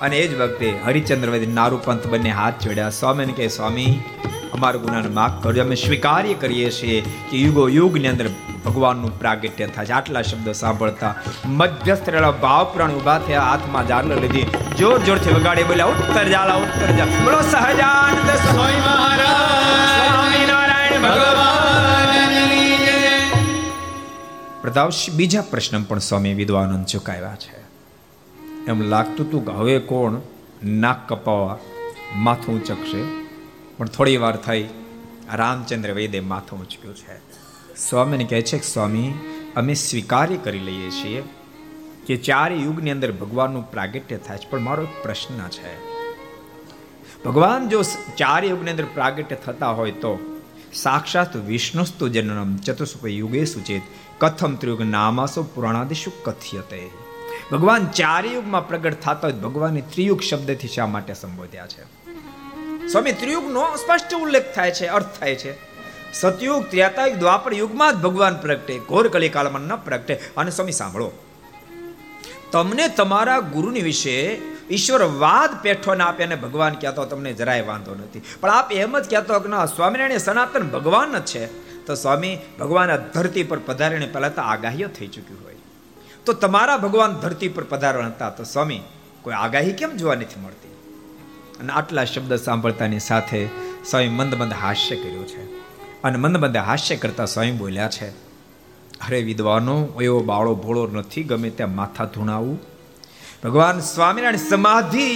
અને એ જ વખતે હરિચંદ્ર વૈદ્ય નારૂપંથ બંને હાથ જોડ્યા. સ્વામીને કહે સ્વામી અમારા ગુનાને માફ કરજો. અમે સ્વીકાર્ય કરીએ છીએ કે યુગો યુગની અંદર ભગવાનનું પ્રાગટ્ય થાય છે. આટલા શબ્દો સાંભળતા મધ્યસ્થ રહેલા ભાવપુરાણ ઊભા થયા. હાથમાં જારલો લીધી. જોર જોરથી વગાડે બોલ્યા, ઉત્તર જાલા ઉત્તર જા બોલો, સહજાનંદ સ્વામી મહારાજ. સ્વામિનારાયણ ભગવાન પ્રતાપસિંહ બીજા પ્રશ્ન પણ સ્વામી વિદ્વાનંદ ચુકાવ્યા છે. એમ લાગતું હતું કે હવે કોણ નાક કપાવા માથું ઉંચકશે? પણ થોડી વાર થઈ, રામચંદ્ર વૈદે માથું ઉંચક્યું છે. સ્વામીને કહે છે કે, સ્વામી, અમે સ્વીકાર્ય કરી લઈએ છીએ કે ચાર યુગની અંદર ભગવાનનું પ્રાગટ્ય થાય છે, પણ મારો એક પ્રશ્ન છે. ભગવાન જો ચાર યુગની અંદર પ્રાગટ્ય થતા હોય તો સાક્ષાત વિષ્ણુસ્તુ જનનમ ચતુષ્પ યુગે સુચેત કથમ ત્રિયુગ નામાસો પુરાણાદિશુ કથ્યતે. ભગવાન ચાર યુગમાં પ્રગટ થતા હોય ભગવાનની ત્રિયુગ શબ્દથી શા માટે સંબોધ્યા છે? સ્વામી ત્રિયુગનો સ્પષ્ટ ઉલ્લેખ થાય છે, અર્થ થાય છે. સતયુગ, ત્રેતાયુગ, દ્વાપર યુગમાં જ ભગવાન પ્રગટે, ઘોર કલિકાલમાં ન પ્રગટે. અને સ્વામી, સાંભળો. તમને તમારા ગુરુની વિશે ઈશ્વર વાદ પેઠો ના આપે અને ભગવાન કહેતો તમને જરાય વાંધો નથી. પણ આપ એમ જ કહેતો કે ના, સ્વામિનારાયણ સનાતન ભગવાન જ છે. તો સ્વામી, ભગવાન ધરતી પર પધારીને પહેલાં તો આગાહીઓ થઈ ચૂક્યું હોય. તો તમારા ભગવાન ધરતી પર પધારણ હતા. તો સ્વામી, કોઈ આગાહી કેમ જોવા નથી મળતી? અને આટલા શબ્દ સાંભળતાની સાથે સ્વામી મંદ મંદ હાસ્ય કર્યું છે. અને મંદ મંદ હાસ્ય કરતા સ્વામી બોલ્યા છે, અરે વિદ્વાનો એવો બાળો ભોળો નથી ગમે ત્યાં માથા ધૂણાવું. ભગવાન સ્વામિનારાયણ સમાધિ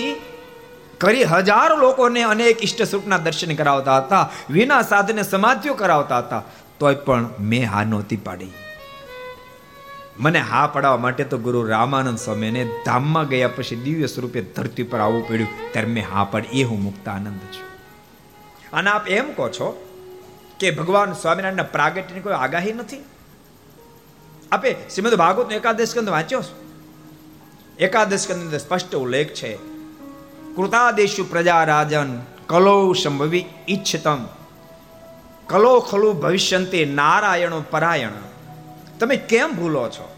કરી હજારો લોકોને અનેક ઈષ્ટ સ્વરૂપના દર્શન કરાવતા હતા, વિના સાધને સમાધિઓ કરાવતા હતા, તોય પણ મેં હા નહોતી પાડી. મને હા પડાવવા માટે તો ગુરુ રામાનંદ સ્વામીને ધામમાં ગયા પછી દિવ્ય સ્વરૂપે ધરતી પર આવવું પડ્યું. ત્યારે મેં હા પડ, એ હું મુક્ત આનંદ છું. અને આપ એમ કહો છો કે ભગવાન સ્વામિનારાયણના પ્રાગટ્યની કોઈ આગાહી નથી? આપે શ્રીમદ ભાગવતનો એકાદશ કંદ વાંચ્યો છો? એકાદશ અંદર સ્પષ્ટ ઉલ્લેખ છે. કૃતાદેશુ પ્રજા રાજન કલો સંભવી ઈચ્છતમ. કલો ખલુ ભવિષ્યંતે નારાયણો પરાયણ. તમે કેમ ભૂલો છો?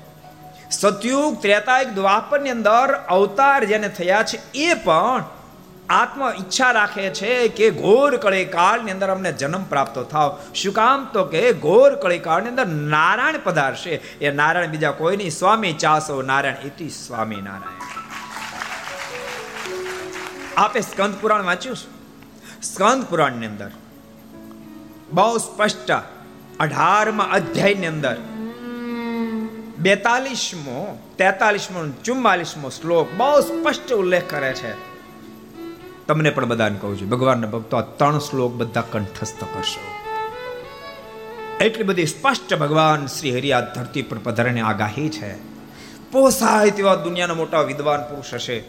સતયુગ, ત્રેતાયુગ, દ્વાપરની અંદર અવતાર જેને થયા છે, એ પણ આત્મ ઈચ્છા રાખે છે કે ઘોર કળી કાળની અંદર અમને જન્મ પ્રાપ્ત થાવ. શું કામ? તો કે ઘોર કળી કાળની અંદર નારાયણ પધારશે. એ નારાયણ બીજા કોઈ નહીં સ્વામી ચાસો નારાયણ. ઇતિ સ્વામી નારાયણ. આપે સ્કંદ પુરાણ વાંચ્યું સ્કંદ પુરાણની અંદર બહુ સ્પષ્ટ અઢારમા અધ્યાયની અંદર બેતાલીસમો, તેતાલીસમો ચુમ્માલીસમો શ્લોક બહુ સ્પષ્ટ ઉલ્લેખ કરે છે. તમને પણ બધાને કહું છું, ભગવાનના ભક્તો આ ત્રણ શ્લોક બધા કંઠસ્થ કરશો. એટલી બધી સ્પષ્ટ ભગવાન શ્રી હરિ આ ધરતી પર પધારવાની આગાહી છે. પોસાય તેવા દુનિયાના મોટા વિદ્વાન પુરુષ હશે.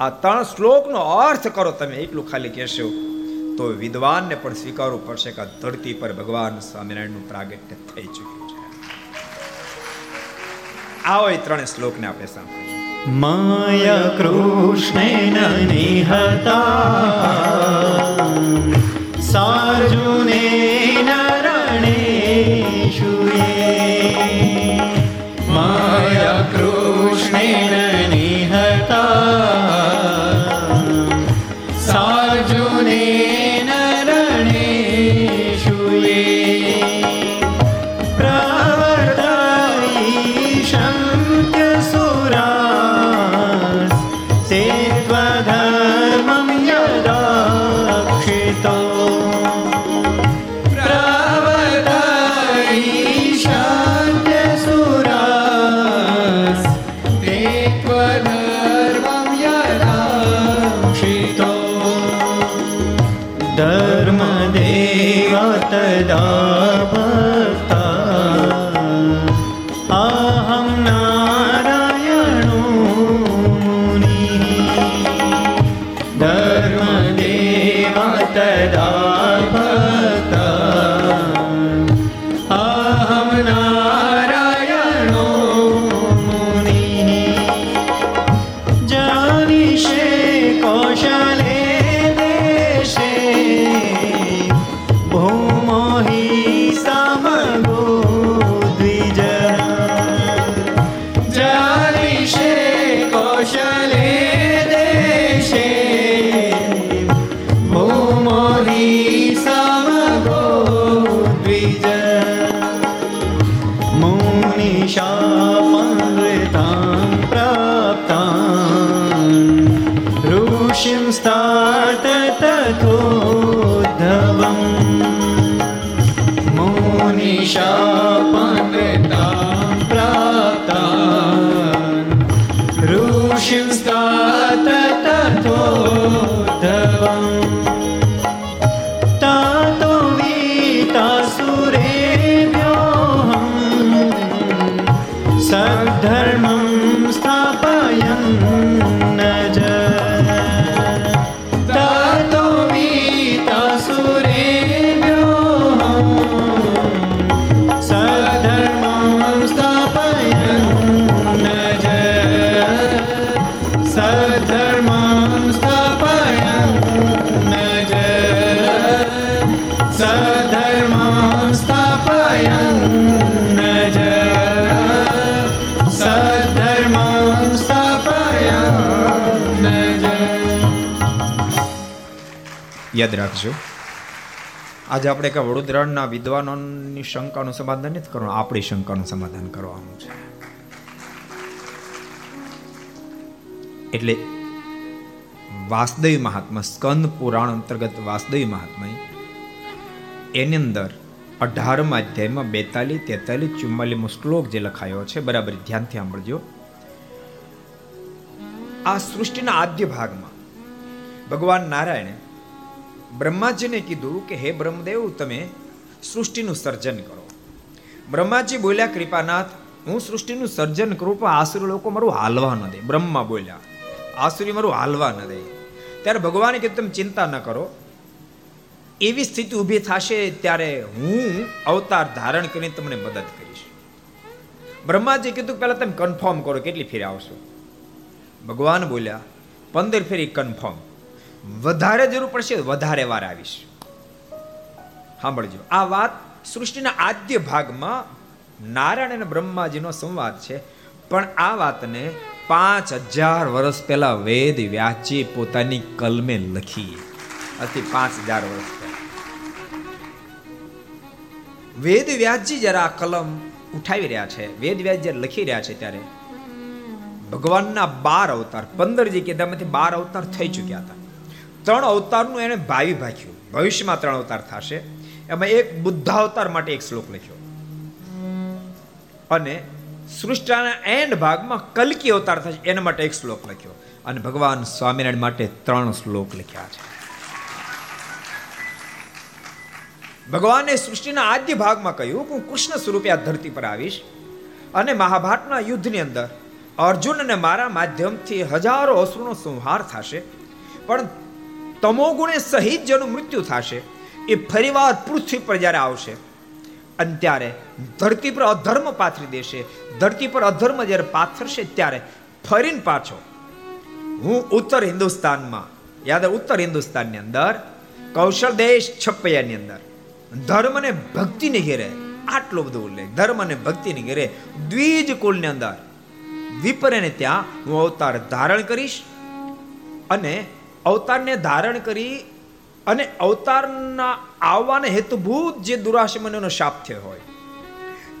આ ત્રણ શ્લોકનો અર્થ કરો તમે એટલું ખાલી કહેશો. તો વિદ્વાનને પણ સ્વીકારવું પડશે કે ધરતી પર ભગવાન સ્વામિનારાયણનું પ્રાગટ્ય થઈ ચૂક્યું આવો એ ત્રણ શ્લોકને આપણે સાંભળીએ.
માયા કૃષ્ણેન નિહતા
સાર્જુને નારણેશુએ માયા કૃષ્ણેન કે વડોદરાના વિદ્વાનોની શંકાનું સમાધાન નથી કરવાનું. આપણી શંકાનું સમાધાન કરવાનું છે. એટલે વાસદેવ મહાત્મા સ્કંદ પુરાણ અંતર્ગત વાસદેવ મહાત્મા એની અંદર અઢારમા અધ્યાયમાં બેતાલીસ, તેતાલીસ ચુમ્માલીમો શ્લોક જે લખાયો છે, બરાબર, ધ્યાનથી સાંભળજો. આ સૃષ્ટિના આદ્ય ભાગમાં ભગવાન નારાયણે બ્રહ્માજીને કીધું કે, હે બ્રહ્મદેવ, તમે સૃષ્ટિનું સર્જન કરો. બ્રહ્માજી બોલ્યા, કૃપાનાથ, હું સૃષ્ટિનું સર્જન કરું, પણ આસુરી લોકો મારું હાલવા ન દે. બ્રહ્મા બોલ્યા, આસુરી મારું હાલવા ન દે. ત્યારે ભગવાને કીધું, તમે ચિંતા ન કરો. એવી સ્થિતિ ઊભી થશે ત્યારે હું અવતાર ધારણ કરીને તમને મદદ કરીશ. બ્રહ્માજી કીધું, પહેલાં તમે કન્ફર્મ કરો, કેટલી ફેરી આવશો? ભગવાન બોલ્યા, પંદર ફેરી કન્ફર્મ વધારે જરૂર પડશે, વધારે વાર આવીશ. સાંભળજો, આ વાત સૃષ્ટિના આદ્ય ભાગમાં નારાયણ અને બ્રહ્માજીનો સંવાદ છે, પણ આ વાતને પાંચ હજાર વર્ષ પહેલા વેદ વ્યાસજી પોતાની કલમે લખી અતિ પાંચ હજાર વર્ષ વેદ વ્યાસજી જરા આ કલમ ઉઠાવી રહ્યા છે, વેદ વ્યાસ જ્યારે લખી રહ્યા છે ત્યારે, ભગવાનના બાર અવતાર પંદર જે કીધામાંથી બાર અવતાર થઈ ચૂક્યા હતા. ત્રણ અવતારનું એને ભાવી ભાખ્યું ભવિષ્યમાં ત્રણ અવતાર થશે. એમાં એક બુદ્ધાવતાર માટે એક શ્લોક લખ્યો. અને સૃષ્ટિના એન્ડ ભાગમાં કલકી અવતાર થશે, એના માટે એક શ્લોક લખ્યો. અને ભગવાન સ્વામિનારાયણ માટે ત્રણ શ્લોક લખ્યા છે. ભગવાને સૃષ્ટિના આદ્ય ભાગમાં કહ્યું કે હું કૃષ્ણ સ્વરૂપે આ ધરતી પર આવીશ અને મહાભારતના યુદ્ધની અંદર અર્જુન અને મારા માધ્યમથી હજારો અસુરનો સંહાર થશે. પણ તમોગુણે સહિત જેનું મૃત્યુ થશે, એ ફરીવાર પૃથ્વી પર જ્યારે આવશે, અને ત્યારે ધરતી પર અધર્મ પાથરી દેશે, ધરતી પર અધર્મ જ્યારે પાથરશે, ત્યારે ફરીને પાછો. હું ઉત્તર હિન્દુસ્તાનમાં, યાદ ઉત્તર હિન્દુસ્તાનની અંદર, કૌશલ દેશ છપૈયાની અંદર. ધર્મ અને ભક્તિને ઘેરે આટલો બધો ઉલ્લેખ. ધર્મ અને ભક્તિને ઘેરે દ્વિજ કુલની અંદર, વિપરેને ત્યાં હું અવતાર ધારણ કરીશ અને અવતારને ધારણ કરી અને અવતારના આવવાને હેતુભૂત જે દુરાશમનનો શાપ થયો હોય.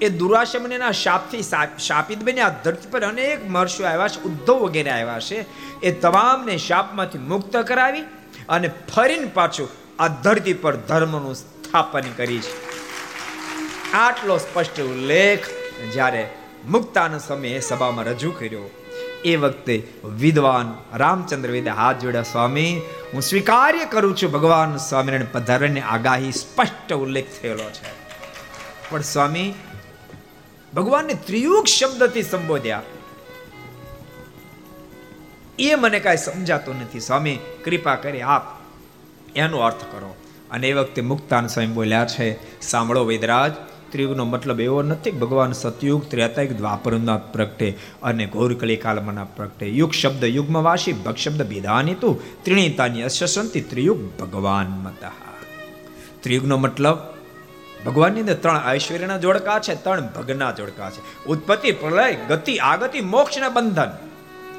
એ દુરાશમનના શાપથી શાપિત બની આ ધરતી પર અનેક મહર્ષિઓ આવ્યા છે, ઉદ્ધવ વગેરે આવ્યા છે. એ તમામને શાપમાંથી મુક્ત કરાવી અને ફરીને પાછું આ ધરતી પર ધર્મનું સ્થાપન કરી છે. આટલો સ્પષ્ટ ઉલ્લેખ જ્યારે મુક્તાના સમયે સભામાં રજૂ કર્યો. એ વખતે વિદ્વાન રામચંદ્ર વેદે હાથ જોડ્યા, સ્વામી, હું સ્વીકાર્ય કરું છું ભગવાન સ્વામિનારાયણ પધારણની આગાહી સ્પષ્ટ ઉલ્લેખ થયેલો છે. પણ સ્વામી, ભગવાનને ત્રિયુગ શબ્દથી સંબોધ્યા. એ મને કાંઈ સમજાતું નથી. સ્વામી, કૃપા કરી આપ એનો અર્થ કરો. અને એ વખતે મુક્તાન સ્વામી બોલ્યા છે, સાંભળો વેદરાજ ત્રિયુગનો મતલબ એવો નથી ભગવાન સતયુગ, ત્રેતાયુગ દ્વાપરના પ્રગટે અને ગૌરકલી કાલમના પ્રગટે. યુગ શબ્દ યુગમાં વાસી, ભગ શબ્દ વિધાની તું ત્રિણીતાની અશસંતિ ત્રિયુગ ભગવાન મત. ત્રિયુગનો મતલબ ભગવાનની અંદર ત્રણ ઐશ્વર્યના જોડકા છે, ત્રણ ભગના જોડકા છે. ઉત્પત્તિ, પ્રલય, ગતિ, આગતિ, મોક્ષના બંધન.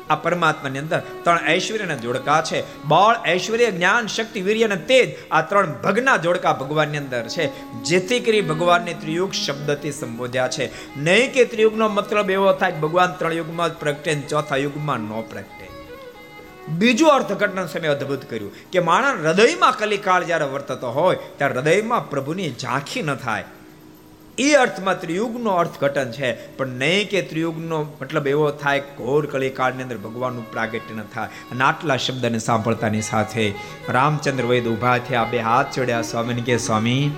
આ પરમાત્માની અંદર ત્રણ ઐશ્વર્યના જોડકા છે. બળ, ઐશ્વર્ય, જ્ઞાન, શક્તિ, વીર્ય અને તેજ આ ત્રણ ભગના જોડકા ભગવાનની અંદર છે. જેથી કરી ભગવાનને ત્રિયુગ શબ્દથી સંબોધ્યા છે. નહીં કે ત્રિયુગનો મતલબ એવો થાય ભગવાન ત્રણ યુગમાં જ પ્રગટે ચોથા યુગમાં ન પ્રગટે. બીજું અર્થઘટન સમય અદ્ભુત કર્યું કે માણસ હૃદયમાં કલિકાળ જ્યારે વર્તતો હોય, ત્યારે હૃદયમાં પ્રભુની ઝાંખી ન થાય. એ અર્થમાં ત્રિયુગનો અર્થઘટન છે. પણ નહીં કે ત્રિયુગનો મતલબ એવો થાય ઘોર કળીકાળની અંદર ભગવાનનું પ્રાગટ્ય ન થાય. અને આટલા શબ્દને સાંભળતાની સાથે રામચંદ્ર વૈદ ઊભા થયા. બે હાથ ચડ્યા સ્વામીને કે સ્વામી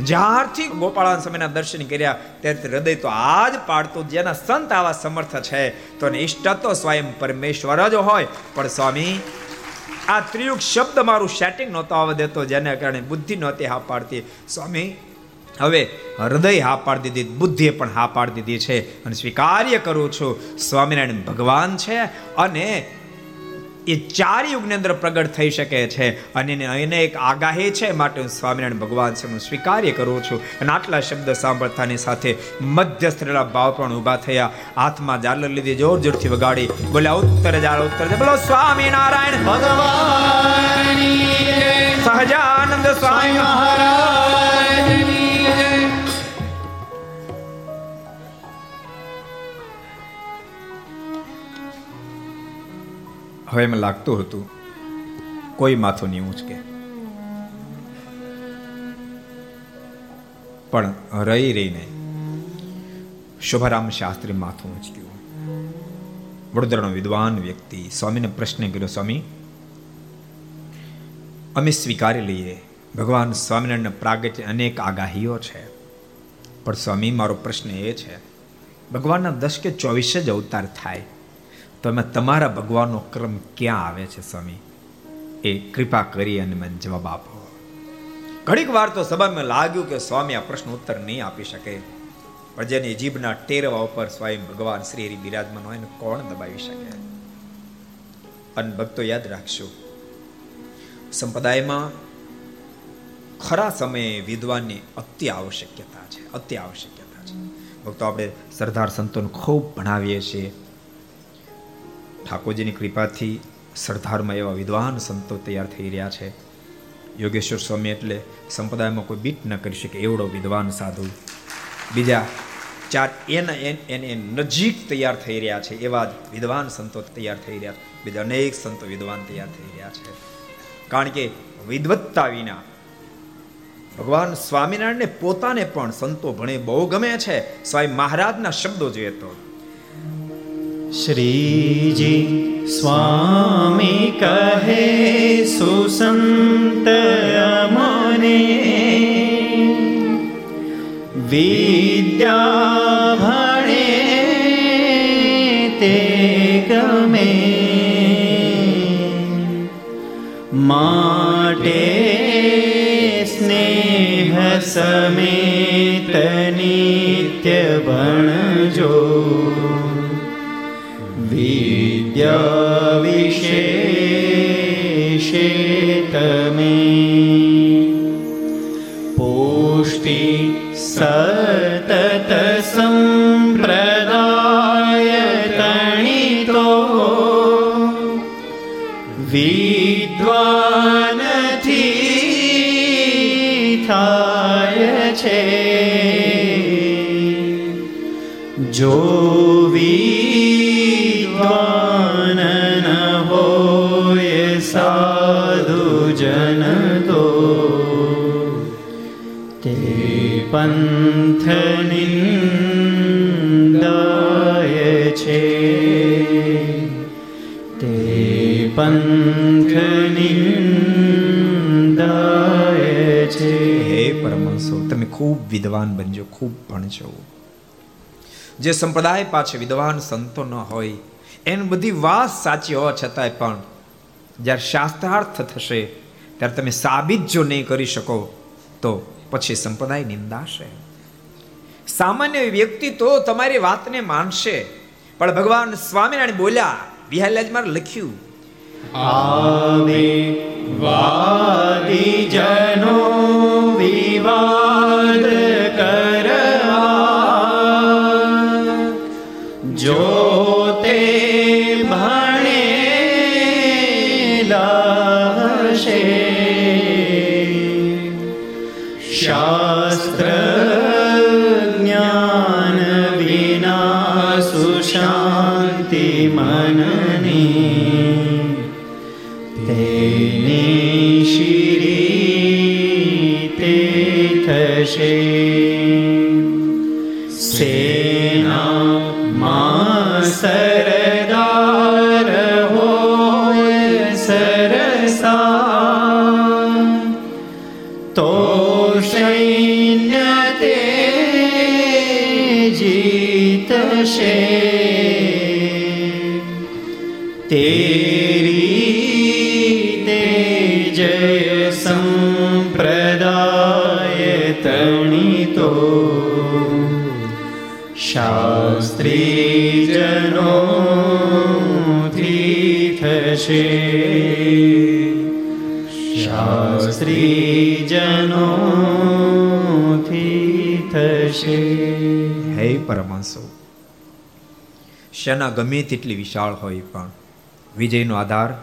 જ્યારથી ગોપાળાન સમયના દર્શન કર્યા ત્યારથી હૃદય તો આજ પાડતું જેના સંત આવા સમર્થ છે. તો ઇષ્ટ તો સ્વયં પરમેશ્વર જ હોય. પણ સ્વામી, આ ત્રિયુગ શબ્દ મારું સેટિંગ નહોતો આવવા દેતો, જેને કારણે બુદ્ધિ નહોતી હા પાડતી સ્વામી હવે હૃદય હા પાડી દીધી બુદ્ધિએ પણ હા પાડી દીધી છે અને સ્વીકાર્ય કરું છું. સ્વામિનારાયણ ભગવાન છે અને એ ચાર યુગની અંદર પ્રગટ થઈ શકે છે અને એને એક આગાહી છે માટે હું સ્વામિનારાયણ ભગવાન છે હું સ્વીકાર્ય કરું છું. અને આટલા શબ્દ સાંભળતાની સાથે મધ્યસ્થ રહેલા ભાવ પણ ઊભા થયા. હાથમાં જાલર લીધી જોર જોરથી વગાડી. બોલ્યા ઉત્તર જાળ ઉત્તર બોલો સ્વામિનારાયણ
ભગવાન
સહજાનંદ સ્વામી
મહારાજ.
હવે એમ લાગતું હતું. કોઈ માથું નહીં ઊંચકે. પણ રહી રહીને શુભારામ શાસ્ત્રી માથું ઊંચક્યું. વડોદરાનો વિદ્વાન વ્યક્તિ સ્વામીને પ્રશ્ન કર્યો, સ્વામી, અમે સ્વીકારી લઈએ. ભગવાન સ્વામિનારાયણ પ્રાગટ્ય અનેક આગાહીઓ છે. પણ સ્વામી, મારો પ્રશ્ન એ છે, ભગવાનના દસ કે ચોવીસ જ અવતાર થાય. તો એમાં તમારા ભગવાનનો ક્રમ ક્યાં આવે છે, સ્વામી? એ કૃપા કરી અને મને જવાબ આપો. ઘડીક વાર તો સભામાં લાગ્યું કે સ્વામી આ પ્રશ્ન ઉત્તર નહીં આપી શકે. પણ જીભના ટેરવા ઉપર સ્વયં ભગવાન શ્રી હરિ બિરાજમાન હોય કોણ દબાવી શકે? અને ભક્તો યાદ રાખશો સંપ્રદાયમાં ખરા સમયે વિદ્વાનની અતિ આવશ્યકતા છે, અતિ આવશ્યકતા છે. ભક્તો, આપણે સરદાર સંતોને ખૂબ ભણાવીએ છીએ. ઠાકોરજીની કૃપાથી સરદારમાં એવા વિદ્વાન સંતો તૈયાર થઈ રહ્યા છે. યોગેશ્વર સ્વામી એટલે સંપ્રદાયમાં કોઈ બીટ ન કરી શકે એવડો વિદ્વાન સાધુ. બીજા ચાર એના એને નજીક તૈયાર થઈ રહ્યા છે એવા જ વિદ્વાન સંતો તૈયાર થઈ રહ્યા છે. બીજા અનેક સંતો વિદ્વાન તૈયાર થઈ રહ્યા છે. કારણ કે વિદવત્તા વિના ભગવાન સ્વામિનારાયણને પોતાને પણ સંતો ભણે બહુ ગમે છે. સ્વામી મહારાજના શબ્દો જોઈએ તો
શ્રીજી સ્વામી કહે સુસંત મને વિદ્યા ભણે તે ગમે માટે સ્નેહ સમેત નિત્ય ભણજો પુષ્ટિ સતત સંપ્રદાય તણિતો વિદ્વાનથી થાય છે જો પંથ નિંદાય છે. તે પંથ નિંદાય છે.
હે પરમહંસો, તમે ખૂબ વિદ્વાન બનજો, ખૂબ ભણજો. જે સંપ્રદાય પાછે વિદ્વાન સંતો ન હોય, એની બધી વાત સાચી હોવા છતાંય પણ, જ્યારે શાસ્ત્રાર્થ થશે, ત્યારે તમે સાબિત જો નહીં કરી શકો, તો પછી સંપ્રદાય નિંદાશે. સામાન્ય વ્યક્તિ તો તમારી વાતને માનશે. પણ ભગવાન સ્વામિનારાયણ બોલ્યા બિહારલાજમાં લખ્યું
આવે વાદી જનો વિવાદ શાસ્ત્રી જનોથી થશે
હે પરમાંસો સેના ગમે તેટલી વિશાળ હોય પણ વિજયનો આધાર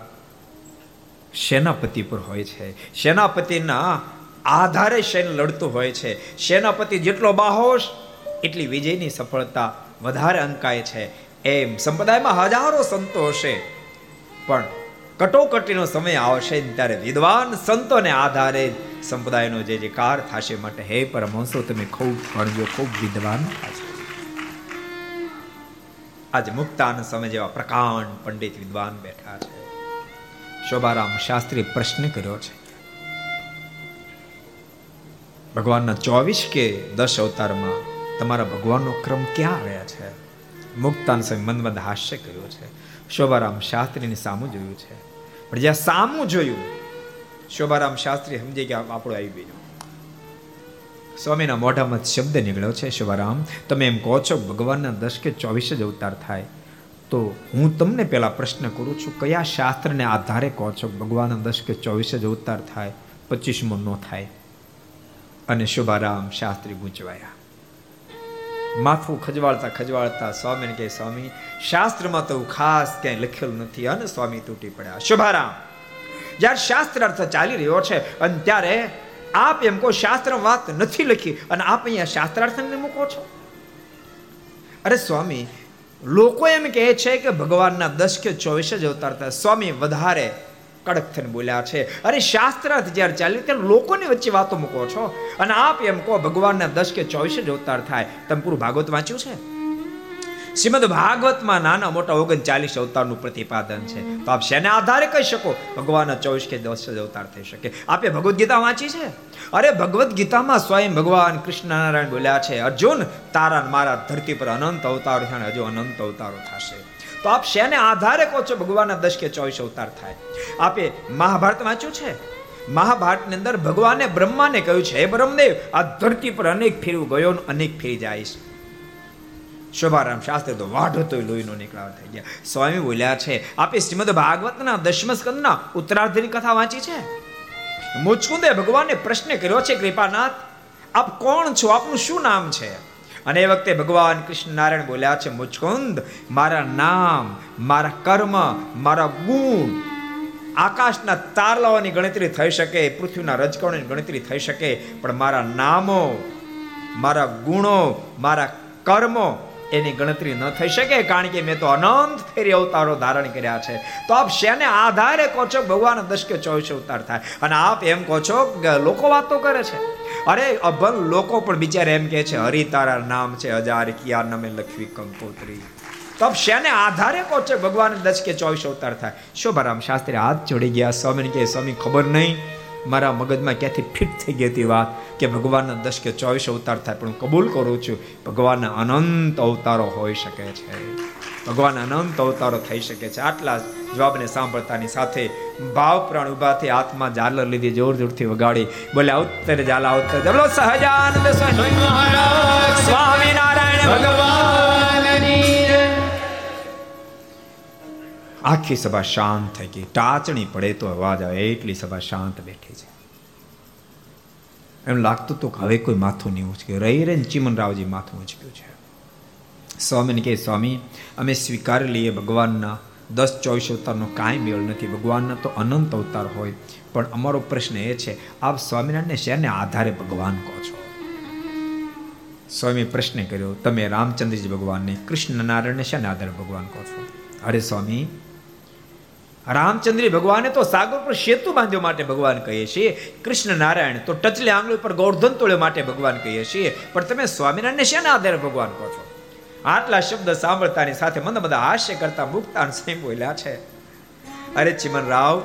સેનાપતિ પર હોય છે. સેનાપતિના આધારે સૈન્ય લડતું હોય છે. સેનાપતિ જેટલો બાહોશ, એટલી વિજયની સફળતા વધારે અંકાય છે. એમ સંપ્રદાયમાં હજારો સંતો હશે. પણ કટોકટીનો સમય આવશે ત્યારે વિદ્વાન સંતોને આધારે સંપ્રદાયનો જે જે કાર થશે માટે, હે પરમહંસો, તમે ખૂબ ભણજો, ખૂબ વિદ્વાન થશે આજે મુક્તાન સમય જેવા પ્રકાંડ પંડિત વિદ્વાન બેઠા છે. શોભારામ શાસ્ત્રી પ્રશ્ન કર્યો છે. ભગવાનના ચોવીસ કે દસ અવતારમાં તમારા ભગવાનનો ક્રમ ક્યાં આવ્યા છે? મુક્તાન સમય મંદ હાસ્ય કર્યો છે. શોભારામ શાસ્ત્રીની સામું જોયું છે. પણ જ્યાં સામું જોયું, શોભારામ શાસ્ત્રી સમજી ગયા આપણો આવી ગયું. સ્વામીના મોઢામાં શબ્દ નીકળ્યો છે શિવારામ તમે એમ કહો છો ભગવાનના દસ કે ચોવીસ જ અવતાર થાય. તો હું તમને પેલા પ્રશ્ન કરું છું, કયા શાસ્ત્રને આધારે કહો છો ભગવાનના દસ કે ચોવીસ જ અવતાર થાય, પચીસમો ન થાય? અને શુભારામ શાસ્ત્રી ગૂંચવાયા. માથું ખજવાળતા ખજવાળતા સ્વામીને કહે, સ્વામી, શાસ્ત્રમાં તો ખાસ ક્યાંય લખેલું નથી અને સ્વામી તૂટી પડ્યા. શુભારામ. જ્યારે શાસ્ત્ર અર્થ ચાલી રહ્યો છે, અને ત્યારે આપ એમ કહો શાસ્ત્ર વાત નથી લખી, અને આપ અહીંયા શાસ્ત્રાર્થને મૂકો છો? અરે સ્વામી, લોકો એમ કહે છે કે ભગવાનના દસ કે ચોવીસ જ અવતાર થાય. સ્વામી, વધારે કડક થઈને બોલ્યા છે. અરે શાસ્ત્રાર્થ જ્યારે ચાલ્યું ત્યારે લોકોની વચ્ચે વાતો મૂકો છો. અને આપ એમ કહો, ભગવાનના દસ કે ચોવીસ જ અવતાર થાય. તમે પૂરું ભાગવત વાંચ્યું છે? શ્રીમદ ભાગવતમાં નાના મોટા ઓગણચાલીસ અવતારનું પ્રતિપાદન છે. તો આપ શેના આધારે કહી શકો? ભગવાનના ચોવીસ કે દસ જ અવતાર થઈ શકે. આપે ભગવદ્ ગીતા વાંચી છે? અરે ભગવદ્ ગીતામાં સ્વયં ભગવાન કૃષ્ણ નારાયણ બોલ્યા છે, અર્જુન, તારા મારા ધરતી પર અનંત અવતાર થાય હજુ અનંત અવતારો થશે. તો આપ શેને આધારે કહો છો? ભગવાનના દસ કે ચોવીસ અવતાર થાય. આપે મહાભારત વાંચ્યું છે? મહાભારતની અંદર ભગવાને બ્રહ્માને કહ્યું છે, હે બ્રહ્મદેવ, આ ધરતી પર અનેક ફેરવું ગયો અનેક ફેરી છે શોભારામ શાસ્ત્રી તો વાઢો તો લોહીનો નીકળાવ થઈ ગયા. સ્વામી બોલ્યા છે, આપે શ્રીમદ ભાગવતના દશમ સ્કંદના ઉત્તરાર્ધની કથા વાંચી છે? મુચકુંદે ભગવાનને પ્રશ્ન કર્યો છે, કૃપાનાથ, આપ કોણ છો? આપનું શું નામ છે? અને એ વખતે ભગવાન કૃષ્ણ નારાયણ બોલ્યા છે, મુચકુંદ, મારા નામ, મારા કર્મ, મારા ગુણ આકાશના તારલાઓની ગણતરી થઈ શકે, પૃથ્વીના રજકણોની ગણતરી થઈ શકે, પણ મારા નામો, મારા ગુણો, મારા કર્મો એની ગણતરી ન થઈ શકે, કારણ કે મેં તો અનંત ફેરી અવતારો ધારણ કર્યા છે. તો આપ શેને આધારે કહો છો, ભગવાન દસ કે ચોવીસ અવતાર થાય. અને આપ એમ કહો છો કે લોકો વાતો કરે છે. અરે, અભંગ લોકો પણ બિચારા એમ કહે છે, હરિ તારા નામ છે, હજાર કિયા નમે લખવી કંકોત્રી. તો શેને આધારે કહો છો, ભગવાન દસ કે ચોવીસ અવતાર થાય? શોભારામ શાસ્ત્રી હાથ જોડી ગયા? સ્વામીને કે સ્વામી, ખબર નહીં. મારા મગજમાં ક્યાંથી ફિટ થઈ ગઈ હતી વાત કે ભગવાનના દસ કે ચોવીસ અવતાર થાય પણ હું કબૂલ કરું છું ભગવાનના અનંત અવતારો હોઈ શકે છે. ભગવાન અનંત અવતારો થઈ શકે છે. આટલા જવાબને સાંભળતાની સાથે ભાવ પ્રાણ ઉભાથી આત્મા ઝાલર લીધી જોર જોરથી વગાડી. બોલે ઉત્તર ઝાલા ઉત્તર બોલો સહજાનંદ સ્વામિનારાયણ ભગવાનની આખી સભા શાંત થઈ ગઈ. ટાચણી પડે તો અવાજ આવે. એટલી સભા શાંત બેઠી છે. એમ લાગતું હતું કે હવે કોઈ માથું નહીં ઉચક્યું. રહી રહીને ચીમનરાવજી માથું ઉચક્યું છે. સ્વામીને કહે, સ્વામી, અમે સ્વીકારી લઈએ ભગવાનના. દસ ચોવીસ અવતારનો કાંઈ મેળ નથી. ભગવાનના તો અનંત અવતાર હોય. પણ અમારો પ્રશ્ન એ છે, આપ સ્વામિનારાયણને શેને આધારે ભગવાન કહો છો? સ્વામી પ્રશ્ન કર્યો, તમે રામચંદ્રજી ભગવાનને કૃષ્ણ નારાયણને શેને આધારે ભગવાન કહો છો? અરે સ્વામી રામચંદ્રી ભગવાને તો સાગર પર સેતુ બાંધ્યો માટે ભગવાન કહીએ છીએ. કૃષ્ણ નારાયણ તો ટચલે આંગળી પર ગોર્ધન તોળ્યો માટે ભગવાન કહીએ છીએ. પણ તમે સ્વામિનારાયણ શેના આધારે ભગવાન કહો છો? આટલા શબ્દ સાંભળતાની સાથે મને બધા હાસ્ય કરતા મુક્તાન સ્વયં બોલ્યા છે. અરે ચિમન રાવ,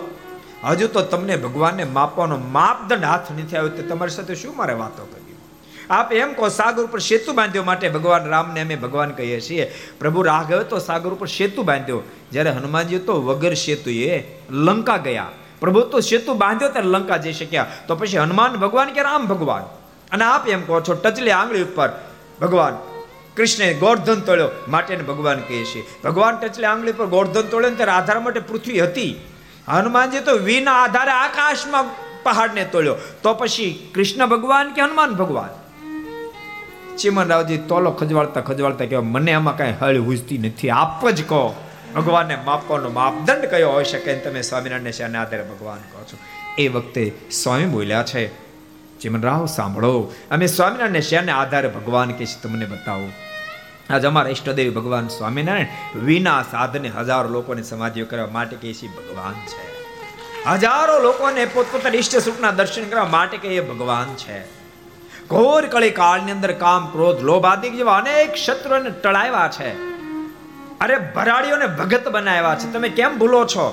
હજુ તો તમને ભગવાનને માપવાનો માપદંડ હાથ નથી આવ્યો. તે તમારી સાથે શું મારે વાતો કરી આપ એમ કહો, સાગર ઉપર સેતુ બાંધ્યો માટે ભગવાન રામને અમે ભગવાન કહીએ છીએ. પ્રભુ રાઘવે તો સાગર ઉપર સેતુ બાંધ્યો. જ્યારે હનુમાનજી તો વગર સેતુએ લંકા ગયા. પ્રભુ તો સેતુ બાંધ્યો ત્યારે લંકા જઈ શક્યા. તો પછી હનુમાન ભગવાન કે રામ ભગવાન? અને આપ એમ કહો છો, ટચલી આંગળી ઉપર ભગવાન કૃષ્ણે ગોર્ધન તોડ્યો માટે ભગવાન કહીએ છીએ. ભગવાન ટચલે આંગળી પર ગોર્ધન તોડ્યો ત્યારે આધાર માટે પૃથ્વી હતી. હનુમાનજી તો વિના આધારે આકાશમાં પહાડને તોડ્યો. તો પછી કૃષ્ણ ભગવાન કે હનુમાન ભગવાન? ચીમનરાવજી તોલો ખજવાળતા ખજવાળતા કહેવા મને આમાં કાંઈ હળ હુજતી નથી. આપ જ કહો. ભગવાનને માપવાનો માપદંડ કયો હોઈ શકે તમે સ્વામિનારાયણ શાને આધારે ભગવાન કહો છો. એ વખતે સ્વામી બોલ્યા છે ચીમનરાવ સાંભળો. અમે સ્વામિનારાયણ શાને આધારે ભગવાન કે છે, તમને બતાવો. આજ અમારા ઈષ્ટદેવ ભગવાન સ્વામિનારાયણ વિના સાધને હજારો લોકોને સમાધિઓ કરવા માટે કે છે ભગવાન છે. હજારો લોકોને પોતપોતાના ઈષ્ટ સુખના દર્શન કરવા માટે કે એ ભગવાન છે. ઘોર કળી કાળની અંદર કામ, ક્રોધ, લોભ આદિ જેવા અનેક શત્રુઓને ટળાવ્યા છે. અરે ભરાડીઓને ભગત બનાવ્યા છે. તમે કેમ ભૂલો છો?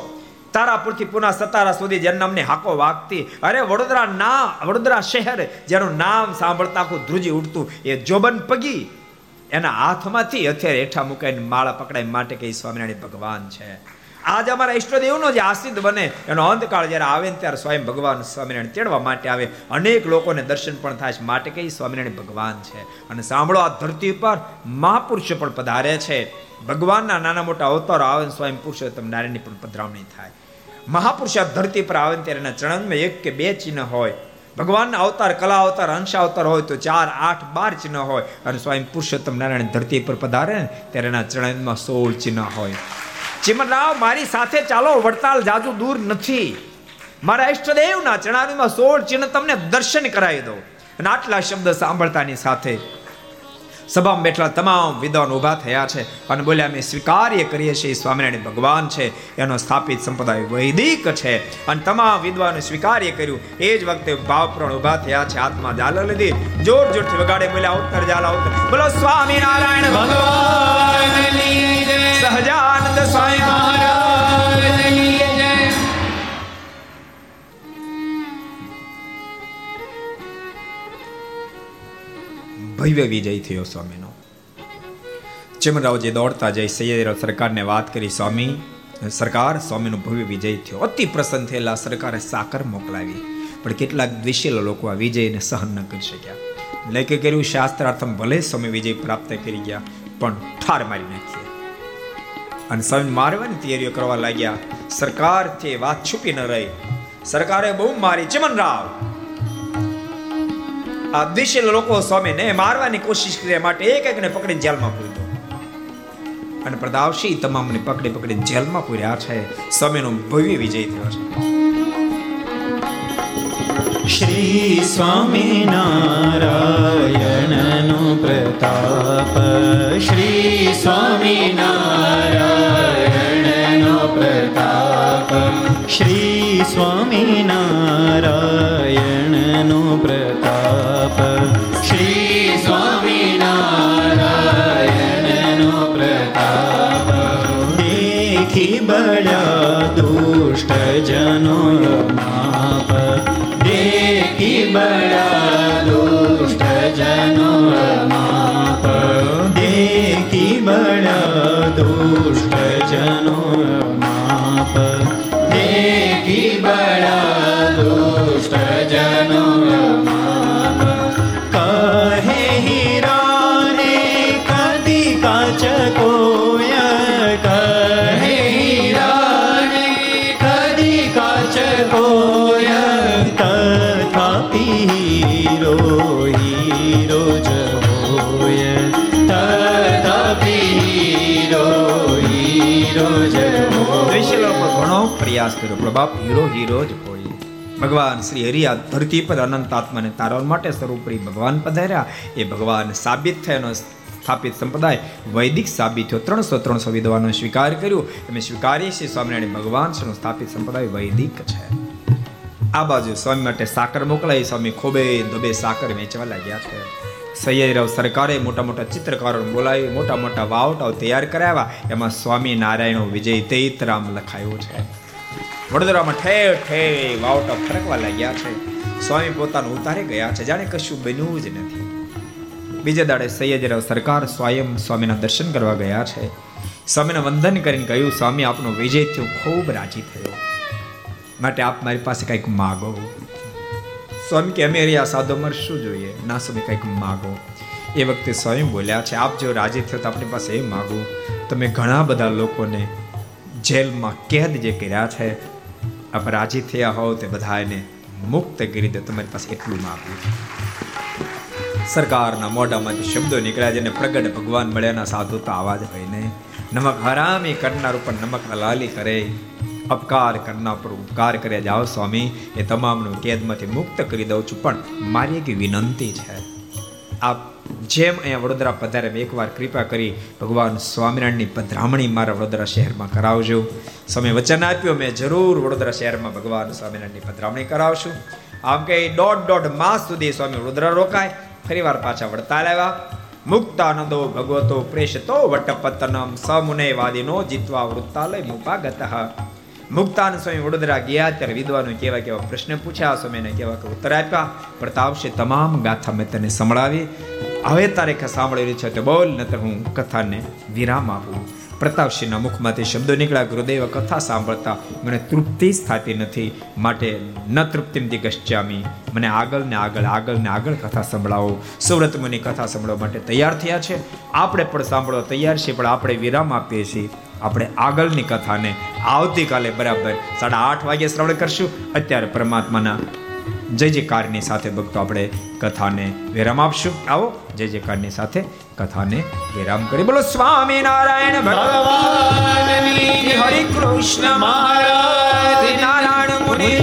તારાપુરથી પુના સતારા સુધી જન્મની હાકો વાગતી, અરે વડોદરા ના, વડોદરા શહેર જેનું નામ સાંભળતા આખું ધ્રુજી ઉડતું, એ જોબન પગી એના હાથમાંથી હથિયાર હેઠા મુકાઈને માળા પકડાય માટે કે સ્વામિનારાયણ ભગવાન છે. આજ અમારા ઈષ્ટદેવનો જે આસિદ બને, એનો અંતકાળ જ્યારે આવે ને ત્યારે સ્વયં ભગવાન સ્વામિનારાયણ તેડવા માટે આવે. અનેક લોકોને દર્શન પણ થાય છે. માટે કઈ સ્વામિનારાયણ ભગવાન છે. અને સાંભળો, આ ધરતી પર મહાપુરુષો પણ પધારે છે. ભગવાનના નાના મોટા અવતારો આવે સ્વયં પુરુષોત્તમ નારાયણની પણ પધરામણી થાય. મહાપુરુષ ધરતી પર આવે ત્યારે એના ચરણમાં એક કે બે ચિહ્ન હોય. ભગવાનના અવતાર, કલા અવતાર અંશ અવતાર હોય તો ચાર, આઠ, બાર ચિહ્ન હોય. અને સ્વયં પુરુષોત્તમ નારાયણ ધરતી પર પધારે ને ત્યારે એના ચરણમાં સોળ ચિહ્ન હોય. ચિમનરાવ મારી સાથે ચાલો, વડતાલ જાજુ દૂર નથી. મારા ઈષ્ટદેવના ચણાવીમાં સોળ ચિહ્ન તમને દર્શન કરાવી દો અને આટલા શબ્દ સાંભળતાની સાથે સભામાં બેઠેલા તમામ વિદ્વાન ઊભા થયા છે અને બોલ્યા, અમે સ્વીકાર્ય કરીએ છીએ, સ્વામિનારાયણ ભગવાન છે, એનો સ્થાપિત સંપ્રદાય વૈદિક છે. અને તમામ વિદ્વાનો સ્વીકાર્ય કર્યું. એ જ વખતે ભાવપ્રણ ઊભા થયા છે, હાથમાં ઝાલર લીધી. જોર જોરથી વગાડે બોલ્યા, ઉત્તર ઝાલા, ઉત્તર. બોલો, સ્વામિનારાયણ ભગવાન. સહજાનંદ સ્વામી મહારાજ. ભવ્ય વિજય થયો સ્વામીનો. ચિમરાવજી દોડતા જઈ સૈયદ સરકારને વાત કરી, સ્વામી, સરકાર, સ્વામીનો ભવ્ય વિજય થયો. અતિ પ્રસન્ન થયેલા સરકારે સાકર મોકલાવી, પણ કેટલાક દ્વિશીલ લોકો આ વિજયને સહન ન કરી શક્યા. લેખે કર્યું, શાસ્ત્રાર્થમ ભલે સ્વામી વિજય પ્રાપ્ત કરી ગયા, પણ ઠાર મારી નાખીએ અને સ્વામી મારવાની તૈયારીઓ કરવા લાગ્યા. સરકારથી વાત છુપી ન રહી. સરકારે બહુ મારી ચમનરાવ આ દિશેલ લોકો સ્વામીને મારવાની કોશિશ કર્યા માટે એક એકને પકડીને જેલમાં પૂર્યો અને પ્રદાવશી તમામને પકડી પકડીને જેલમાં પૂર્યા છે. સ્વામીનો ભવ્ય વિજય થયો છે.
શ્રી સ્વામિનારાયણનો પ્રતાપ. શ્રી સ્વામિનારાયણનો શ્રી સ્વામિનારાયણનો
પ્રયાસ કર્યો. પ્રભાપ, હીરો હીરો જ હોય. ભગવાન શ્રી હરિ આ ધરતી પર અનંત આત્માને તારવા માટે સર્વોપરી ભગવાન પધાર્યા. એ ભગવાન સાબિત થયાનો સ્થાપિત સંપ્રદાય વૈદિક સાબિત થયો. ત્રણસો ત્રણસો વિદ્વાનો સ્વીકાર કર્યો. અમે સ્વીકારીએ છીએ સ્વામિનારાયણ ભગવાન શ્રીનો સ્થાપિત સંપ્રદાય વૈદિક છે. આ બાજુ સ્વામી માટે સાકર મોકલાઈ. સ્વામી ખોબે ધોબે સાકર વેચવા લાગ્યા છે. સૈયદરાવ સરકારે મોટા મોટા ચિત્રકારો બોલાવી મોટા મોટા વાવટાઓ તૈયાર કરાવ્યા. એમાં સ્વામી નારાયણો વિજય તૈતરામ લખાયો છે. વડોદરામાં ઠેર ઠેર વાવટા ફરકવા લાગ્યા છે. સ્વામી પોતાનું ઉતારે ગયા છે. જાણે કશું બન્યું જ નથી. બીજા દાડે સૈયદરાવ સરકાર સ્વયં સ્વામીના દર્શન કરવા ગયા છે. સ્વામીને વંદન કરીને કહ્યું, સ્વામી, આપનો વિજય થયો. ખૂબ રાજી થયો. માટે આપ મારી પાસે કંઈક માગો. સ્વામી કે, અમે આ સાધો શું જોઈએ? ના સ્વામી, કંઈક માગો. એ વખતે સ્વયં બોલ્યા છે, આપ જો રાજી થયો તો આપણી પાસે એ માગું. તમે ઘણા બધા લોકોને જેલમાં કેદ જે કર્યા છે આપ રાજી થયા હોવ તે બધા એને મુક્ત કરી દે. તમારી પાસે એટલું માગું સરકારના મોઢામાંથી શબ્દો નીકળ્યા જેને પ્રગટ ભગવાન મળ્યાના સાધુ તો આવા જ હોય ને. નમક હરામી કરનાર ઉપર નમક લાલી કરે. અપકાર કરનાર પર ઉપકાર કર્યા જાઓ સ્વામી. એ તમામનું કેદમાંથી મુક્ત કરી દઉં છું. પણ મારી એક વિનંતી છે. આપ જેમ અહીંયા વડોદરા પધારે એકવાર કૃપા કરી ભગવાન સ્વામિનારાયણની પધરામણી મારા વડોદરા શહેરમાં કરાવજો. સમય વચન આપ્યો, મેં જરૂર વડોદરા શહેરમાં ભગવાન સ્વામિનારાયણની પધરામણી કરાવશું. આમ કે દોઢ દોઢ માસ સુધી સ્વામી વડોદરા રોકાય. ફરીવાર પાછા વડતાલ આવ્યા. મુક્તાનંદો ભગવતો પ્રેષતો વટપતનમ સમુને વાદીનો જીતવા વૃત્તાલય મુપાગત. મુક્તાન સ્વામી વડોદરા ગયા, ત્યારે વિદ્વાનો કેવા કેવા પ્રશ્ન પૂછ્યા, સ્વામીને કેવા કેવા ઉત્તર આપ્યા. પ્રતાપશે તમામ ગાથા મેં તને સંભળાવી. હવે તારે સાંભળેલી છે તો બોલ નતર હું કથાને વિરામ આપું. પ્રતાપસિંહના મુખમાંથી શબ્દો નીકળ્યા, ગુરુદેવ કથા સાંભળતા મને તૃપ્તિ જ થતી નથી. માટે ન તૃપ્તિમથી ગશ્યામી મને આગળ ને આગળ આગળ ને આગળ કથા સંભળાવો. સુવ્રત મુની કથા સંભળવા માટે તૈયાર થયા છે. આપણે પણ સાંભળવા તૈયાર છીએ, પણ આપણે વિરામ આપીએ છીએ. આપણે આગળની કથાને આવતીકાલે બરાબર સાડા આઠ વાગે શ્રવણ કરશું. અત્યારે પરમાત્માના જય જયકારની સાથે ભક્તો આપણે કથાને વિરામ આપશું. આવો જય જયકારની સાથે કથાને વિરામ કરી. બોલો સ્વામી નારાયણ ભગવાન હરિ કૃષ્ણ મહારાજ નારાયણ મુનિ